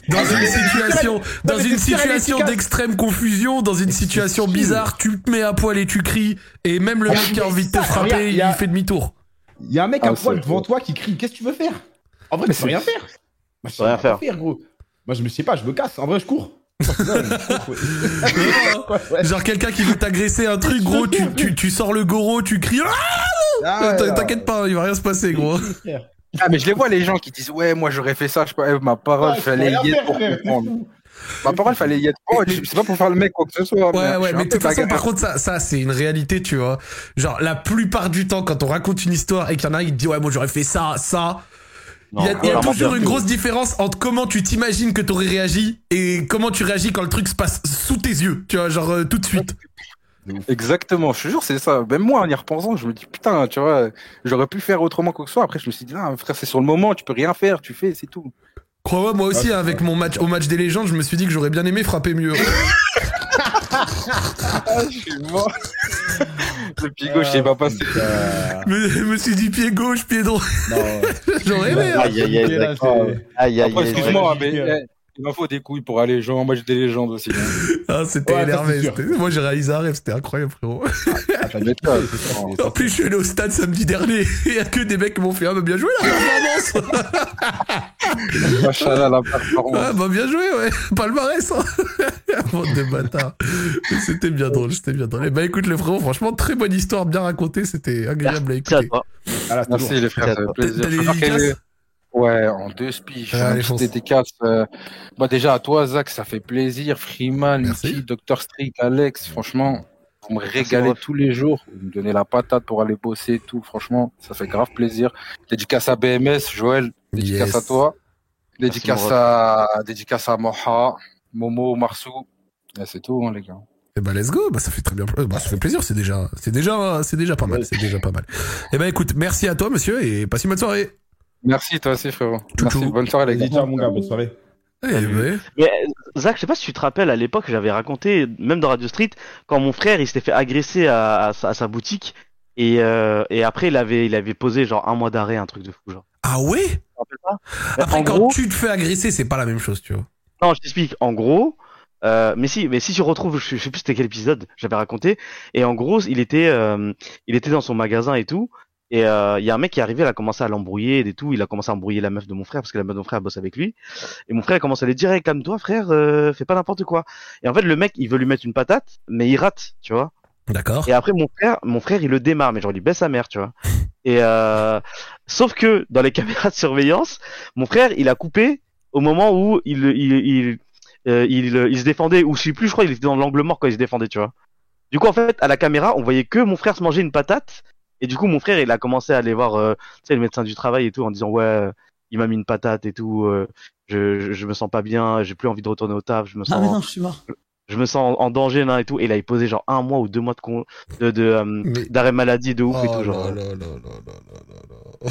Dans une [LAUGHS] situation, dans une d'extrême confusion, dans une situation bizarre, tu te mets à poil et tu cries, et même le Ah, mec qui a envie de te frapper, il fait demi-tour. Il y a un mec Ah, à poil c'est- devant toi qui crie Qu'est-ce que tu veux faire? En vrai, Mais tu peux rien faire. Moi, je sais rien pas faire. gros. Moi, je me sais pas, je me casse. En vrai, je cours. [LAUGHS] Genre quelqu'un qui veut t'agresser un truc, gros, tu, tu, tu sors le goro, tu cries, ah Ah, ouais, T'inquiète pas, il va rien se passer, gros. Ah, mais je les vois, les gens qui disent, ouais, moi j'aurais fait ça, je sais pas, eh, ma parole, Ah, je fallait y être pour comprendre. Ma parole, fallait y être. Oh, c'est pas pour faire le mec quoi que ce soit. Ouais, ouais, mais de toute façon, par contre, ça, ça, c'est une réalité, tu vois. Genre, la plupart du temps, quand on raconte une histoire et qu'il y en a un qui te dit, ouais, moi, j'aurais fait ça, ça. Il y a, y toujours une grosse différence entre comment tu t'imagines que t'aurais réagi et comment tu réagis quand le truc se passe sous tes yeux, tu vois, genre euh, tout de suite. Exactement, je te jure, c'est ça. Même moi, en y repensant, je me dis, putain, tu vois, j'aurais pu faire autrement quoi que ce soit. Après, je me suis dit, ah, frère, c'est sur le moment, tu peux rien faire, tu fais, c'est tout. Crois-moi, moi aussi, avec mon match, au match des légendes, je me suis dit que j'aurais bien aimé frapper mieux. [LAUGHS] Ah, je suis mort. Le pied gauche, il pas passé. Euh, Mais je me suis dit pied gauche, pied droit. [LAUGHS] J'aurais aimé. hein. Aïe, aïe, aïe, excuse-moi, mais eh, il m'en faut des couilles pour aller en match des légendes aussi. hein. Ah, c'était Ouais, énervé. Moi, j'ai réalisé un rêve, c'était incroyable, frérot. [LAUGHS] Ah, En plus, je suis allé au stade samedi dernier. [LAUGHS] Il y a que des mecs qui m'ont fait, ah, bah, bien joué, la performance. [LAUGHS] Machallah, la performance. Ah, bah, bien joué, ouais. Palmarès, hein. [LAUGHS] Bande de bâtards. C'était bien drôle, c'était bien drôle. Bah, écoute, le frérot, franchement, très bonne histoire, bien racontée. C'était agréable à écouter. Ah, Merci les frères, ça fait plaisir. des Ouais, en deux speeches. Petite fonce. dédicace. euh, Bah, déjà, à toi, Zach, ça fait plaisir. Freeman, Merci. Mickey, Dr. Strict, Alex, franchement, vous me régalez ref. tous les jours. Vous me donnez la patate pour aller bosser et tout. Franchement, ça fait grave plaisir. Dédicace à BMS, Joël. Dédicace Yes. à toi. Dédicace à, dédicace à Moha, Momo, Marsou. Et C'est tout, hein, les gars. Eh bah let's go, bah ça fait très bien, bah ça fait plaisir, c'est déjà, c'est déjà, c'est déjà pas mal, c'est déjà pas mal. Eh bah écoute, merci à toi monsieur et passe une bonne soirée. Merci, toi aussi, frérot. Merci. Bonne soirée, les gars, bonne soirée. Eh. Mais Zach, je sais pas si tu te rappelles, à l'époque, j'avais raconté, même dans Radio Street, quand mon frère, il s'était fait agresser à, à sa, à sa boutique, et, euh, et après, il avait, il avait posé genre un mois d'arrêt, un truc de fou, genre. Ah ouais? Pas? Après En quand gros, tu te fais agresser, c'est pas la même chose, tu vois. non, je t'explique. En gros, euh, mais si, mais si tu retrouves, je, je sais plus c'était quel épisode, j'avais raconté, et en gros, il était, euh, il était dans son magasin et tout, et euh, il y a un mec qui est arrivé, il a commencé à l'embrouiller et tout, il a commencé à embrouiller la meuf de mon frère parce que la meuf de mon frère bosse avec lui, et mon frère il commence à lui dire, hey, calme-toi frère, euh, fais pas n'importe quoi. Et en fait, le mec, il veut lui mettre une patate, mais il rate, tu vois. D'accord. Et après mon frère, mon frère il le démarre, mais genre il baisse sa mère, tu vois. Et euh, sauf que dans les [LAUGHS] caméras de surveillance, mon frère il a coupé au moment où il il il, euh, il, il se défendait, ou je sais plus, je crois il était dans l'angle mort quand il se défendait, tu vois. Du coup en fait à la caméra on voyait que mon frère se manger une patate, et du coup mon frère il a commencé à aller voir, euh, tu sais le médecin du travail et tout en disant ouais il m'a mis une patate et tout, euh, je, je je me sens pas bien, j'ai plus envie de retourner au taf, je me sens Ah, mais non, je suis mort. je me sens en, en danger là et tout et là il posait genre un mois ou deux mois de con, de, de euh, Mais- d'arrêt maladie de ouf et Oh tout genre là là là là là là là.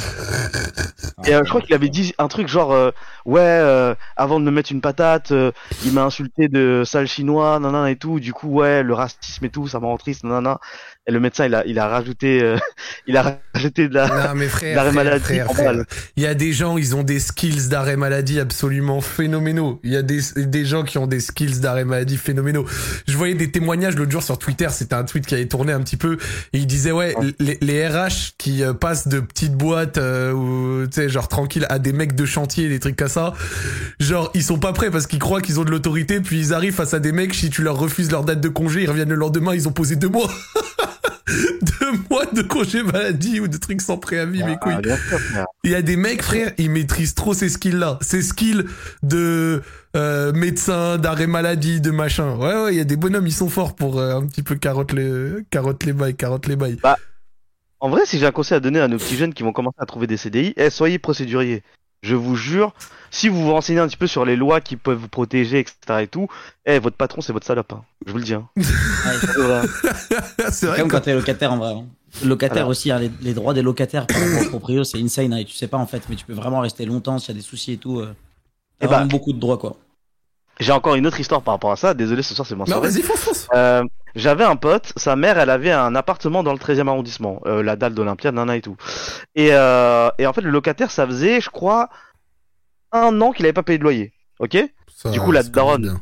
et euh, je crois qu'il avait dit un truc genre euh, ouais euh, avant de me mettre une patate euh, il m'a insulté de sale chinois nanana et tout du coup ouais le racisme et tout ça m'a rend triste nanana et le médecin il a il a rajouté euh, [LAUGHS] il a rajouté de la Non mais frère, L'arrêt frère, maladie, frère, en il y a des gens, ils ont des skills d'arrêt maladie absolument phénoménaux. Il y a des, des gens qui ont des skills d'arrêt maladie phénoménaux. Je voyais des témoignages l'autre jour sur Twitter, c'était un tweet qui avait tourné un petit peu, et il disait ouais, les, les RH qui euh, passent de petites boîtes, euh, ou tu sais, genre tranquille, à des mecs de chantier, des trucs comme ça, genre ils sont pas prêts parce qu'ils croient qu'ils ont de l'autorité, puis ils arrivent face à des mecs, si tu leur refuses leur date de congé, ils reviennent le lendemain, ils ont posé deux mois. [LAUGHS] deux mois de congé maladie ou de trucs sans préavis, mes couilles. Ah, bien sûr, frère. Il y a des mecs, frère, ils maîtrisent trop ces skills-là. Ces skills de euh, médecin, d'arrêt maladie, de machin. Ouais, ouais, il y a des bonhommes, ils sont forts pour euh, un petit peu carotte les, carotte les bails, carotte les bails. en vrai si j'ai un conseil à donner à nos petits jeunes qui vont commencer à trouver des CDI eh, soyez procéduriers je vous jure si vous vous renseignez un petit peu sur les lois qui peuvent vous protéger etc et tout eh votre patron c'est votre salope hein. je vous le dis hein. [LAUGHS] C'est vrai Comme quand t'es locataire en vrai. hein. Locataire Alors. aussi, hein, les, les droits des locataires par rapport aux proprios, c'est insane. hein, et tu sais pas en fait, mais tu peux vraiment rester longtemps s'il y a des soucis et tout. Euh, Eh t'as bah, beaucoup de droits quoi. J'ai encore une autre histoire par rapport à ça. Désolé, ce soir c'est mon Non, soirée. vas-y, fonce, fonce. Euh, J'avais un pote, sa mère, elle avait un appartement dans le 13e arrondissement, euh, la dalle d'Olympia, nana et tout. Et, euh, et en fait, le locataire, ça faisait, je crois, un an qu'il avait pas payé de loyer. Ok? Ça, Du coup, la daronne.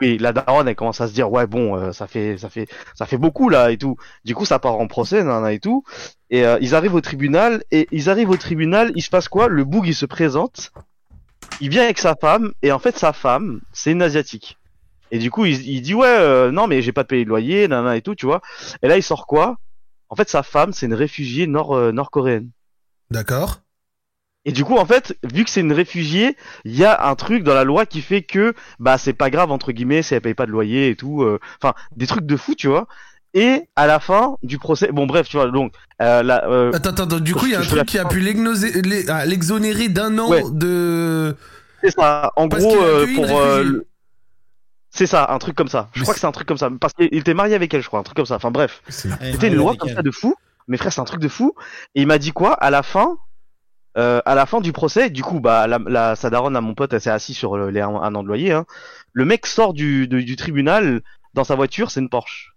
Oui, la daronne, elle commence à se dire, ouais, bon, euh, ça fait, ça fait, ça fait beaucoup là et tout. Du coup, ça part en procès, nana et tout. Et euh, ils arrivent au tribunal et ils arrivent au tribunal. Il se passe quoi? Le boug, il se présente. Il vient avec sa femme et en fait, sa femme, c'est une asiatique. Et du coup, il, il dit ouais, euh, non mais j'ai pas payé de loyer, nana et tout, tu vois. Et là, il sort quoi? En fait, sa femme, c'est une réfugiée nord euh, nord-coréenne. D'accord. Et du coup, en fait, vu que c'est une réfugiée, il y a un truc dans la loi qui fait que bah c'est pas grave entre guillemets si elle paye pas de loyer et tout. euh, Enfin, des trucs de fou, tu vois. Et à la fin du procès, bon bref, tu vois, donc euh, la, euh, Attends, attends, attends, du coup, il y a un truc qui a pu l'exonérer ah, l'exonérer d'un an Ouais. de. c'est ça. En Parce gros, euh, pour euh, le- c'est ça, un truc comme ça. Je Mais crois que c'est un truc comme ça, parce qu'il était marié avec elle, je crois, un truc comme ça. Enfin bref. C'était une loi comme ça de fou. Mais frère, c'est un truc de fou. Et il m'a dit quoi? À la fin euh, À la fin du procès, du coup, bah, la, la, sa daronne à mon pote, elle s'est assise sur le- les un, un an de loyer. Hein. Le mec sort du, de- du tribunal dans sa voiture, c'est une Porsche.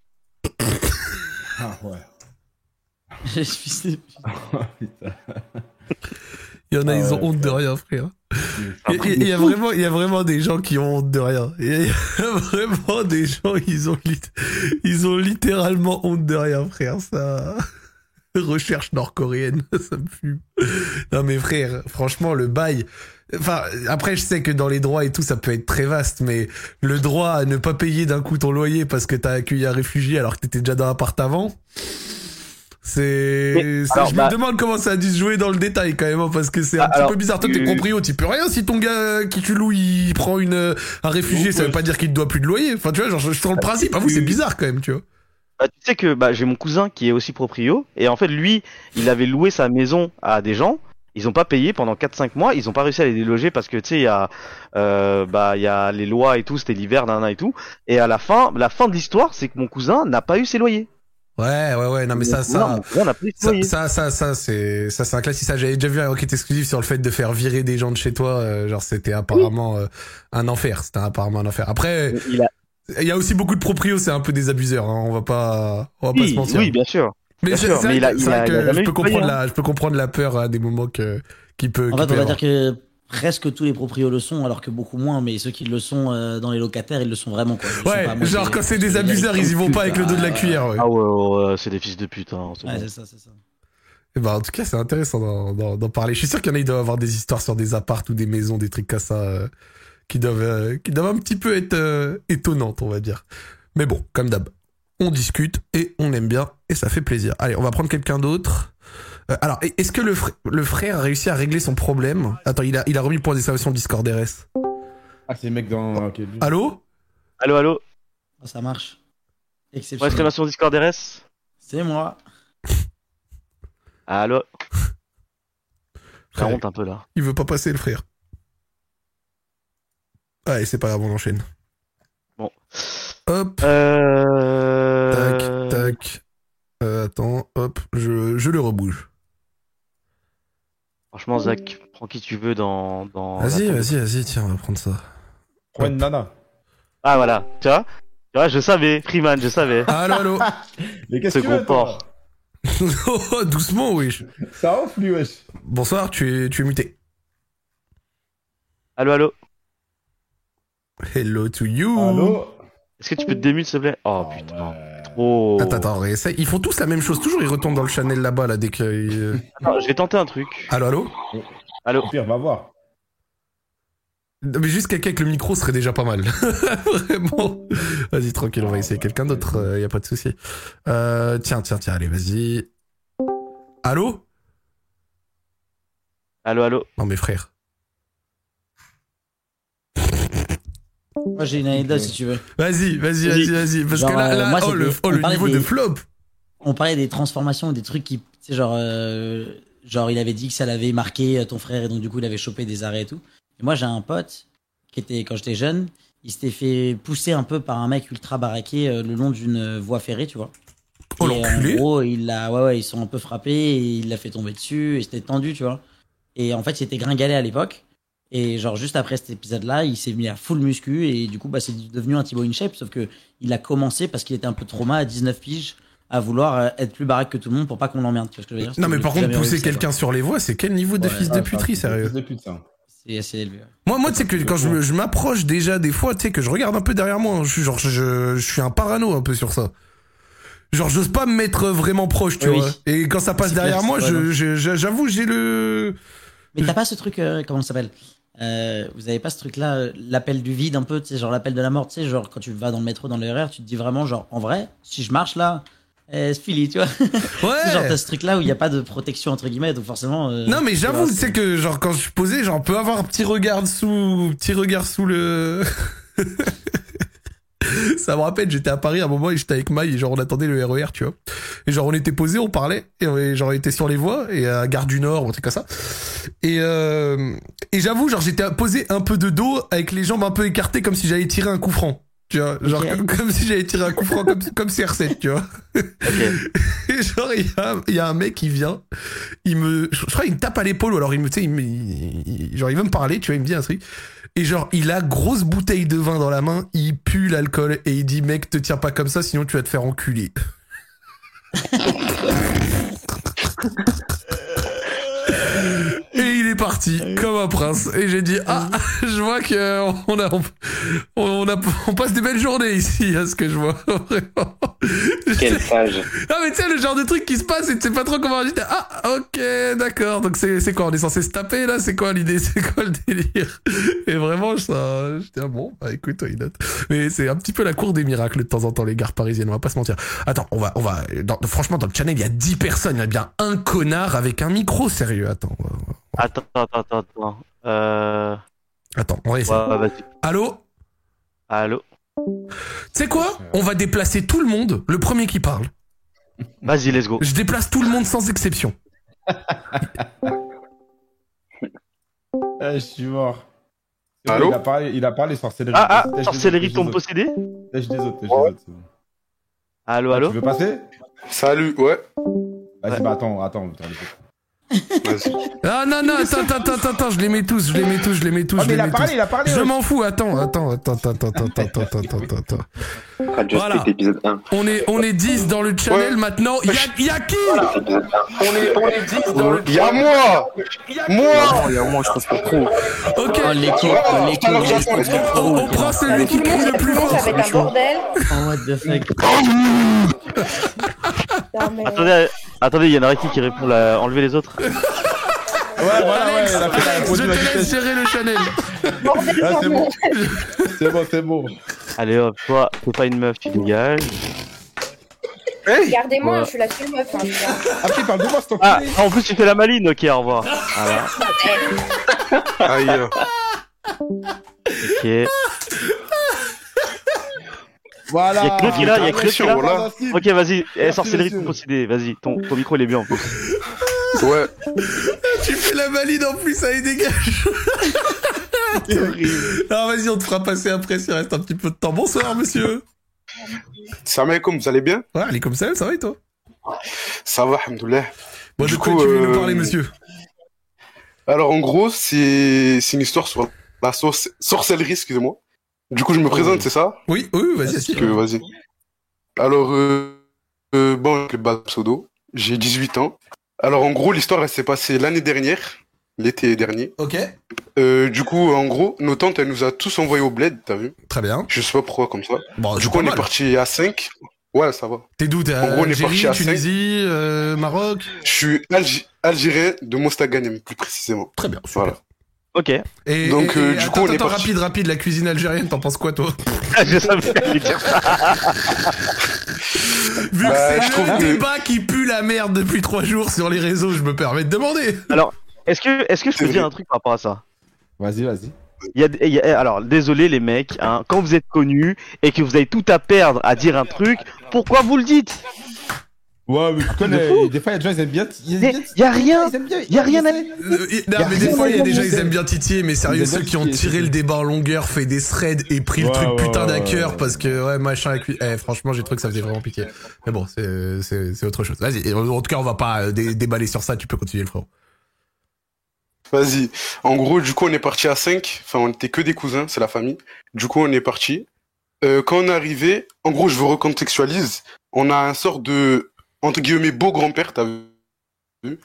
Ah ouais. [LAUGHS] Je suis- Putain. Il y en a, Ah ils ouais, ont honte de rien, frère. Il y, a vraiment, il y a vraiment des gens qui ont honte de rien. Il y a, [LAUGHS] vraiment des gens, ils ont, ils ont littéralement honte de rien, frère. Ça, recherche nord-coréenne, [LAUGHS] ça me fume. Non mais frère, franchement, le bail. Enfin, après, je sais que dans les droits et tout, ça peut être très vaste, mais le droit à ne pas payer d'un coup ton loyer parce que t'as accueilli un réfugié alors que t'étais déjà dans l'appart avant. C'est, alors, je bah- me demande comment ça a dû se jouer dans le détail quand même, hein, parce que c'est un Ah, petit peu bizarre. Toi, t'es euh, compris, tu peux rien si ton gars qui tu loues, il prend une, euh, un réfugié, ça veut pas dire qu'il te doit plus de loyer. Enfin, tu vois, genre, je je sens le principe. À vous, c'est bizarre quand même, tu vois. Bah, tu sais que bah, j'ai mon cousin qui est aussi proprio. Et en fait, lui, il avait loué sa maison à des gens. Ils ont pas payé pendant 4-5 mois. Ils ont pas réussi à les déloger parce que tu sais, il y a, euh, bah, il y a les lois et tout. C'était l'hiver, nan, nan, et tout. Et à la fin, la fin de l'histoire, c'est que mon cousin n'a pas eu ses loyers. Ouais, ouais, ouais. Non, mais ça, ça. ses Ça, ça, ça, ça, c'est, ça, c'est un classique. Ça, j'avais déjà vu un enquête exclusive sur le fait de faire virer des gens de chez toi. euh, genre, c'était apparemment euh, un enfer. C'était apparemment un enfer. Après, Il a... il y a aussi beaucoup de proprios, c'est un peu des abuseurs. Hein, on va pas, on va pas se oui, mentir. oui, bien sûr. mais bien c'est sûr, c'est mais vrai il a- que- je eu peux comprendre la, je peux comprendre la peur à des moments que qui peut. En qui fait, peut on va avoir. dire que presque tous les proprios le sont, alors que beaucoup moins, mais ceux qui le sont euh, dans les locataires, ils le sont vraiment. Quoi. Ils Ouais, pas genre quand c'est des abuseurs, ils y vont pas avec le dos de la ouais, cuillère. Ouais. Ah ouais, ouais, ouais, c'est des fils de pute. Hein, c'est Ouais, bon. c'est ça, c'est ça. Eh ben, en tout cas, c'est intéressant d'en- parler. Je suis sûr qu'il y en a, ils doivent avoir des histoires sur des apparts ou des maisons, des trucs comme ça, euh, qui doivent, euh, qui doivent un petit peu être euh, étonnantes, on va dire. Mais bon, comme d'hab, on discute et on aime bien et ça fait plaisir. Allez, on va prendre quelqu'un d'autre. Euh, alors, est-ce que le, fr- le frère a réussi à régler son problème? Attends, il a, il a remis le point d'exclamation Discord RS. Ah, c'est le mec dans. ok, lui. Allô? Allô, allô? Ah, Ça marche. Ouais, Exceptionnel. exclamation Discord RS. C'est moi. Allô? Ça honte un peu là. Il veut pas passer, le frère. Allez, c'est pas grave, on enchaîne. Bon. Hop. Euh... Tac, tac. Euh, attends, hop, je, je le rebouge. Franchement, Zach, prends qui tu veux dans. dans Vas-y, vas-y, vas-y, tiens, on va prendre ça. Prends une nana. Ah voilà, tu vois Tu vois, je savais, Freeman, je savais. [LAUGHS] Allô, allô [LAUGHS] Mais qu'est-ce que tu porc. [LAUGHS] Oh, Doucement, wesh. Ça off, lui, wesh. Bonsoir, tu es, tu es muté. Allô, allô. Hello to you. Allô Est-ce que tu peux te démute, s'il te plaît? Oh Ah, putain, ouais. trop. Attends, attends, réessaye. Ils font tous la même chose. Toujours, ils retournent dans le Chanel là-bas, là, dès que... euh, [LAUGHS] Attends, je vais tenter un truc. Allô, allô? Allô. Au pire, va voir. Non, Mais juste quelqu'un avec le micro serait déjà pas mal. [LAUGHS] Vraiment. Vas-y, tranquille, on va essayer quelqu'un d'autre, euh, y a pas de souci. Euh, tiens, tiens, tiens, allez, vas-y. Allô? Allô, allô? Non, mais frère. Moi, j'ai une anecdote si tu veux. Vas-y, vas-y, vas-y, vas-y. Parce Genre, que là, euh, là moi, oh, c'était- le, oh, le niveau des- de flop. On parlait des transformations, des trucs qui, tu sais, genre, euh, genre, il avait dit que ça l'avait marqué euh, ton frère et donc du coup, il avait chopé des arrêts et tout. Et moi, j'ai un pote qui était, quand j'étais jeune, il s'était fait pousser un peu par un mec ultra baraqué euh, le long d'une voie ferrée, tu vois. Oh, et en gros, il l'a, ouais, ouais, ils sont un peu frappés, et il l'a fait tomber dessus, et c'était tendu, tu vois. Et en fait, il était gringalé à l'époque. Et genre, juste après cet épisode-là, il s'est mis à full muscu, et du coup, bah, c'est devenu un Thibaut InShape, sauf que il a commencé parce qu'il était un peu trauma à 19 piges à vouloir euh, être plus baraque que tout le monde pour pas qu'on l'emmerde. Tu vois ce que je veux dire? Non, mais par contre, pousser quelqu'un sur les voies, c'est quel niveau de Ouais, fils de Ah, puterie, ça, sérieux? fils de pute, ça. quoi. C'est assez élevé. Moi, moi, tu sais que quand je, m'approche déjà des fois, tu sais que je regarde un peu derrière moi, hein, je suis genre, je, je suis un parano un peu sur ça. Genre, j'ose pas me mettre vraiment proche, tu Oui, vois. oui. Et quand ça passe derrière clair, moi, j'avoue, j'ai le. Mais t'as pas ce truc, euh, comment ça s'appelle? Euh, Vous avez pas ce truc-là, euh, l'appel du vide un peu, tu sais, genre l'appel de la mort, tu sais, genre quand tu vas dans le métro, dans le tu te dis vraiment, genre, en vrai, si je marche là, eh, c'est fini, tu vois. [LAUGHS] Ouais. genre t'as ce truc-là où il y a pas de protection entre guillemets, donc forcément. euh, Non, mais j'avoue, tu sais que, genre, quand je suis posé, genre, on peut avoir un petit regard sous, petit regard sous le. [LAUGHS] Ça me rappelle, j'étais à Paris à un moment et j'étais avec Maï et genre on attendait le RER, tu vois. Et genre on était posé, on parlait et on- genre on était sur les voies et à Gare du Nord ou un truc comme ça. Et euh, et j'avoue, genre j'étais posé un peu de dos avec les jambes un peu écartées comme si j'allais tirer un coup franc. Tu vois, genre comme, comme si j'allais tirer un coup franc comme comme CR7, tu vois. [LAUGHS] Et genre, il y a, il y a un mec qui vient, il me, je crois, il me tape à l'épaule, ou alors il me, tu sais, il me, il- il- genre, il veut me parler, tu vois, il me dit un truc. Et genre, il a grosse bouteille de vin dans la main, il pue l'alcool, et il dit, mec, te tiens pas comme ça, sinon tu vas te faire enculer. [LAUGHS] Parti comme un prince. Et j'ai dit ah [LAUGHS] je vois que on a on, a on passe des belles journées ici à ce que je vois [LAUGHS] vraiment. Quel [LAUGHS] sage. Ah mais tu sais le genre de truc qui se passe et tu sais pas trop comment agir. Ah ok d'accord donc c'est c'est quoi on est censé se taper là? C'est quoi l'idée? C'est quoi le délire? Et vraiment ça j'étais ah, bon bah écoute il note mais c'est un petit peu la cour des miracles de temps en temps les gares parisiennes on va pas se mentir attends on va on va dans- franchement dans le channel il y a 10 personnes il y a bien un connard avec un micro sérieux attends on va- Attends, attends, attends, attends. Euh... attends on va essayer Ouais, vas-y. allô? Allô? Tu sais quoi? On va déplacer tout le monde le premier qui parle Vas-y, let's go. je déplace tout le monde sans exception Eh, je suis mort. Allô? Il a parlé, il a parlé sorcellerie. Ah, ah, sorcellerie tombe tèche les possédé? Autres. Tèche les autres, tèche autres. Allô, Ah, allô? Tu veux passer? Salut, ouais. Vas-y, Ouais. bah attends, attends. attends. Ah non non attends attends attends attends je les mets tous je les mets tous je les mets tous Ah, je les il a mets parlé, tous il a parlé. Je ouais. m'en fous, attends, attends, attends, attends, attends, attends, attends, attends, attends, Voilà. Street épisode 1. On est, on est 10 dans le channel Ouais. maintenant. Il y a, qui Épisode 1. On est, on est 10 dans le Il y a moi Moi Il y a moi, je pense pas trop. Ok. Oh, oh, laisse-moi. On, on prend celui qui crie le plus fort. Ça va être un bordel. Oh, what the fuck. Non, mais... Attendez, attendez, il y en a qui qui répond là, enlever les autres. [LAUGHS] Ouais, voilà, ouais, il a fait la je te la laisse gérer le. Bordel, Ah, c'est bon. [LAUGHS] C'est bon, c'est bon. Allez hop, toi, t'es pas une meuf, tu dégages. Regardez-moi, Ouais. je suis la seule meuf. Hein, putain. Après, parle de moi, c'est ton Ah, en plus tu fais la maline, ok, au revoir. Voilà, [LAUGHS] Aïe. ok. Voilà. Y a Claude qui est là, y a Claude qui est là. Voilà. Ok, vas-y, eh, monsieur. tombe possédé, vas-y, ton, ton micro il est bien en plus. [LAUGHS] Ouais. Tu fais la valide en plus, allez, dégage. [LAUGHS] C'est horrible. Alors vas-y, on te fera passer après s'il reste un petit peu de temps. Bonsoir, monsieur. Salam alaikum, vous allez bien? Ouais, allez comme ça, ça va et toi? Ça va, alhamdoulilah. Bon, de Du quoi coup, tu veux euh, nous parler, monsieur? Alors, en gros, c'est une histoire sur la sorc- sorcellerie, excusez-moi. Du coup, je me présente, c'est ça? Oui, oui, vas-y, que, vas-y. Alors, euh, euh, bon, le bas pseudo, j'ai 18 ans. Alors, en gros, l'histoire, elle s'est passée l'année dernière, l'été dernier. Ok, Euh, du coup, en gros, nos tantes, elles nous a tous envoyés au bled, t'as vu? Très bien. Je sais pas pourquoi, comme ça. Bon, du coup, on est parti à 5. Ouais, ça va. T'es d'où? T'es En gros, on est Algérie, parti à Tunisie, euh, Maroc? Je suis Algi- algérien de Mostaganem, plus précisément. Très bien, super. Voilà. Ok, Et, Donc, et- euh, et- du attends, coup, on est attends, parti. rapide, rapide, la cuisine algérienne, t'en penses quoi, toi [LAUGHS] [LAUGHS] je savais que t'allais dire ça. Vu Bah, que je c'est le que- débat qui pue la merde depuis trois jours sur les réseaux, je me permets de demander. Est-ce que, est-ce que je peux dire un truc par rapport à ça Vas-y, vas-y. Il y a, il y a- alors, désolé les mecs, hein, quand vous êtes connus et que vous avez tout à perdre à dire un truc, pourquoi vous le dites? Ouais, mais tu [LAUGHS] connais, des fois, il y a des gens, ils aiment bien. Bien Y a rien, bien. y a rien à. Euh, non, a mais des fois, il y a des gens, ils aiment bien titiller, mais sérieux, ceux qui ont tiré le débat en longueur, fait des threads et pris le truc putain d'à cœur parce que, ouais, machin avec lui. Eh, franchement, j'ai trouvé que ça faisait vraiment pitié. Mais bon, c'est, autre chose. Vas-y. En tout cas, on va pas euh, dé- déballer sur ça, tu peux continuer le frérot. Vas-y. En gros, du coup, on est parti à 5. Enfin, on était que des cousins, c'est la famille. Du coup, on est parti. Euh, quand on est arrivé, en gros, je vous recontextualise. On a un sort de, entre guillemets, beau grand-père, t'as vu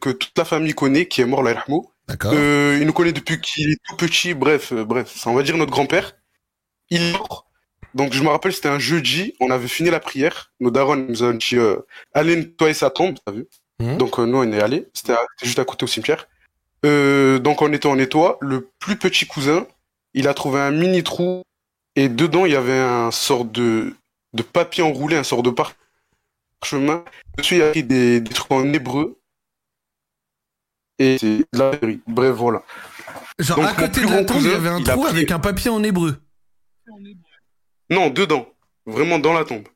Que toute la famille connaît, qui est mort, D'accord. Euh, il nous connaît depuis qu'il est tout petit. Bref, euh, bref, ça, on va dire notre grand-père. Il est mort. Donc, je me rappelle, c'était un jeudi. On avait fini la prière. Nos darons nous ont dit, euh, allez nettoyer sa tombe, t'as vu? Mhm. Donc, euh, nous, on est allés. C'était juste à côté au cimetière. Euh, donc, en étant en nettoie, le plus petit cousin, il a trouvé un mini trou. Et dedans, il y avait un sort de, de papier enroulé, un sort de parchemin. Dessus, il y a écrit des, des trucs en hébreu. Et c'est la vérité. Bref, voilà. Genre, Donc, à côté de la grand tombe, il y avait un trou pris- avec un papier en hébreu. Non, dedans. Vraiment dans la tombe.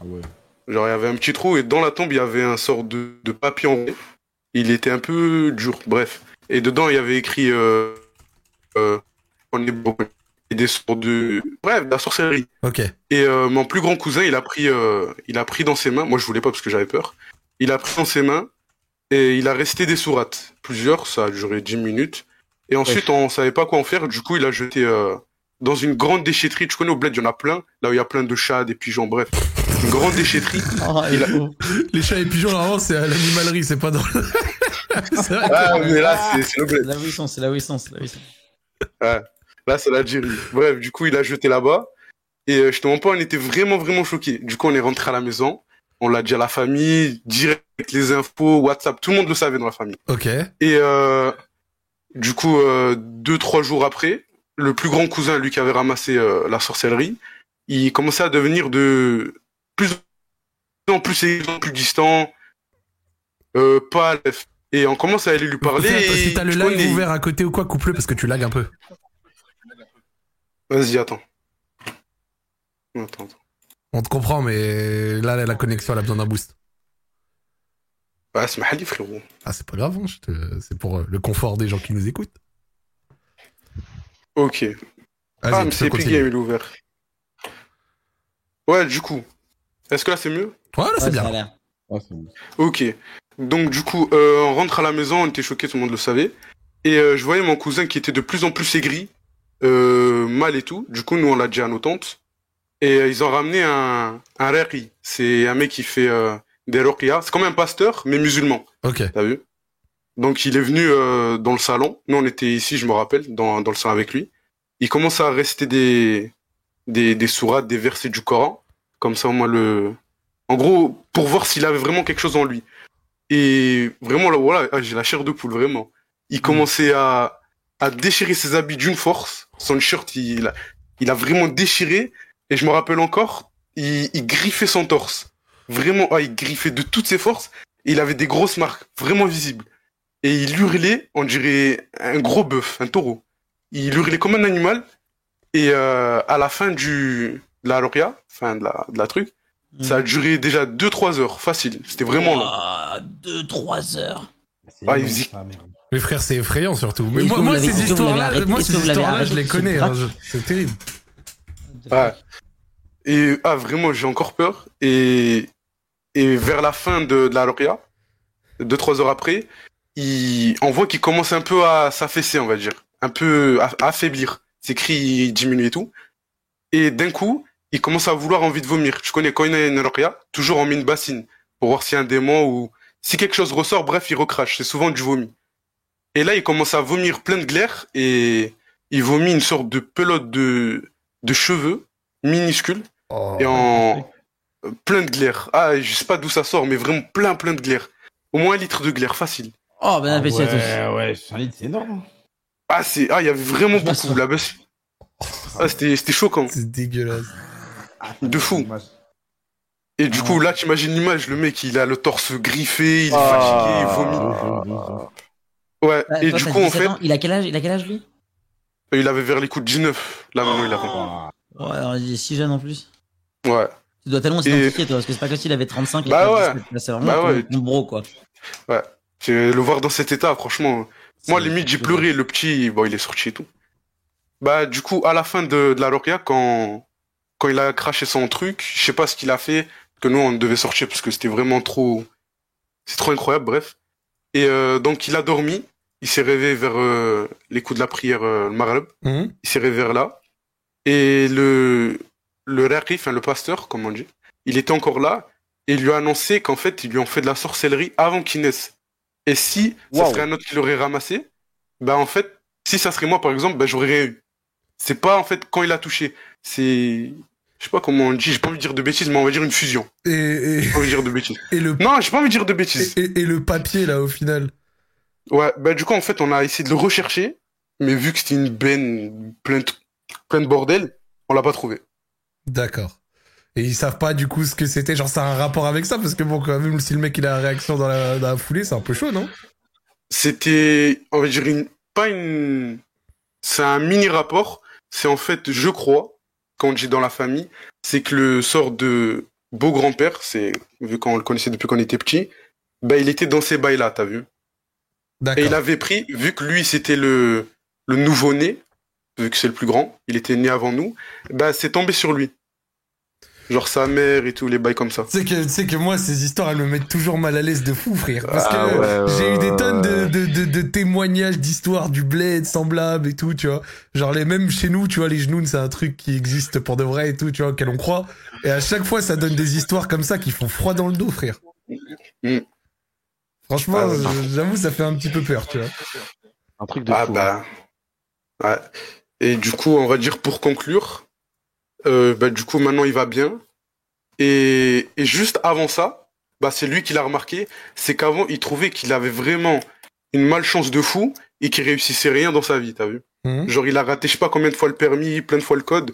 Ah ouais. Genre, il y avait un petit trou et dans la tombe, il y avait un sort de, de papier enroulé. Il était un peu dur, bref. Et dedans, il y avait écrit euh, euh, en hébreu. Et des sortes de... Bref, de la sorcellerie. Ok. Et euh, mon plus grand cousin, il a pris, euh, il a pris dans ses mains. Moi, je voulais pas parce que j'avais peur. Il a pris dans ses mains et il a resté des sourates. Plusieurs, ça a duré 10 minutes. Et ensuite, on savait pas quoi en faire. Du coup, il a jeté euh, dans une grande déchetterie. Tu connais au bled, il y en a plein. Là où il y a plein de chats, des pigeons, bref. Une grande déchetterie. [LAUGHS] Il a- Les chats et pigeons, normalement, c'est à l'animalerie, c'est pas dans le... [LAUGHS] C'est Ah, mais là, c'est c'est le bled. C'est là où ils sont, c'est là où ils sont, c'est là où ils sont. Ouais. Là, c'est l'Algérie. Bref, du coup, il a jeté là-bas. Et euh, je te mens pas, on était vraiment, vraiment choqués. Du coup, on est rentré à la maison. On l'a dit à la famille, direct les infos, WhatsApp, tout le monde le savait dans la famille. Ok. Et euh, du coup, euh, deux, trois jours après, le plus grand cousin, lui qui avait ramassé euh, la sorcellerie, il commençait à devenir de plus en plus, plus distant, euh, pas à. Et on commence à aller lui parler. Et si t'as le live connais- ouvert à côté ou quoi, coupe-le parce que tu lags un peu. Vas-y, attends. Attends, attends. On te comprend, mais là, la connexion, elle a besoin d'un boost. Bah, c'est ma frérot. Ah, c'est pas grave, hein, te- c'est pour euh, le confort des gens qui nous écoutent. Ok. Ah, mais c'est Epic. Game, il est ouvert. Ouais, du coup. Est-ce que là, c'est mieux? Ouais, là, c'est Ouais, bien. ça bon. Ok. Donc du coup, euh, on rentre à la maison, on était choqués, tout le monde le savait. Et euh, je voyais mon cousin qui était de plus en plus aigri, euh, mal et tout. Du coup, nous, on l'a dit à nos tantes. Et euh, ils ont ramené un, un rari. C'est un mec qui fait euh, des ruqya. C'est comme un pasteur, mais musulman. Ok. T'as vu? Donc il est venu dans le salon. Nous, on était ici, je me rappelle, dans, dans le salon avec lui. Il commence à réciter des, des, des sourates, des versets du Coran. Comme ça, au moins, le... En gros, pour voir s'il avait vraiment quelque chose en lui. Et vraiment, là, voilà, ah, j'ai la chair de poule, vraiment. Il commençait à, à déchirer ses habits d'une force. Son shirt, il, a- il a vraiment déchiré. Et je me rappelle encore, il, il griffait son torse. Vraiment, ah, il griffait de toutes ses forces. Et il avait des grosses marques, vraiment visibles. Et il hurlait, on dirait un gros bœuf, un taureau. Il hurlait comme un animal. Et euh, à la fin du, de la lauréat, fin de la, de la truc, ça a duré déjà 2-3 heures, facile. C'était vraiment long. Ah, deux, trois heures. C'est Ah, il long, faisait- Mes frères, c'est effrayant surtout. Mais moi, ces histoires-là, moi, ces histoires-là, je les connais. hein, je- C'est terrible. Ouais. Et ah vraiment, j'ai encore peur. Et et vers la fin de, de la lauréat, deux trois heures après, il, on voit qu'il commence un peu à s'affaisser, on va dire, un peu à, à affaiblir. Ses cris diminuent et tout. Et d'un coup, il commence à vouloir envie de vomir. Tu connais quand il y a une lauréat, toujours on met une bassine pour voir s'il y a un démon ou si quelque chose ressort. Bref, il recrache. C'est souvent du vomi. Et là, il commence à vomir plein de glaire et il vomit une sorte de pelote de de cheveux minuscules Oh. et en plein de glaire. Ah, je sais pas d'où ça sort, mais vraiment plein, plein de glaire. Au moins un litre de glaire, facile. Oh, ben Ah appétit à tous. ouais, ouais, un litre, c'est énorme. Ah, c'est, ah, il y avait vraiment Je beaucoup, là-bas. Ah, c'était, c'était choquant. C'est dégueulasse. De fou. Et du coup, là, t'imagines l'image, le mec, il a le torse griffé, il est Ah. fatigué, il vomit. Ouais, Ah, et toi, du coup, en 17 fait, ans. Il a quel âge Il a quel âge lui? Il avait vers les coups de 19. Là, maintenant, il a 20. Ah, Ouais, alors il est si jeune en plus. Ouais. Tu dois tellement Et- s'identifier, toi, parce que c'est pas comme s'il avait 35 et Bah ouais. 17. Là, C'est vraiment Bah ouais. ton bro, quoi. Ouais. Le voir dans cet état, franchement. Moi, limite, j'ai pleuré. Le petit, bon, il est sorti et tout. Bah, du coup, à la fin de, de la Lauria, quand, quand il a craché son truc, je sais pas ce qu'il a fait, que nous, on devait sortir parce que c'était vraiment trop, c'est trop incroyable, bref. Et euh, donc, il a dormi. Il s'est réveillé vers euh, les coups de la prière, euh, le Maghreb. Mhm. Il s'est réveillé vers là. Et le, le raqi, enfin, le pasteur, comme on dit, il était encore là. Et il lui a annoncé qu'en fait, ils lui ont fait de la sorcellerie avant qu'il naisse. Et si ça Waouh. serait un autre qui l'aurait ramassé, bah en fait, si ça serait moi par exemple, bah j'aurais rien eu. C'est pas en fait quand il a touché, c'est je sais pas comment on dit, j'ai pas envie de dire de bêtises, mais on va dire une fusion. Et, et, J'ai pas envie de dire de bêtises. et le, Non, j'ai pas envie de dire de bêtises. et, et- et le papier, là, au final. Ouais, bah du coup en fait, on a essayé de le rechercher, mais vu que c'était une benne pleine de, plein de bordel, on l'a pas trouvé. D'accord. Et ils savent pas, du coup, ce que c'était? Genre, ça a un rapport avec ça, parce que bon, quand même, si le mec, il a la réaction dans la, dans la foulée, c'est un peu chaud, non? C'était, on va dire une, pas une, c'est un mini rapport. C'est en fait, je crois, quand on dit dans la famille, c'est que le sort de beau grand-père, c'est, vu qu'on le connaissait depuis qu'on était petit, bah, il était dans ces bails-là, t'as vu? Et il avait pris, vu que lui, c'était le, le nouveau-né, vu que c'est le plus grand, il était né avant nous, bah, c'est tombé sur lui. Genre sa mère et tout, les bails comme ça. Tu sais que, tu sais que moi, ces histoires, elles me mettent toujours mal à l'aise de fou, frère. Parce Ah que ouais, ouais, j'ai eu des tonnes de, de, de témoignages d'histoires du bled semblables et tout, tu vois. Genre, les mêmes chez nous, tu vois, les genoux, c'est un truc qui existe pour de vrai et tout, tu vois, auquel on croit. Et à chaque fois, ça donne des histoires comme ça qui font froid dans le dos, frère. Mm. Franchement, Ah, j'avoue, ça fait un petit peu peur, tu vois. Un truc de Ah fou. bah. Ouais. Et du coup, on va dire pour conclure, euh, bah, du coup, maintenant il va bien. Et, et juste avant ça, bah, c'est lui qui l'a remarqué, c'est qu'avant, il trouvait qu'il avait vraiment une malchance de fou et qu'il réussissait rien dans sa vie, t'as vu Mhm. Genre, il a raté je sais pas combien de fois le permis, plein de fois le code.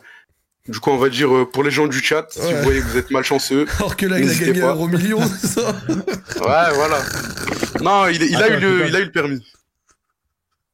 Du coup, on va dire, euh, pour les gens du chat, si vous voyez que vous êtes malchanceux, [LAUGHS] Alors que là, il a gagné un euro million, c'est ça ouais, voilà. Non, il, il a eu le, il a eu le permis.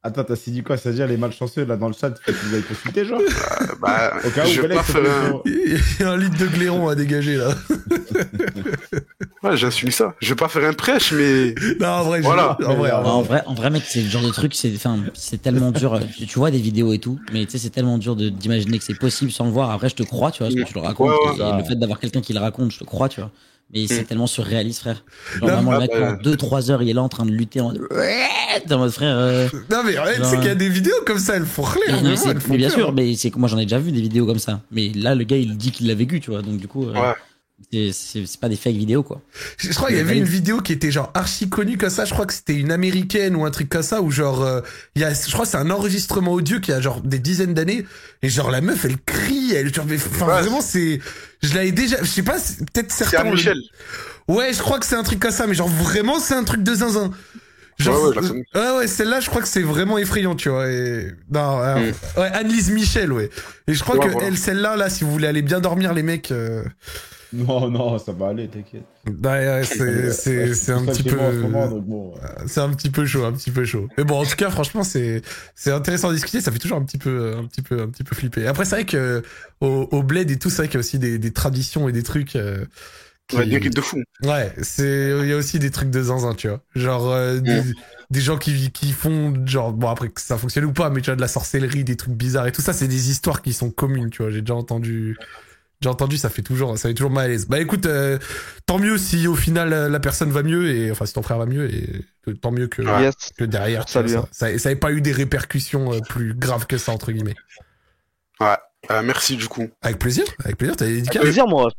Attends, t'as dit quoi C'est-à-dire les malchanceux là dans le chat, que vous allez consulter, genre Euh, bah, Au cas où, je Alex, un, sur- Il y a un litre de glairon à dégager, là. [LAUGHS] ouais, j'assume ça. Je vais pas faire un prêche, mais Non, en vrai, je- Voilà. en vrai, en vrai, en vrai, mec, c'est le genre de truc, c'est, enfin, c'est tellement dur. euh, Tu, tu vois des vidéos et tout, mais tu sais, c'est tellement dur de, d'imaginer que c'est possible sans le voir. Après, je te crois, tu vois, parce que tu le racontes. Ouais, ouais. et le fait d'avoir quelqu'un qui le raconte, je te crois, tu vois. Mais c'est Mm. tellement surréaliste, frère. Genre, Non, vraiment, le ah, mec, bah. en 2-3 heures, il est là en train de lutter en mode. En mode frère. euh, Non, mais tu sais Genre, qu'il y a des vidéos comme ça, elles font rire. mais, c'est- font mais bien sûr, mais c'est que moi j'en ai déjà vu des vidéos comme ça. Mais là, le gars, il dit qu'il l'a vécu, tu vois. Donc, du coup, euh, Ouais. c'est, c'est, c'est pas des fake vidéos, quoi. Je crois qu'il y avait une vidéo qui était genre archi connue comme ça. Je crois que c'était une américaine ou un truc comme ça où genre euh, il y a, je crois que c'est un enregistrement audio qui a genre des dizaines d'années et genre la meuf elle crie, elle genre mais enfin vraiment c'est, je l'avais déjà, je sais pas, c'est- peut-être c'est certains. le- Michel. Ouais, je crois que c'est un truc comme ça, mais genre vraiment c'est un truc de zinzin. Genre, Ouais, ouais, je la connais. ouais, ouais, celle-là, je crois que c'est vraiment effrayant, tu vois. Et... Non, euh, Mm. ouais, Annelise Michel, ouais. Et je crois Ouais, que voilà. elle, celle-là, là, si vous voulez aller bien dormir, les mecs, euh, Non, non, ça va aller, t'inquiète. ouais, ouais, c'est, [LAUGHS] c'est, c'est un petit peu. C'est un petit peu chaud, un petit peu chaud. Mais bon, en tout cas, franchement, c'est c'est intéressant à discuter. Ça fait toujours un petit peu, un petit peu, un petit peu flipper. Après, c'est vrai que au, au bled et tout, c'est vrai qu'il y a aussi des, des traditions et des trucs. euh, qui- Ouais, des rites de fou. Ouais, c'est il y a aussi des trucs de zinzin, tu vois. Genre euh, des, des gens qui qui font genre bon après que ça fonctionne ou pas, mais tu vois de la sorcellerie, des trucs bizarres et tout ça, c'est des histoires qui sont communes, tu vois. J'ai déjà entendu j'ai entendu, ça fait toujours ça fait toujours mal à l'aise. Bah écoute, euh, tant mieux si au final la personne va mieux et enfin si ton frère va mieux et tant mieux que Yes. que derrière tu vois, Salut, hein. ça, ça ça avait pas eu des répercussions euh, plus graves que ça entre guillemets. Ouais. Euh, merci du coup. Avec plaisir, avec plaisir, t'as des dédicaces Plaisir, moi.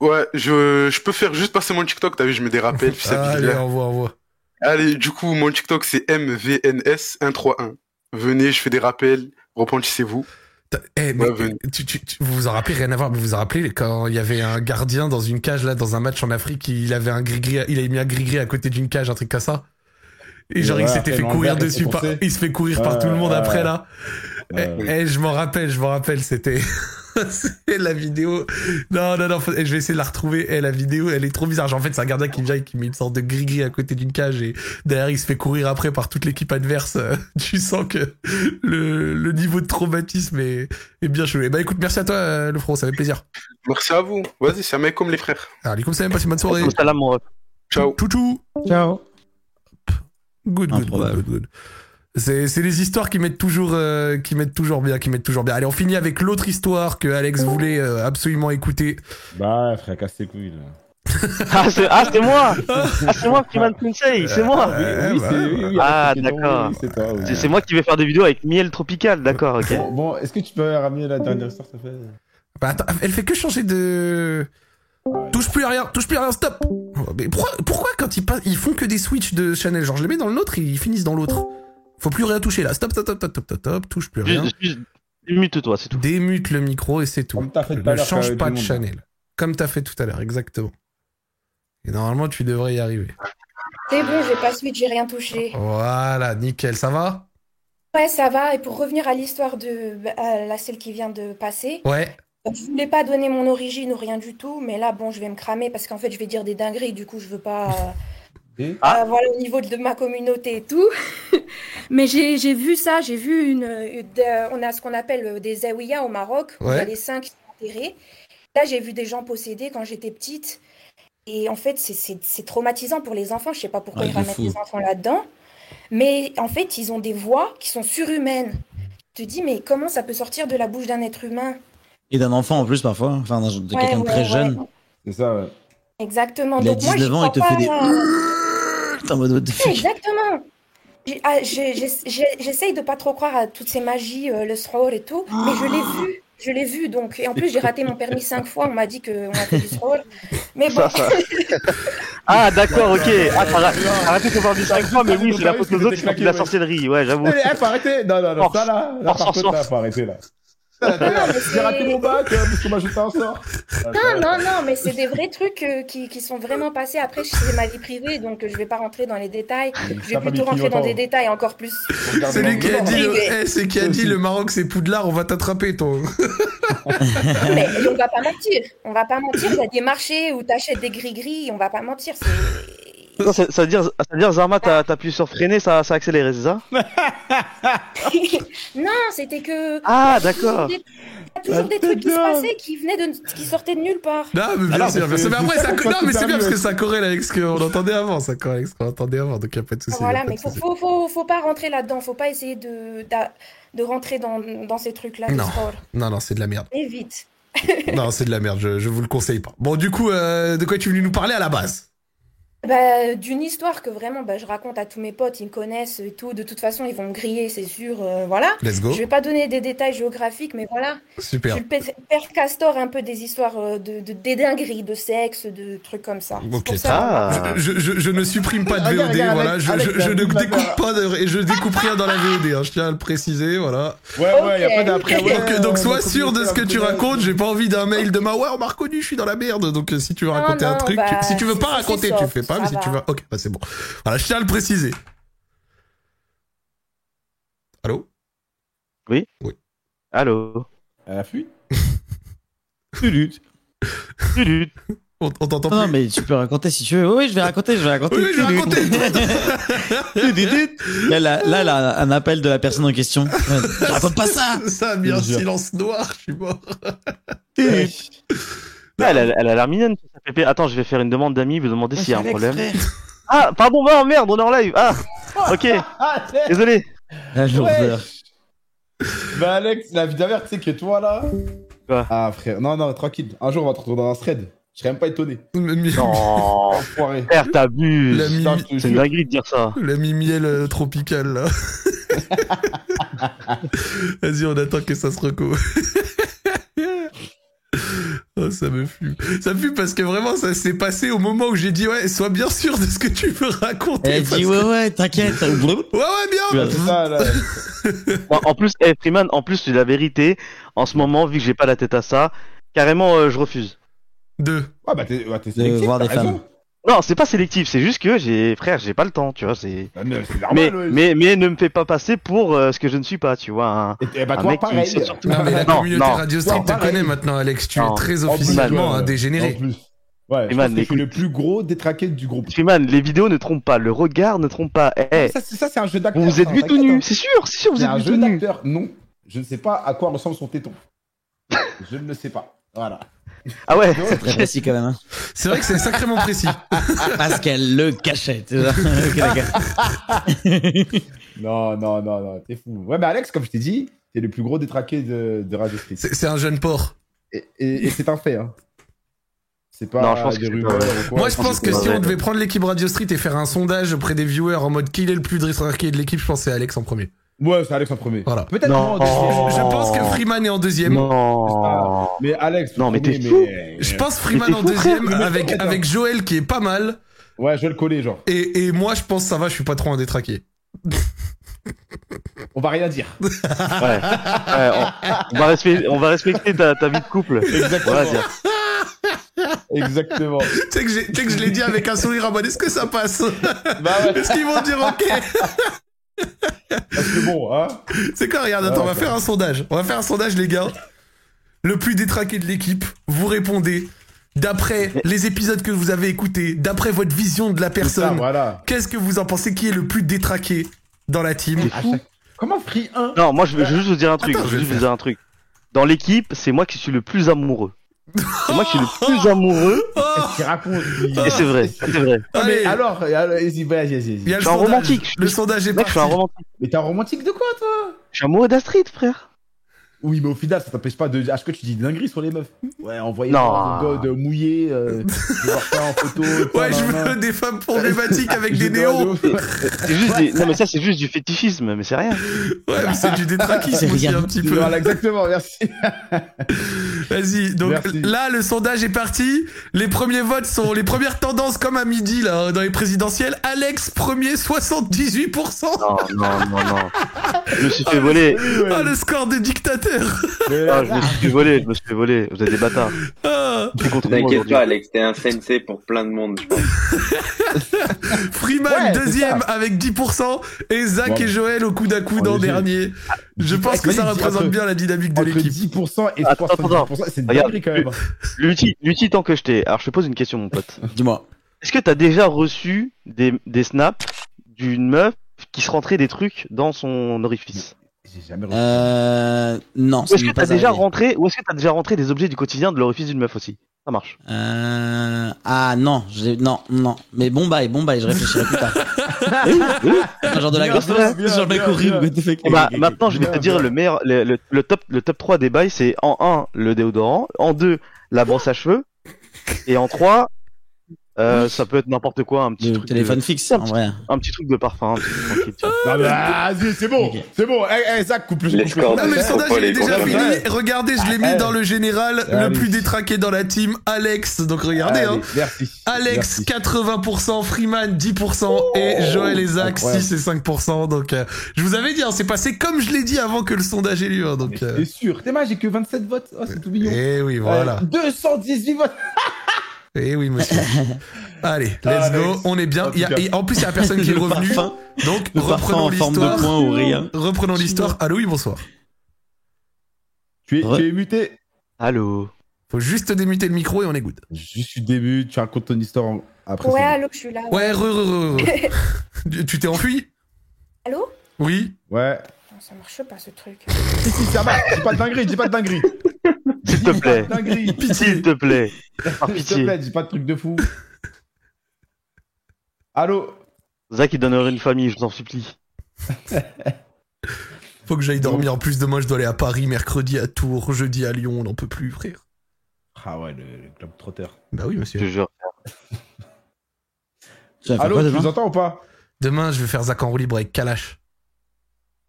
Ouais, je, je peux faire juste passer mon TikTok, t'as vu, je mets des rappels, puis ça Ah, Allez, bien. envoie, envoie. Allez, du coup, mon TikTok c'est MVNS131. Venez, je fais des rappels, repentissez-vous. T'as- Eh, mais Ouais, tu, tu, tu- vous vous en rappelez rien à voir, mais vous vous en rappelez quand il y avait un gardien dans une cage là dans un match en Afrique, il avait un gris il avait mis un gris à côté d'une cage, un truc comme ça. Et genre Ouais, il s'était fait courir dessus par, il se fait courir par tout le monde après là. Eh, eh, je m'en rappelle, je m'en rappelle, c'était [LAUGHS] c'est la vidéo. Non, non, non, faut- je vais essayer de la retrouver. Eh, la vidéo, elle est trop bizarre. Genre, en fait, c'est un gardien qui vient et qui met une sorte de gris-gris à côté d'une cage et derrière, il se fait courir après par toute l'équipe adverse. Euh, [LAUGHS] Tu sens que le, le niveau de traumatisme est, est bien. Eh bah, écoute, merci à toi, euh, le front, ça fait plaisir. Merci à vous. Vas-y, c'est un mec comme les frères. Allez, comme ça, passe une bonne soirée. Salam, mon ref. Ciao. Chouchou. Ciao. Good, good, good, good, good. C'est, c'est les histoires qui mettent toujours, euh, qui mettent toujours bien, qui mettent toujours bien. Allez, on finit avec l'autre histoire que Alex voulait euh, absolument écouter. Bah, frère, casse tes couilles, là. [LAUGHS] Ah, c'est ah, c'est moi Ah, c'est moi, Freeman Princey, c'est moi Ouais, oui, bah, c'est oui, oui, Ah, d'accord. oui, C'est toi, oui. C'est c'est moi qui vais faire des vidéos avec miel tropical, d'accord, ok. Bon, bon, est-ce que tu peux ramener la dernière histoire, s'il te plaît? Bah, attends, elle fait que changer de. Touche plus à rien, touche plus à rien, stop Mais pourquoi, pourquoi quand ils, passent, ils font que des switches de Chanel? Genre, je les mets dans le nôtre et ils finissent dans l'autre. Faut plus rien toucher là, stop, stop, stop, stop, stop, stop, stop, touche plus rien. Juste, juste, mute-toi, c'est tout. Démute le micro et c'est tout. Comme t'as fait tout Ne à l'heure change avec pas de. Chanel. Comme t'as fait tout à l'heure, exactement. Et normalement, tu devrais y arriver. C'est bon, j'ai pas suite, j'ai rien touché. Voilà, nickel, ça va? Ouais, ça va. Et pour revenir à l'histoire de à la celle qui vient de passer, Ouais. je voulais pas donner mon origine ou rien du tout, mais là, bon, je vais me cramer parce qu'en fait, je vais dire des dingueries. Du coup, je veux pas. Ah. Euh, voilà, au niveau de ma communauté et tout. [LAUGHS] Mais j'ai j'ai vu ça, j'ai vu une. une- de- on a ce qu'on appelle euh, des zaouïas au Maroc, où il y a les saints qui sont enterrés. Là, j'ai vu des gens possédés quand j'étais petite. Et en fait, c'est- c'est c'est traumatisant pour les enfants. Je sais pas pourquoi Ah, ils ramènent fou. les enfants là-dedans. Mais en fait, ils ont des voix qui sont surhumaines. Tu te dis, mais comment ça peut sortir de la bouche d'un être humain? Et d'un enfant en plus parfois, enfin d'un- de Ouais, quelqu'un de ouais, très ouais. jeune. C'est ça, ouais. Exactement. Il a Donc moi, 19 j'y ans, il te fait des. [LAUGHS] [LAUGHS] T'es en mode what the fuck? Exactement. Ah, J'essaye de pas trop croire à toutes ces magies, euh, le srour et tout, mais je l'ai vu. Je l'ai vu donc. Et en plus, j'ai raté mon permis cinq fois. On m'a dit qu'on a fait du srour. Mais bon. [LAUGHS] Ah, d'accord, ok. Ah, t'as raté ton permis 5 fois, mais oui, c'est la faute aux autres qui font de la sorcellerie, ouais, j'avoue. Allez, eh, faut arrêter Non, non, non, ça là, là par contre, là, faut arrêter là. J'ai raté c'est- mon bac, euh, parce qu'on m'a ajouté un sort. Non, non, non, mais c'est des vrais trucs euh, qui, qui sont vraiment passés. Après, c'est ma vie privée, donc euh, je vais pas rentrer dans les détails. Je vais plutôt rentrer dans des détails encore plus. C'est lui qui a dit, le... Eh, c'est qui a dit le Maroc c'est Poudlard, on va t'attraper toi. [LAUGHS] Mais on va pas mentir. On va pas mentir. Il y a des marchés où t'achètes des gris-gris. On va pas mentir. C'est. Non, ça, ça veut dire, ça veut dire, Zarma, t'as t'as appuyé sur freiner, ça, ça a accéléré, c'est ça [LAUGHS] non, c'était que. Ah, il d'accord. Il y a toujours des trucs qui se passaient qui venaient de, qui sortaient de nulle part. Non, mais bien sûr, mais c'est- après, c'est ça, ça qu'on non, mais peut c'est bien parce que ça corrèle avec ce qu'on entendait avant. Ça corrèle avec ce qu'on entendait avant, donc y a pas de souci. Voilà, mais faut, faut, faut, faut pas rentrer là-dedans. Faut pas essayer de, de rentrer dans, dans ces trucs-là. Non. Non, non, c'est de la merde. Évite. Non, c'est de la merde, je, je vous le conseille pas. Bon, du coup, euh, de quoi tu es venu nous parler à la base? Bah, d'une histoire que vraiment bah, je raconte à tous mes potes, ils me connaissent et tout. De toute façon, ils vont me griller, c'est sûr. euh, voilà. Let's go. Je vais pas donner des détails géographiques, mais voilà. Super. Je suis le père père castor un peu des histoires euh, de, de, des dingueries, de sexe, de trucs comme ça. C'est Ok, pour ça. ça. Ah. Je, je, je ne supprime pas de Regarde, VOD, regarde, voilà. Alex, Je, Alex, je, je t'as ne découpe barre. pas de, et je découpe rien dans la VOD. Hein, je tiens à le préciser, voilà. Ouais, ouais, y a pas d'après. ouais, donc, donc sois sûr de ce que tu racontes. J'ai pas envie d'un mail de ma ouais, on m'a reconnu, je suis dans la merde. Donc euh, si tu veux Non, raconter un non, truc, bah, si tu veux c'est- pas c'est raconter, tu soft, fais pas. ça Mais si tu veux, ok, bah c'est bon. Voilà, je tiens à le préciser. Allô? Allô? Elle a fui [LAUGHS] Tulut. Tulut. On, on t'entend Non, plus mais tu peux raconter si tu veux. Oui, je vais raconter, je vais raconter. Oui, oui, je vais raconter. Là, là, là, là, un appel de la personne en question. Je raconte pas ça. [LAUGHS] Ça a mis un silence noir, je suis mort. [LAUGHS] Elle, a- elle a l'air mignonne, sa pépé. Attends, je vais faire une demande d'amis, vous demander s'il y a un problème. Ah, pardon, non, merde, on est en live. Ah, [LAUGHS] ok, désolé. La lourdeur. Bah, Alex, la vie d'avers, tu sais que toi là. Quoi? Ah, frère, non, non, tranquille. Un jour, on va te retrouver dans un thread. Je serais même pas étonné. Non, [LAUGHS] Enfoiré. frère, t'abuses. La C'est une dinguerie de dire ça. L'ami miel euh, tropical, là. [LAUGHS] Vas-y, on attend que ça se reco. Oh, ça me fume. Ça me fume parce que vraiment, ça s'est passé au moment où j'ai dit, ouais, sois bien sûr de ce que tu veux raconter. Elle dit, que- ouais, ouais, t'inquiète. [LAUGHS] Ouais, ouais, bien. Ça, là. [LAUGHS] En plus, eh, Freeman, en plus, c'est la vérité. En ce moment, vu que j'ai pas la tête à ça, carrément, euh, je refuse. Deux. Ouais, bah, t'es ouais, t'es De voir des femmes. Non, c'est pas sélectif, c'est juste que j'ai, frère, j'ai pas le temps, tu vois, c'est. Ah, mais c'est Mais, normal. ouais. mais, mais ne me fais pas passer pour euh, ce que je ne suis pas, tu vois. Un, Et, et bah, un toi, mec pareil. surtout- Non, mais la Non, communauté non. Radio Street Non, te connaît maintenant, Alex. Tu Non. es très officiellement En dégénéré. plus. Ouais, je Freeman, pense que je suis le plus gros détraqué du groupe. Freeman, les vidéos ne trompent pas, le regard ne trompe pas. Eh, Ça, c'est ça, c'est un jeu d'acteur. vous vous êtes vu tout nu, hein. c'est sûr, c'est sûr, vous C'est êtes un vu jeu d'acteur. Non, je ne sais pas à quoi ressemble son téton. [LAUGHS] je ne le sais pas. Voilà. Ah ouais. Très précis quand même. Hein. C'est vrai que c'est sacrément précis. [LAUGHS] Parce qu'elle le cachait. tu vois. [LAUGHS] Non, non, non, non, t'es fou. Ouais, mais Alex, comme je t'ai dit, t'es le plus gros détraqué de, de Radio Street. C'est c'est un jeune porc. Et, et- et c'est un fait, hein. C'est pas Non, je pense des que c'est pas quoi. Moi, je pense que c'est si on devait prendre l'équipe Radio Street et faire un sondage auprès des viewers en mode qui est le plus détraqué de l'équipe, je pense que c'est Alex en premier. Ouais, c'est Alex en premier. Voilà. Peut-être Non. moi en deuxième. Je, je pense que Freeman est en deuxième. Non. Mais Alex, Non, mais t'es fou. Je pense Freeman en fou, deuxième frère. avec, Joël qui est pas mal. Ouais, je vais le coller, genre. Et, et moi, je pense ça va, je suis pas trop un détraqué. On va rien dire. [LAUGHS] Ouais. Ouais, on, on va respecter, on va respecter ta, ta vie de couple. Exactement. Dire. Exactement. Tu sais que, je l'ai dit avec un sourire en mode est-ce que ça passe? Bah ouais. Est-ce qu'ils vont dire ok? Parce que bon, hein. C'est quoi, regarde, attends, on va faire un sondage. On va faire un sondage, les gars. Le plus détraqué de l'équipe, vous répondez d'après les épisodes que vous avez écoutés, d'après votre vision de la personne. voilà. Qu'est-ce que vous en pensez? Qui est le plus détraqué dans la team? Chaque- Comment Free 1 Non, moi je veux, je veux juste vous dire un truc. Attends, je je veux vais juste le vous dire un truc. Dans l'équipe, c'est moi qui suis le plus amoureux. C'est moi qui suis le plus amoureux. Qu'est-ce qu'il raconte lui Et c'est vrai, c'est vrai. Mais Allez. alors, alors, vas-y, vas-y, vas-y. Il y a le Je suis un romantique. Le sondage est Mec, je parti. suis un romantique. Mais t'es un romantique de quoi, toi? Je suis amoureux d'Astrid, frère. Oui, mais au final, ça t'empêche pas de. À ce que tu dis des dingueries sur les meufs? Ouais, envoyer Non. des godes mouillés, euh, [LAUGHS] voir ça en photo. Ouais, je veux des femmes problématiques avec des [LAUGHS] néons. de- C'est juste des... Non, mais ça, c'est juste du fétichisme, mais c'est rien. Ouais, mais c'est du détraquisme aussi rien. un petit peu. Voilà, exactement, merci. [LAUGHS] Vas-y, donc Merci. là le sondage est parti. Les premiers votes sont les premières tendances comme à midi là dans les présidentielles. Alex premier 78%. Non, non, non, non. Je me suis fait voler. Ah le score de Ah, je me suis fait voler, je me suis fait voler. Vous êtes des bâtards. Ah, C'est contre moi T'inquiète pas, Alex, t'es un sensei pour plein de monde, je pense. [LAUGHS] Freeman Ouais, deuxième avec 10% et Zach Bon. et Joël au coude à coude en dernier. Je pense que ça représente entre- bien la dynamique de l'équipe. 10% et Attends, 70%, c'est dinguerie quand même. Lutti, tant que je t'ai. Alors, je te pose une question, mon pote. [LAUGHS] Dis-moi. Est-ce que t'as déjà reçu des, des snaps d'une meuf qui se rentrait des trucs dans son orifice? J'ai jamais reçu. Euh, non. Ou est-ce que t'as déjà rentré, ou est-ce que t'as déjà rentré des objets du quotidien de l'orifice d'une meuf aussi? Ça marche. Euh... Ah non, j'ai- non, non. Mais bon bail, bon bail, je réfléchirai plus tard. [LAUGHS] Oui, oui. genre de la grosse bien, bien, genre mec bien, horrible. bien. what the fuck. Et bah, maintenant, je vais te dire bien. le meilleur, le, le- le top, le top 3 des bails, c'est en 1, le déodorant, en 2, la brosse à cheveux, et en 3, euh, ça peut être n'importe quoi, un petit Le truc. téléphone de, fixe, en vrai. un petit truc de parfum, un petit truc tranquille, tiens. Non, mais vas-y, c'est bon, c'est bon. Eh, eh, Zach, coupe le Non mais le sondage il est déjà fini. Regardez, je l'ai mis dans le général, le plus détraqué dans la team, Alex. Donc regardez, Allez, hein. Merci. Alex Merci. 80%, Freeman 10% et Joël et Zach incroyable. 6 et 5%. Donc euh, je vous avais dit, hein, c'est passé comme je l'ai dit avant que le sondage ait lieu. hein, donc euh, C'est sûr. T'es mal, j'ai que 27 votes. Oh, c'est tout mignon. eh oui, voilà. Euh, 218 votes. [LAUGHS] Eh oui, monsieur. [LAUGHS] Allez, let's Ah, go. On est bien. En tout Il y a- cas. et en plus, il y a personne qui est Le revenu. parfum. Donc reprenons l'histoire. point ou rien. Reprenons l'histoire. Allô, oui, bonsoir. Tu es, Ouais. tu es muté. Allô Faut juste démuter le micro et on est good. Juste du début, tu racontes ton histoire après. Ouais, allô, je suis là. Ouais, re, re, re, re. [LAUGHS] Tu- t'es enfui? Allô? Oui. Ouais. Non, Ça marche pas ce truc. Si, si, ça va. Dis pas de dinguerie, dis pas de dinguerie. S'il te plaît. S'il te plaît. S'il te pitié. plaît, dis pas de truc de fou. Allô? Zach, il donnerait une famille, je t'en supplie. [LAUGHS] Faut que j'aille dormir. En plus, demain, je dois aller à Paris, mercredi à Tours, jeudi à Lyon. On n'en peut plus, frère. Ah ouais, le, le club trotter. Bah oui, Je monsieur. jure. Vas faire Allô, tu nous entends ou pas? Demain, je vais faire Zach en roue libre avec Kalash.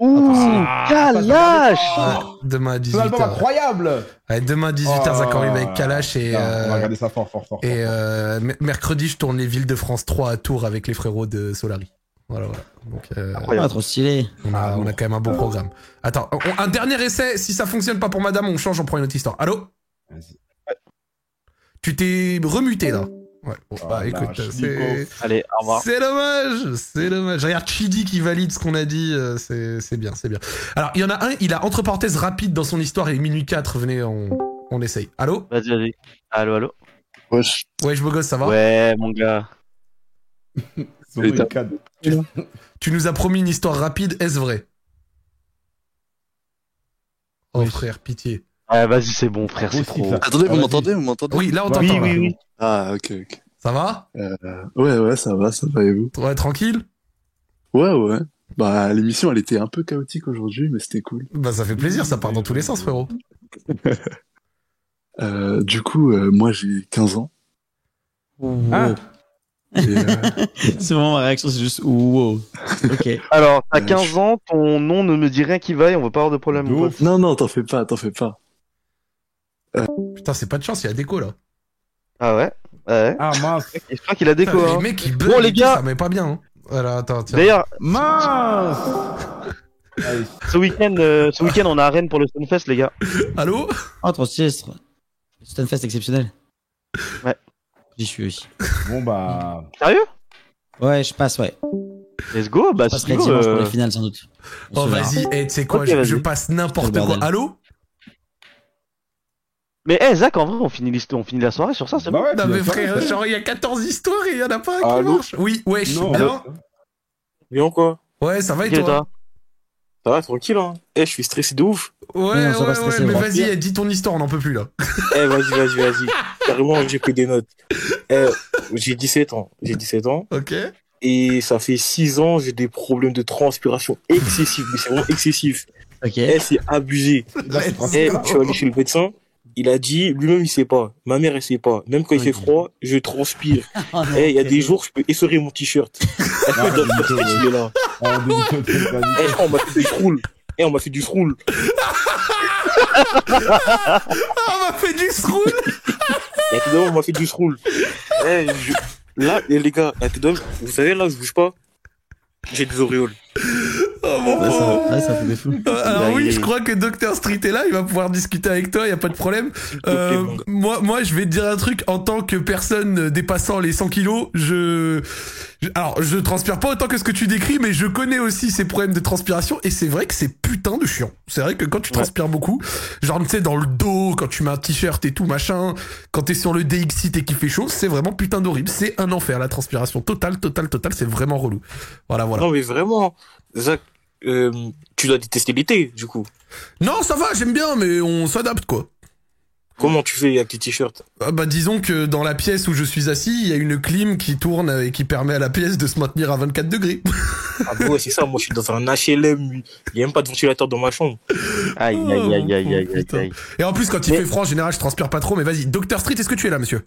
Ouh, Ah, Kalash Ouais, demain à Son album 18h. incroyable Ouais, demain à 18h, Zach en roue libre avec Kalash et, On va euh, regarder ça fort, fort, fort. et euh, mercredi, je tourne les villes de France 3 à Tours avec les frérots de Solari. Voilà, voilà. Donc, euh, Incroyable. Ah, trop stylé. on, a, on a quand même un bon programme. Attends, on- un dernier essai. Si ça fonctionne pas pour madame, on change, on prend une autre histoire. Allô? Vas-y. Tu t'es remuté là. Ouais, bon, Ah, bah la écoute, c'est. Allez, au revoir. C'est dommage, c'est dommage. Regarde Chidi qui valide ce qu'on a dit, euh, c'est c'est bien, c'est bien. Alors, il y en a un, il a entre parenthèses rapide dans son histoire et minuit 4, venez, on, on essaye. Allô? Vas-y, vas-y. Allô, allô? Wesh. Ouais, je beau gosse, ça va? Ouais, mon gars. [LAUGHS] Cadre. Tu nous as promis une histoire rapide, est-ce vrai? Oh frère, pitié. Ouais, vas-y, c'est bon, frère, c'est trop. ça. Attendez, Ah, vous vas-y. m'entendez Vous m'entendez Oui, là on t'entend. Oui, oui, oui. Ah, ok, ok. Ça va Euh, ouais, ouais, ça va, ça va et vous? Ouais, tranquille Ouais, ouais. Bah, l'émission, elle était un peu chaotique aujourd'hui, mais c'était cool. Bah ça fait plaisir, ça part dans tous les sens, frérot. [LAUGHS] Euh, du coup, euh, moi, j'ai 15 ans. Ah, euh, [LAUGHS] C'est vraiment ma réaction, c'est juste wow. Ok. [LAUGHS] Alors, Euh, 15 je- ans, ton nom ne me dit rien qui vaille, on veut pas avoir de problème. non, non, t'en fais pas, t'en fais pas. Putain, c'est pas de chance, il y a déco là. Ah ouais? Ouais. Ah, mince. [LAUGHS] Je crois qu'il a déco, Putain, hein. Les mecs, ils Bon, les gars. ça met pas bien. Hein. Voilà, attends, tiens. D'ailleurs, Mince [LAUGHS] ce week-end, euh, ce week-end, on est à Rennes pour le Stunfest, les gars. Allô? Oh, trop c'est trop- Stunfest exceptionnel. Ouais. J'y suis aussi. Bon, bah. Sérieux? Ouais, je passe, ouais. Let's go, bah Je passerai dimanche pour euh, les finales, sans doute. On Oh, vas-y, eh, tu sais quoi, je, je passe n'importe quoi. Allô? Mais eh Zach, en vrai, on finit l'histoire, on finit la soirée sur ça, c'est Bah bon. ouais, Non, mais frère, genre, il y a 14 histoires et il y en a pas un qui Allô marche. Oui, wesh. Non, bien Bien quoi? Ouais, ça va et toi? Ça va, tranquille, hein Eh, je suis stressé de ouf. Ouais, Non, ouais, ouais, stresser, mais ouais. vas-y, eh, dis ton histoire, on n'en peut plus là. Eh, vas-y, vas-y, vas-y. [LAUGHS] Carrément, j'ai pris des notes. Eh, j'ai 17 ans. J'ai 17 ans. Ok Et ça fait 6 ans, j'ai des problèmes de transpiration excessifs. Mais c'est vraiment excessif. Ok. Eh, c'est abusé. Eh, je suis allé chez le médecin. Il a dit, lui-même, il sait pas. Ma mère, elle sait pas. Même quand il fait froid, je transpire. [LAUGHS] Oh, Eh, il y a des jours, je peux essorer mon t-shirt. Eh, dans le Nico, t-shirt, il est là. [LAUGHS] On Eh, m'a fait du sroule. Eh, on m'a fait du sroule. Ah, [LAUGHS] on m'a fait du scroll Et à on m'a fait du. Eh, je- Là, eh, les gars, à vous savez, là, je bouge pas. J'ai des auréoles. Ouais, ça, ouais, ça fait des fous. Euh, Alors oui, est- je crois que Dr Street est là, il va pouvoir discuter avec toi, il y a pas de problème. Euh, moi, moi, je vais te dire un truc. En tant que personne dépassant les 100 kilos, je, alors, je transpire pas autant que ce que tu décris, mais je connais aussi ces problèmes de transpiration et c'est vrai que c'est putain de chiant. C'est vrai que quand tu Ouais. transpires beaucoup, genre, tu sais, dans le dos, quand tu mets un t-shirt et tout, machin, quand t'es sur le DXit et qu'il fait chaud, c'est vraiment putain d'horrible. C'est un enfer, la transpiration totale, totale, totale, c'est vraiment relou. Voilà, voilà. Non, mais vraiment, Zach, euh, tu dois détester l'été, du coup. Non, ça va, j'aime bien, mais on s'adapte, quoi. Comment tu fais avec tes t-shirts? Ah bah disons que dans la pièce où je suis assis, il y a une clim qui tourne et qui permet à la pièce de se maintenir à 24 degrés. Ah bah ouais, c'est ça, moi je suis dans un HLM, il y a même pas de ventilateur dans ma chambre. Aïe, aïe, aïe, aïe, aïe, aïe, Putain. aïe. Et en plus, quand il Mais- fait froid, en général, je transpire pas trop, mais vas-y. Dr Street, est-ce que tu es là, monsieur?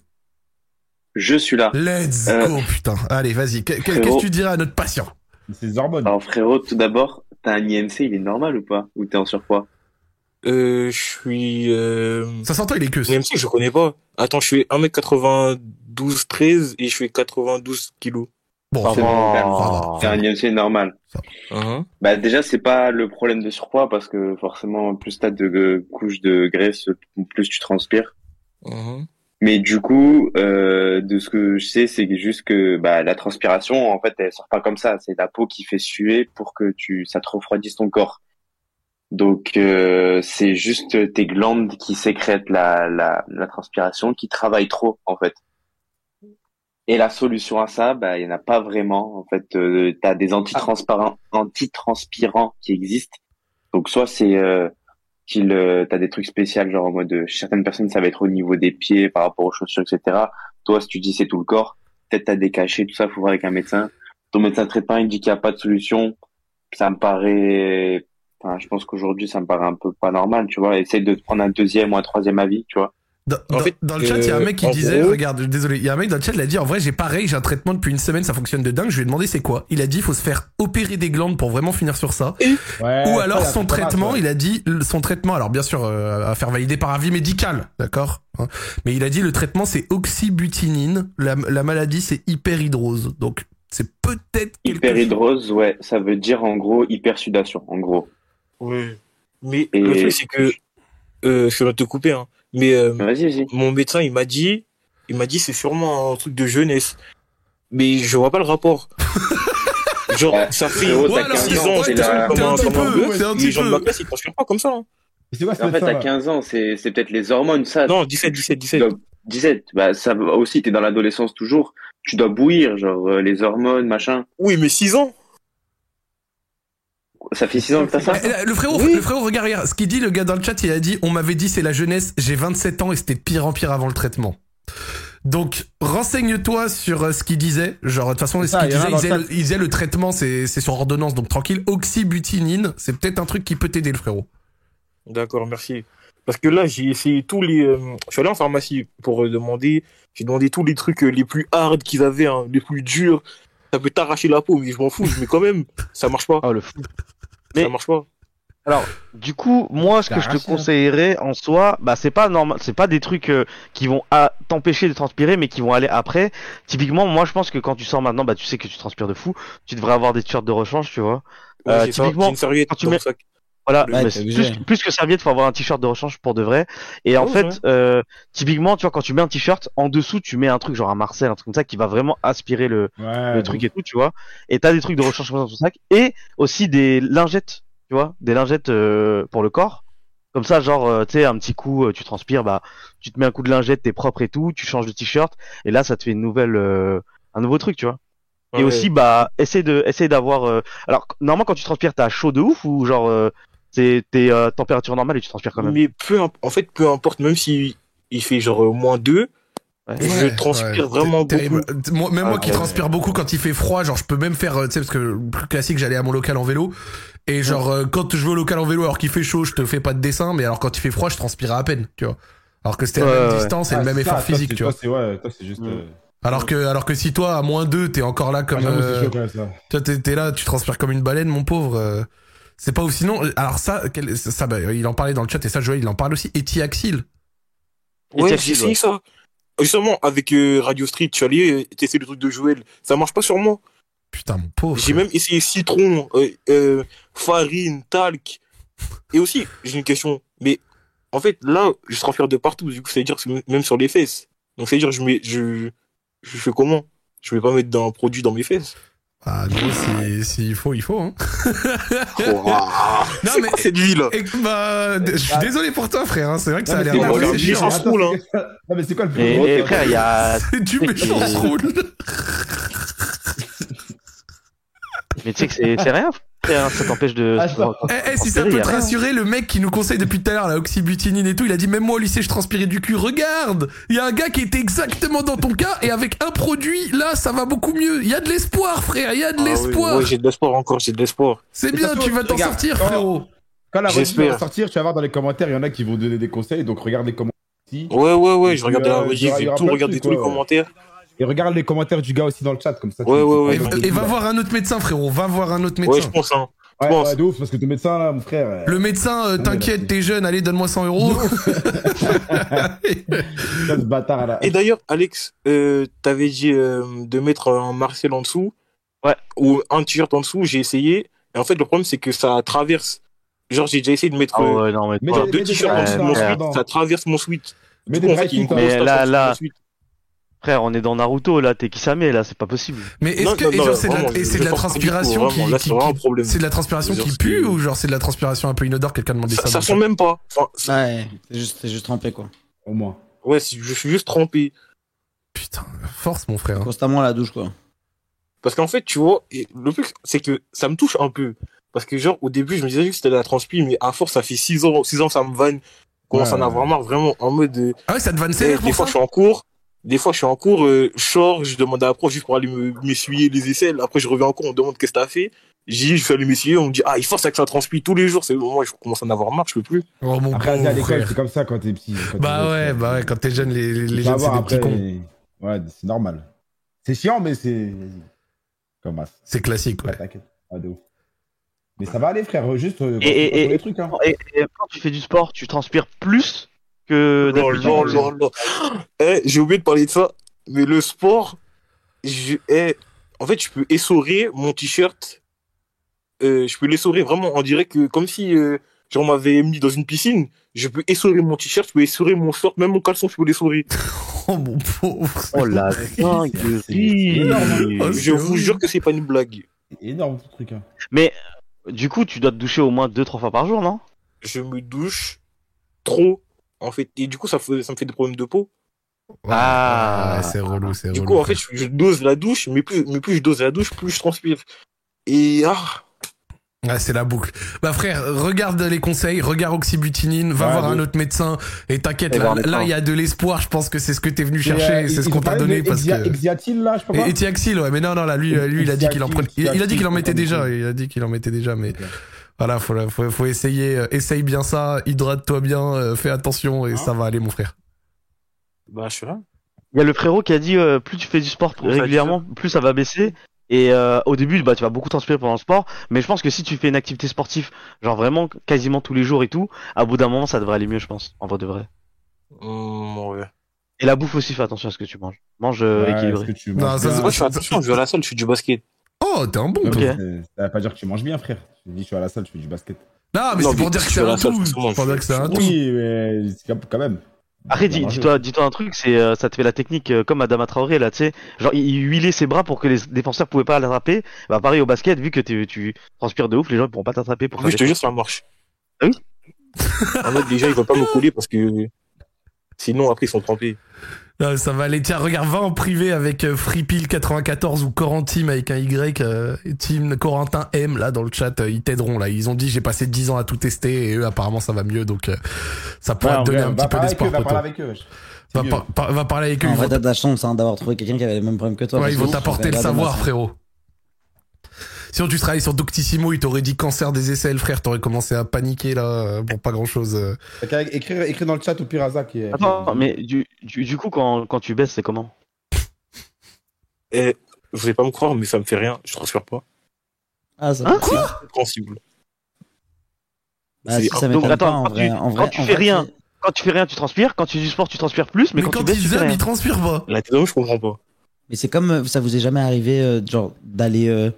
Je suis là. Let's Euh. go, putain. Allez, vas-y. Que- que- Qu'est-ce que tu dirais à notre patient? C'est. Alors frérot, tout d'abord, t'as un IMC, il est normal ou pas? Ou t'es en surpoids? Euh, je suis... Euh... Ça s'entend, il est que. Même si je connais pas. Attends, je fais 1m92, 13 et je fais 92 kilos. Bon, C'est bon, un IMC normal. Hein Bah déjà, c'est pas le problème de surpoids parce que forcément, plus t'as de euh, couches de graisse, plus tu transpires. Mhm. Mais du coup, euh, de ce que je sais, c'est juste que bah, la transpiration, en fait, elle sort pas comme ça. C'est la peau qui fait suer pour que tu, ça te refroidisse ton corps. Donc, euh, c'est juste tes glandes qui sécrètent la, la, la transpiration, qui travaillent trop, en fait. Et la solution à ça, bah, il y en a pas vraiment. En fait, euh, t'as des antitranspirants, antitranspirants qui existent. Donc, soit c'est euh, qu'il euh, t'as des trucs spéciaux genre en mode euh, certaines personnes ça va être au niveau des pieds par rapport aux chaussures etc toi si tu dis c'est tout le corps peut-être t'as des cachets tout ça faut voir avec un médecin. Ton médecin traitant il dit qu'il n'y a pas de solution. Ça me paraît enfin je pense qu'aujourd'hui ça me paraît un peu pas normal tu vois. Essaye de te prendre un deuxième ou un troisième avis tu vois Dans, En dans- fait, dans le chat, il y a un euh, mec qui disait, gros- regarde, désolé, il y a un mec dans le chat, il a dit, en vrai, j'ai pareil, j'ai un traitement depuis une semaine, ça fonctionne de dingue. Je lui ai demandé c'est quoi. Il a dit, il faut se faire opérer des glandes pour vraiment finir sur ça. Ouais, Ou alors son mal, traitement, ouais. il a dit son traitement, alors bien sûr euh, à faire valider par avis médical, d'accord hein. Mais il a dit le traitement c'est oxybutinine, la, la maladie c'est hyperhidrose, donc c'est peut-être hyperhidrose ouais ça veut dire en gros hypersudation en gros Ouais. Mais Et- le truc, c'est que... Euh, je vais te couper, hein. Mais euh, mon médecin, il m'a dit... Il m'a dit c'est sûrement un truc de jeunesse. Mais je vois pas le rapport. [LAUGHS] Genre, ça fait ouais, t'as 6 15 ans, là. comme un, comme un petit peu, bœuf, t'es un les petit gens de peu. ma classe, ils transpirent pas comme ça. hein. C'est quoi En fait, à 15 ans, c'est c'est peut-être les hormones, ça. Non, 17, 17, 17. 17, bah ça aussi, t'es dans l'adolescence toujours. Tu dois bouillir, genre euh, les hormones, machin. Oui, mais 6 ans Ça fait 6 ans que t'as ça Eh, Le frérot, le frérot, regarde, regarde. Ce qu'il dit, le gars dans le chat, il a dit, on m'avait dit c'est la jeunesse, j'ai 27 ans et c'était de pire en pire avant le traitement. Donc, renseigne-toi sur euh, ce qu'il disait. Genre, de toute façon, ce qu'il disait, il disait, le le, il disait le traitement, c'est c'est sur ordonnance, donc tranquille. Oxybutinine, c'est peut-être un truc qui peut t'aider, le frérot. D'accord, merci. Parce que là, j'ai essayé tous les. euh, je suis allé en pharmacie pour euh, demander. J'ai demandé tous les trucs euh, les plus hard qu'ils avaient, hein, les plus durs. Ça peut t'arracher la peau, mais je m'en fous. Mais quand même, ça marche pas. Ah, le fou. Ça marche pas. Alors, du coup, moi, ce que je te hein. conseillerais en soi, bah, c'est pas normal, c'est pas des trucs euh, qui vont à- t'empêcher de transpirer, mais qui vont aller après. Typiquement, moi, je pense que quand tu sors maintenant, bah, tu sais que tu transpires de fou. Tu devrais avoir des t-shirts de rechange, tu vois. Ouais, Euh, typiquement, j'ai une serviette quand tu mets. Voilà, plus, plus que serviette, faut avoir un t-shirt de rechange pour de vrai. Et en fait, ouais. euh, typiquement, tu vois, quand tu mets un t-shirt, en dessous, tu mets un truc genre un Marcel, un truc comme ça, qui va vraiment aspirer le, Ouais, le truc et tout, tu vois. Et t'as des trucs de rechange comme ça dans ton sac. Et aussi des lingettes, tu vois, des lingettes euh, pour le corps. Comme ça, genre, euh, tu sais, un petit coup, euh, tu transpires, bah, tu te mets un coup de lingette, t'es propre et tout, tu changes de t-shirt, et là, ça te fait une nouvelle, euh, un nouveau truc, tu vois. Et Ouais. aussi, bah, essaie de, essaie d'avoir. euh, Alors, normalement, quand tu transpires, t'as chaud de ouf ou genre, euh, c'est t'es euh, température normale et tu transpires quand même. Mais peu, en fait, peu importe, même si il fait genre euh, moins 2, je transpire ouais, vraiment beaucoup. Moi, même moi qui Ah, ouais. transpire beaucoup quand il fait froid, genre je peux même faire, euh, tu sais, parce que le plus classique, j'allais à mon local en vélo. Et genre, euh, quand je vais au local en vélo alors qu'il fait chaud, je te fais pas de dessin, mais alors quand il fait froid, je transpire à peine, tu vois. Alors que c'était la même ouais. distance et Ah, le même effort toi, physique, tu vois. toi, toi, juste. euh, Alors que, alors que si toi, à moins 2, t'es encore là comme. Ah, j'avoue, c'est euh, chaud quand même, ça. Toi, t'es, t'es là, tu transpires comme une baleine, mon pauvre. C'est pas ouf. Sinon, alors ça, quel- ça, ça, bah, il en parlait dans le chat et ça, Joël, il en parle aussi. Etiaxil. Ouais, Etiaxil, j'ai essayé ouais. ça. Justement, avec euh, Radio Street, tu allais euh, tester le truc de Joël. Ça marche pas sur moi. Putain, mon pauvre. J'ai même essayé citron, euh, euh, farine, talc. Et aussi, j'ai une question. Mais en fait, là, je transpire de partout. Du coup, ça veut dire que même sur les fesses. Donc, ça veut dire je mets, je, je fais comment? Je vais pas mettre d'un produit dans mes fesses. Ah, gros, si, s'il faut, il faut, hein. non, mais c'est lui, là. Et, bah, je suis désolé pour toi, frère. hein, C'est vrai que ça a Non, l'air assez c'est-. Attends, roule, c'est- Non, mais c'est quoi le plus Et, gros et truc frère, il y a. C'est du méchant roule. Mais tu sais que c'est c'est rien, ça t'empêche de. Ah. Eh, eh, si ça peut a te rassurer, le mec qui nous conseille depuis tout à l'heure, la oxybutinine et tout, il a dit même moi au lycée je transpirais du cul. Regarde, il y a un gars qui était exactement dans ton cas et avec un produit, là ça va beaucoup mieux. Il y a de l'espoir, frère, il y a de Ah oui, l'espoir. ouais, j'ai de l'espoir encore, j'ai de l'espoir. C'est bien, tu vas t'en regarde, sortir, quand- frérot. Quand la revue va sortir, tu vas voir dans les commentaires, il y en a qui vont donner des conseils, donc regarde les commentaires. Ouais, ouais, ouais, je regardais la euh, et aura tout, trucs, tous les commentaires. Et regarde les commentaires du gars aussi dans le chat, comme ça. Ouais, tu ouais, ouais. Et, va voir un autre médecin, frérot. Va voir un autre Ouais, médecin. je pense, hein. Ouais, pense. ouais, de ouf, parce que ton médecin, là, mon frère. euh, Le médecin, euh, t'inquiète, t'es jeune, allez, donne-moi 100 euros. [LAUGHS] ce bâtard là. Et d'ailleurs, Alex, euh, t'avais dit euh, de mettre un Marcel en dessous. Ouais. Ou un t-shirt en dessous, j'ai essayé. Et en fait, le problème, c'est que ça traverse. Genre, j'ai déjà essayé de mettre Ah ouais, non, mais Mais deux t-shirts en dessous de mon suite. Ça traverse mon suite. Mais des coup, en fait, Mais là, en dessous de là- mon suite. Frère, on est dans Naruto là, t'es Kisame là, c'est pas possible. Mais est-ce que c'est de la, transpiration vraiment, qui, c'est de la transpiration qui pue ou genre c'est de la transpiration un peu inodore quelqu'un demandé ça Ça, sent même pas. Ouais, c'est juste, trempé, quoi. Au moins. ouais, je suis juste trempé. Putain, force mon frère. Constamment à la douche, quoi. Parce qu'en fait, tu vois, le truc, c'est que ça me touche un peu. Parce que, genre, au début, je me disais que c'était de la transpi, mais à force, ça fait 6 ans, 6 ans, ça me vanne. Je commence à en avoir marre, vraiment, en mode. Ah ouais, ça te vanne eh, des fois, je suis en cours. Des fois, je suis en cours, euh, je sors, je demande à la prof juste pour aller me- m'essuyer les aisselles. Après, je reviens en cours, on me demande qu'est-ce que t'as fait. J'y vais, je fais aller m'essuyer, on me dit, ah, il force à que ça transpire tous les jours. C'est, moi, je commence à en avoir marre, je peux plus. Oh mon Après, à l'école, frère. c'est comme ça quand t'es petit. quand Bah t'es ouais, jeune, bah ouais, quand t'es jeune, les, les jeunes, c'est des petits cons. Ouais, c'est normal. C'est chiant, mais c'est. vas-y. Comme as. C'est classique, ouais. T'inquiète. Ah, de ouf. Mais ça va aller, frère. Juste. euh, Et, et, et, les trucs, hein. et- et quand tu fais du sport, tu transpires plus que Oh d'habitude. là là là. Eh, j'ai oublié de parler de ça, mais le sport, je, eh, en fait, je peux essorer mon t-shirt. Euh, je peux l'essorer vraiment. On dirait que comme si euh, genre, on m'avait mis dans une piscine. Je peux essorer mon t-shirt, je peux essorer mon short, même mon caleçon, je peux l'essorer. [LAUGHS] Oh mon pauvre. Oh la [LAUGHS] dinguerie. Oh, Je vous jure que c'est pas une blague. Énorme ce truc. Hein. Mais du coup, tu dois te doucher au moins deux trois fois par jour, non? Je me douche trop, en fait. Et du coup, ça, fait- ça me fait des problèmes de peau. Ah. Ouais, c'est relou, c'est Du relou. coup, en fait, je, je dose la douche, mais plus, mais plus je dose la douche, plus je transpire. Et ah, Ouais, c'est la boucle. Bah frère, regarde les conseils, regarde oxybutinine, va Ouais, voir un autre médecin et t'inquiète là, il y a de l'espoir, je pense que c'est ce que t'es venu chercher, euh, c'est ce qu'on t'a donné parce que Exiatil là, je sais pas et quoi. Etiaxil ouais, mais non non là lui euh, lui il a dit qu'il en prenait il, il a dit qu'il en mettait déjà, il a dit qu'il en mettait déjà mais voilà, faut faut, faut essayer euh, essaye bien ça, hydrate-toi bien, euh, fais attention et ça va aller mon frère. bah, je suis là. Il y a le frérot qui a dit euh, plus tu fais du sport ça, régulièrement, plus ça va baisser. Et euh, au début, bah, tu vas beaucoup transpirer pendant le sport, mais je pense que si tu fais une activité sportive, genre vraiment quasiment tous les jours et tout, à bout d'un moment, ça devrait aller mieux, je pense, en vrai de vrai. Hum, ouais. Et la bouffe aussi, fais attention à ce que tu manges. Mange euh, Ouais, équilibré. que tu Non, manges ça, bien Moi, je fais attention, je vais à la salle, je fais du basket. Oh, t'es un bon toi. Ça veut pas dire que tu manges bien, frère. Tu dis, je suis à la salle, je fais du basket. Non, mais Non, c'est pour dire que c'est à un la salle, tout, forcément, c'est pour dire que c'est un tout. Oui, mais c'est quand- quand même. Après, dis, dis-toi, dis-toi un truc, c'est, euh, ça te fait la technique euh, comme Adama Traoré là, tu sais, genre il, il huilait ses bras pour que les défenseurs pouvaient pas l'attraper. Bah pareil au basket, vu que tu, tu transpires de ouf, les gens ils pourront pas t'attraper pour faire plus, je des te jure, ça marche. Ah oui En mode, déjà, ils vont pas me coller parce que sinon, après, ils sont trempés. Non, ça va aller. Tiens, regarde, va en privé avec euh, FreePil94 ou Corentim avec un Y. euh, Team Corentin M, là, dans le chat, euh, ils t'aideront, là. Ils ont dit, j'ai passé 10 ans à tout tester et eux, apparemment, ça va mieux. Donc, euh, ça pourra Ouais, te donner un petit peu d'espoir, Va parler avec eux. Va, mieux. par- par- va parler avec eux. En vrai, t'as de la chance hein, d'avoir trouvé quelqu'un qui avait le même problème que toi. Ouais, ils vont t'apporter le savoir, frérot. Sinon, tu allé sur Doctissimo, il t'aurait dit cancer des aisselles, frère. T'aurais commencé à paniquer, là, pour pas grand chose. Écrire, écrire dans le chat au pire Azak. qui est- Attends, mais du, du, du coup, quand, quand tu baisses, c'est comment? Et vous allez pas me croire, mais ça me fait rien, je transpire pas. Ah, ça Hein, c'est- Compréhensible. Bah, si, ça Donc m'étonne pas, attends, en quand, vrai. tu, en quand vrai, tu en fais vrai, rien, quand tu fais rien, tu transpires. Quand tu fais du sport, tu transpires plus. Mais, Mais quand, quand tu baisses, il tu fais il transpire pas. La théorie, je comprends pas. Mais c'est comme euh, ça vous est jamais arrivé, euh, genre d'aller euh,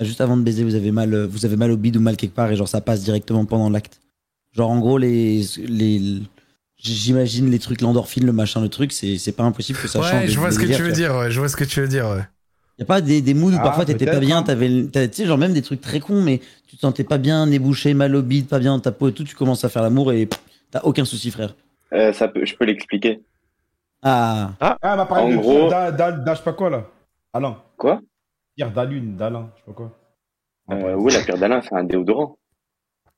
juste avant de baiser, vous avez mal, euh, vous avez mal au bide ou mal quelque part et genre ça passe directement pendant l'acte. Genre en gros les les j'imagine les trucs l'endorphine, le machin, le truc, c'est c'est pas impossible que ça change. Ouais, des- je vois ce que tu veux dire, ouais. Je vois ce que tu veux dire, ouais. Y a pas des, des moods où Ah, parfois t'étais pas bien, hein. t'avais, tu sais, genre même des trucs très cons, mais tu te sentais pas bien, nébouché, mal au bide, pas bien dans ta peau et tout, tu commences à faire l'amour et t'as aucun souci, frère. Euh, ça peut, je peux l'expliquer. Ah, Ah, m'a parlé En gros- Da- je sais pas quoi là. Alain. Quoi? Pierre Dalune, d'Alain, je sais pas quoi. Ah, euh, Oui, la pierre d'Alain, c'est un déodorant.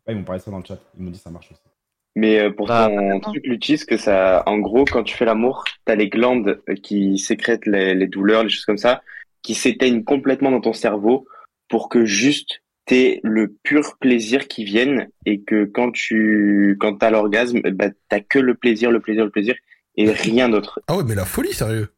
Ouais, ils m'ont parlé de ça dans le chat. Ils m'ont dit ça marche aussi. Mais euh, pour Bah, ton truc, Lutis, que ça, en gros, quand tu fais l'amour, t'as les glandes euh, qui sécrètent les, les douleurs, les choses comme ça, qui s'éteignent complètement dans ton cerveau pour que juste t'aies le pur plaisir qui vienne et que quand tu, quand t'as l'orgasme, bah, t'as que le plaisir, le plaisir, le plaisir et rien d'autre. Ah ouais, mais la folie, sérieux.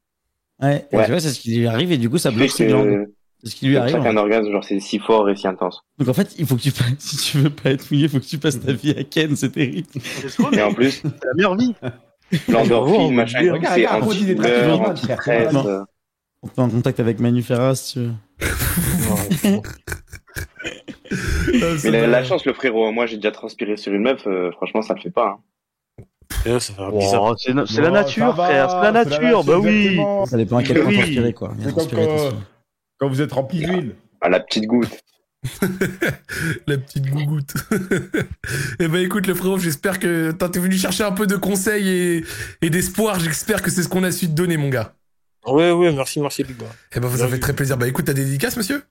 ouais, Ouais. tu vois, c'est ce qui lui arrive et du coup ça bloque ses glandes. C'est ce qui lui arrive. en qu'un fait. orgasme, genre, c'est si fort et si intense. Donc en fait, il faut que tu passes, [LAUGHS] si tu veux pas être mouillé, il faut que tu passes ta vie à Ken, c'est terrible. Et en plus, C'est la meilleure vie. l'endorphine, machin, c'est anti-stress. Euh. On peut en contact avec Manu Ferras, si tu veux. [LAUGHS] Mais la, la chance, le frérot, moi j'ai déjà transpiré sur une meuf, euh, franchement ça le fait pas. hein. Ça fait. Oh, c'est c'est la nature, va, frère. C'est la nature. Bah oui. Ça dépend à quel point Oui. transpirer, quoi. Il y a comme transpirer, quand, vous êtes rempli d'huile. À la petite goutte. [LAUGHS] La petite gougoute. [LAUGHS] eh ben écoute le frérot, j'espère que t'as- t'es venu chercher un peu de conseils et, et d'espoir. J'espère que c'est ce qu'on a su te donner, mon gars. Ouais, ouais, merci, merci, gars. Eh ben vous avez vu. très plaisir. Bah écoute, t'as des dédicaces, monsieur?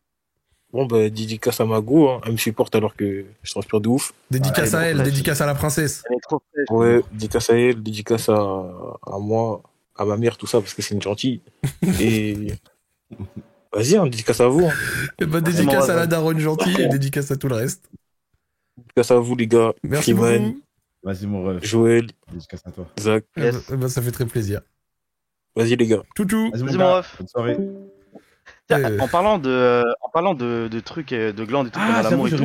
Bon, bah, dédicace à Mago, hein. Elle me supporte alors que je transpire de ouf. Dédicace Ouais, à elle, dédicace à la princesse. Elle est trop fraîche. Ouais, dédicace à elle, dédicace à, à moi, à ma mère, tout ça, parce que c'est une gentille. [LAUGHS] Et. Vas-y, hein, dédicace à vous. Hein. Eh ben dédicace à la daronne gentille et dédicace à tout le reste. Dédicace à vous, les gars. Merci Freeman, beaucoup. Vas-y, mon ref. Joël, Dédicace à toi. Zach. Eh ben, eh ben, ça fait très plaisir. Vas-y, les gars. Toutou. Vas-y, mon Vas-y, gars. mon ref. Bonne soirée. Tiens, Euh. En parlant de, en parlant de, de trucs, de glandes et tout, Ah, l'amour et tout.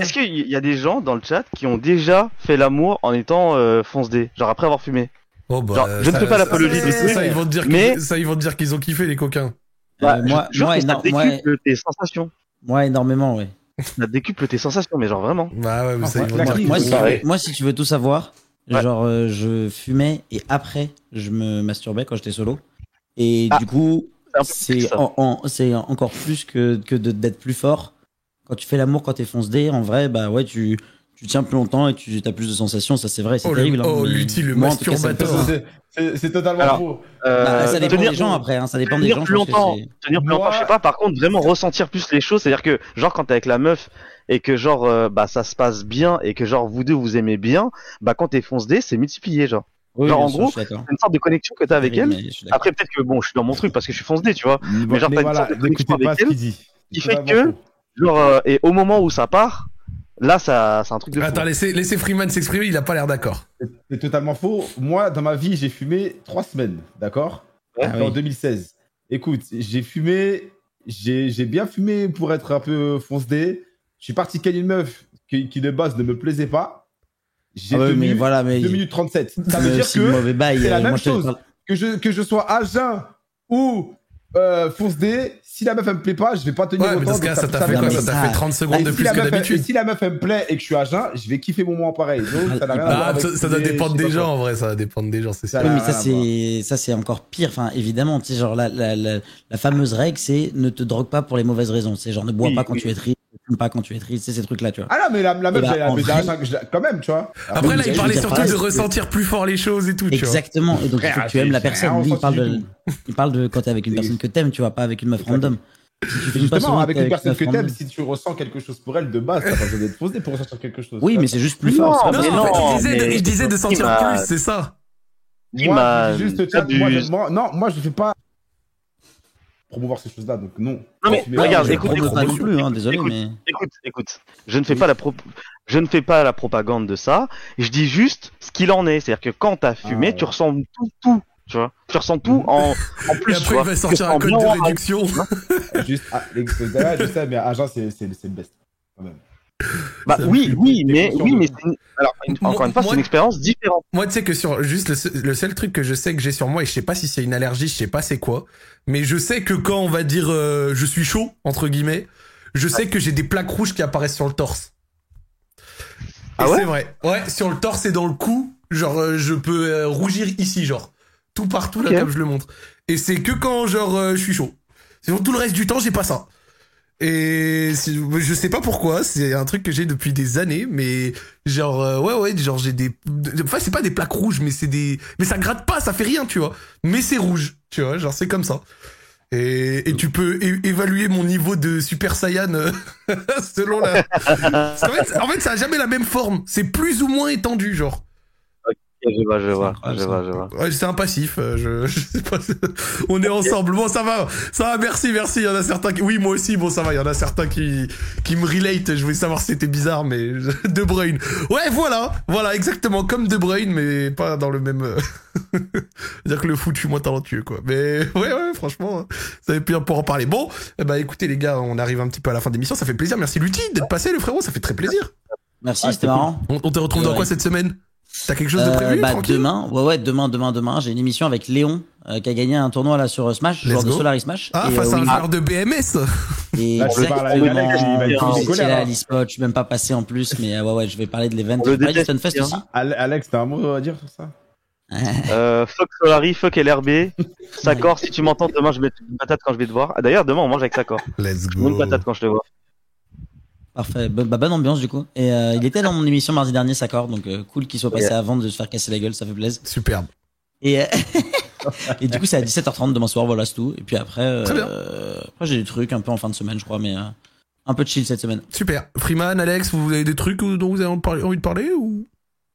Est-ce qu'il y a des gens dans le chat qui ont déjà fait l'amour en étant euh, fonce-dé, genre après avoir fumé? Oh bah, Genre, je ne fais pas l'apologie ça, du ça, tout, ça, ils vont te dire mais- ça, ils vont te dire qu'ils ont kiffé les coquins. Bah, Euh, moi, je que ça tes sensations. moi, énormément, ouais. Ça décuple tes sensations, mais genre vraiment. Ouais, mais ça, Moi, si, moi, tu veux tout savoir, Ouais. Genre, euh, je fumais et après, je me masturbais quand j'étais solo. Et Ah, du coup, c'est en- en- encore plus que, que de- d'être plus fort. Quand tu fais l'amour, quand t'es fonce D, en vrai, bah ouais, tu, tu tiens plus longtemps et tu as plus de sensations, ça c'est vrai, c'est Oh, le- terrible. hein, oh, l'utile, le masturbateur. C'est- C'est c'est totalement Alors, faux. Euh, Bah, ça dépend tenir- des gens après, hein, ça dépend des tenir gens. plus longtemps, tenir plus longtemps, je sais pas. Par contre, vraiment ressentir plus les choses, c'est-à-dire que genre quand t'es avec la meuf et que genre euh, bah ça se passe bien et que genre vous deux vous aimez bien, bah quand t'es fonce D, c'est multiplié genre. Oui, genre en sûr, gros, c'est une sorte de connexion que t'as avec Oui, elle. Après peut-être que bon, je suis dans mon truc parce que je suis fonce D, tu vois. Mais genre t'as une sorte de connexion avec pas ce elle qui fait que genre euh, et au moment où ça part, là ça c'est un truc de fou. Attends, laissez, laissez Freeman s'exprimer, il a pas l'air d'accord. C'est totalement faux. Moi, dans ma vie, j'ai fumé trois semaines, d'accord? En 2016. Écoute, j'ai fumé, j'ai j'ai bien fumé pour être un peu fonce D. Je suis parti ken une meuf qui, qui de base ne me plaisait pas. J'ai Ah ouais, mais voilà, mais- 2 minutes 37. Ça veut dire que mauvais bail, c'est la euh, même chose. parle- Que je, que je sois à jeun ou euh, fonce D, si la meuf elle me plaît pas, je vais pas tenir Ouais, mais dans ce cas, ça t'a fait quoi? Ça t'a fait 30 secondes Et de si plus que d'habitude. Si la meuf elle me plaît et que je suis à jeun, je vais kiffer mon moment pareil. Donc ça n'a rien à voir Ah, avec ça, ça doit dépendre des gens en vrai, ça va dépendre des gens, c'est sûr. Ça Oui, mais ça c'est ça c'est encore pire. Enfin, évidemment, tu sais, genre la, la, la, la fameuse règle, c'est ne te drogue pas pour les mauvaises raisons. C'est genre ne bois Oui, pas quand oui. tu es triste, pas quand tu es triste. C'est ces trucs là, tu vois. Ah non, mais la, la meuf, j'ai vrai- j'ai- quand même, tu vois. Après, là, je il parlait surtout de ressentir plus fort les choses et tout, tu vois. Exactement. Et donc il faut que tu aimes la personne. Lui, il parle de, il parle de quand t'es avec une personne que t'aimes, tu vois, pas avec une meuf random. Si tu Justement, avec une personne que t'aimes, si tu ressens quelque chose pour elle de base, t'as pas besoin d'être posé pour ressentir quelque chose. Oui, mais c'est juste plus fort. c'est Non, il disait, de, sentir plus, c'est ça. Moi, je juste, je- moi- non, moi, je fais pas promouvoir ces choses-là, donc non. Non mais regarde, écoute, écoute, pas non écoute, plus, hein, désolé, écoute, mais écoute, écoute, je ne fais pas la pro- je ne fais pas la propagande de ça. Je dis juste ce qu'il en est, c'est-à-dire que quand t'as fumé, Ah, tu ressens tout, tout, tu vois, tu ressens tout en, en [LAUGHS] plus. Et tu après, vois. il va sortir un code de en- réduction. Juste, ah, les- je sais, mais agent, c'est c'est- c'est le best. Quand même. Bah oui, oui, mais oui, mais c'est une- alors une- Moi- encore une fois, moi- c'est une expérience différente. Moi, tu sais que sur juste le, seul- le seul truc que je sais que j'ai sur moi et je sais pas si c'est une allergie, je sais pas c'est quoi, mais je sais que quand on va dire euh, je suis chaud entre guillemets, je sais que j'ai des plaques rouges qui apparaissent sur le torse. Ah ouais c'est vrai. Ouais, sur le torse et dans le cou, genre euh, je peux euh, rougir ici, genre tout partout là comme je le montre. Et c'est que quand genre je suis chaud. Sinon tout le reste du temps j'ai pas ça. Et je sais pas pourquoi, c'est un truc que j'ai depuis des années, mais genre euh, ouais ouais, genre j'ai des, enfin c'est pas des plaques rouges, mais c'est des, mais ça gratte pas, ça fait rien, tu vois. Mais c'est rouge, tu vois, genre c'est comme ça. Et, tu peux évaluer mon niveau de Super Saiyan euh, [LAUGHS] selon la. Qu'en fait, en fait, ça a jamais la même forme. C'est plus ou moins étendu, genre. Je vois, je vois, je vois, je vois. Ouais, c'est un passif. euh, Je, [LAUGHS] je sais pas. On est ensemble. Bon, ça va, ça va. Merci, merci. Il y en a certains qui. Oui, moi aussi. Bon, ça va. Il y en a certains qui qui me relate. Je voulais savoir si c'était bizarre, mais [LAUGHS] De Bruyne. Ouais, voilà, voilà, exactement comme De Bruyne, mais pas dans le même. euh, [LAUGHS] dire que le foot, je suis moins talentueux, quoi. Mais ouais, ouais, franchement, ça avait bien pour en parler. Bon, eh ben, écoutez, les gars, on arrive un petit peu à la fin de l'émission. Ça fait plaisir. Merci Lutti d'être passé, le frérot. Ça fait très plaisir. Merci, Ah, c'était marrant. On, on te retrouve Ouais, dans quoi cette semaine? T'as quelque chose de Euh, prévu bah, demain, ouais, ouais, demain, demain, demain, j'ai une émission avec Léon euh, qui a gagné un tournoi là sur euh, Smash, Let's joueur de go. Solaris Smash. Ah, Et, face euh, à un joueur de BMS Et Là, exactement. en J'étais là à l'e-sport, je suis même pas passé en plus, mais euh, ouais, ouais, je vais parler de l'event. Le déteste, hein. aussi. Al- Alex, t'as un mot à dire sur ça? [LAUGHS] Euh, fuck Solari, fuck LRB. Sakor, si tu m'entends, demain je vais te une patate quand je vais te voir. Ah, D'ailleurs, demain on mange avec Sakor. Let's mets une go. patate quand je te vois. Parfait, bah, bonne ambiance du coup. Et euh, il était dans mon émission mardi dernier, Sakor, donc euh, cool qu'il soit passé Yeah. avant de se faire casser la gueule, ça fait plaisir. Superbe. Et, euh, [LAUGHS] et du coup, c'est à 17h30 demain soir, voilà, c'est tout. Et puis après, euh, Très bien. après j'ai des trucs un peu en fin de semaine, je crois, mais euh, un peu de chill cette semaine. Super. Freeman, Alex, vous avez des trucs dont vous avez envie de parler ou?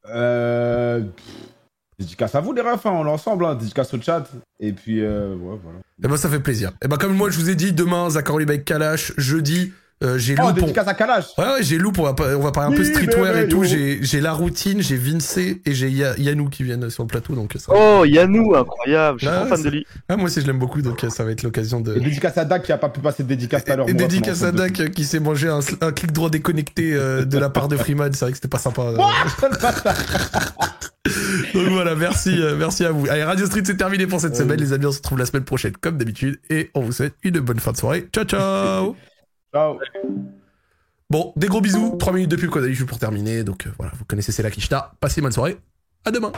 Euh. Dédicace à vous, les refs, hein, on est ensemble, hein. dédicace au chat. Et puis, euh, ouais, voilà. Eh ben ça fait plaisir. Eh ben comme moi je vous ai dit, demain Zachary avec Kalash, jeudi euh, j'ai Oh, Lou pour... dédicace à Kalash Ouais ouais j'ai Lou pour on va parler un peu streetwear mais et tout. J'ai j'ai la routine, j'ai Vince et j'ai Ya- Yanou qui viennent sur le plateau donc ça. Oh, Yannou, incroyable. Je suis Ah, trop fan de lui. Ah, moi aussi je l'aime beaucoup donc euh, ça va être l'occasion de. Et dédicace à Dak qui a pas pu passer de dédicace tout à l'heure. Dédicace à Dak euh, qui s'est mangé un, un clic droit déconnecté euh, de la part de Freeman. C'est vrai que c'était pas sympa. euh. [LAUGHS] Donc voilà, merci, euh, merci à vous. Allez, Radio Street, c'est terminé pour cette semaine. Les amis, on se retrouve la semaine prochaine, comme d'habitude. Et on vous souhaite une bonne fin de soirée. Ciao, ciao Ciao Bon, des gros bisous. 3 minutes de pub qu'on a eu pour terminer. Donc euh, voilà, vous connaissez, c'est la Kishta. Passez une bonne soirée. À À demain.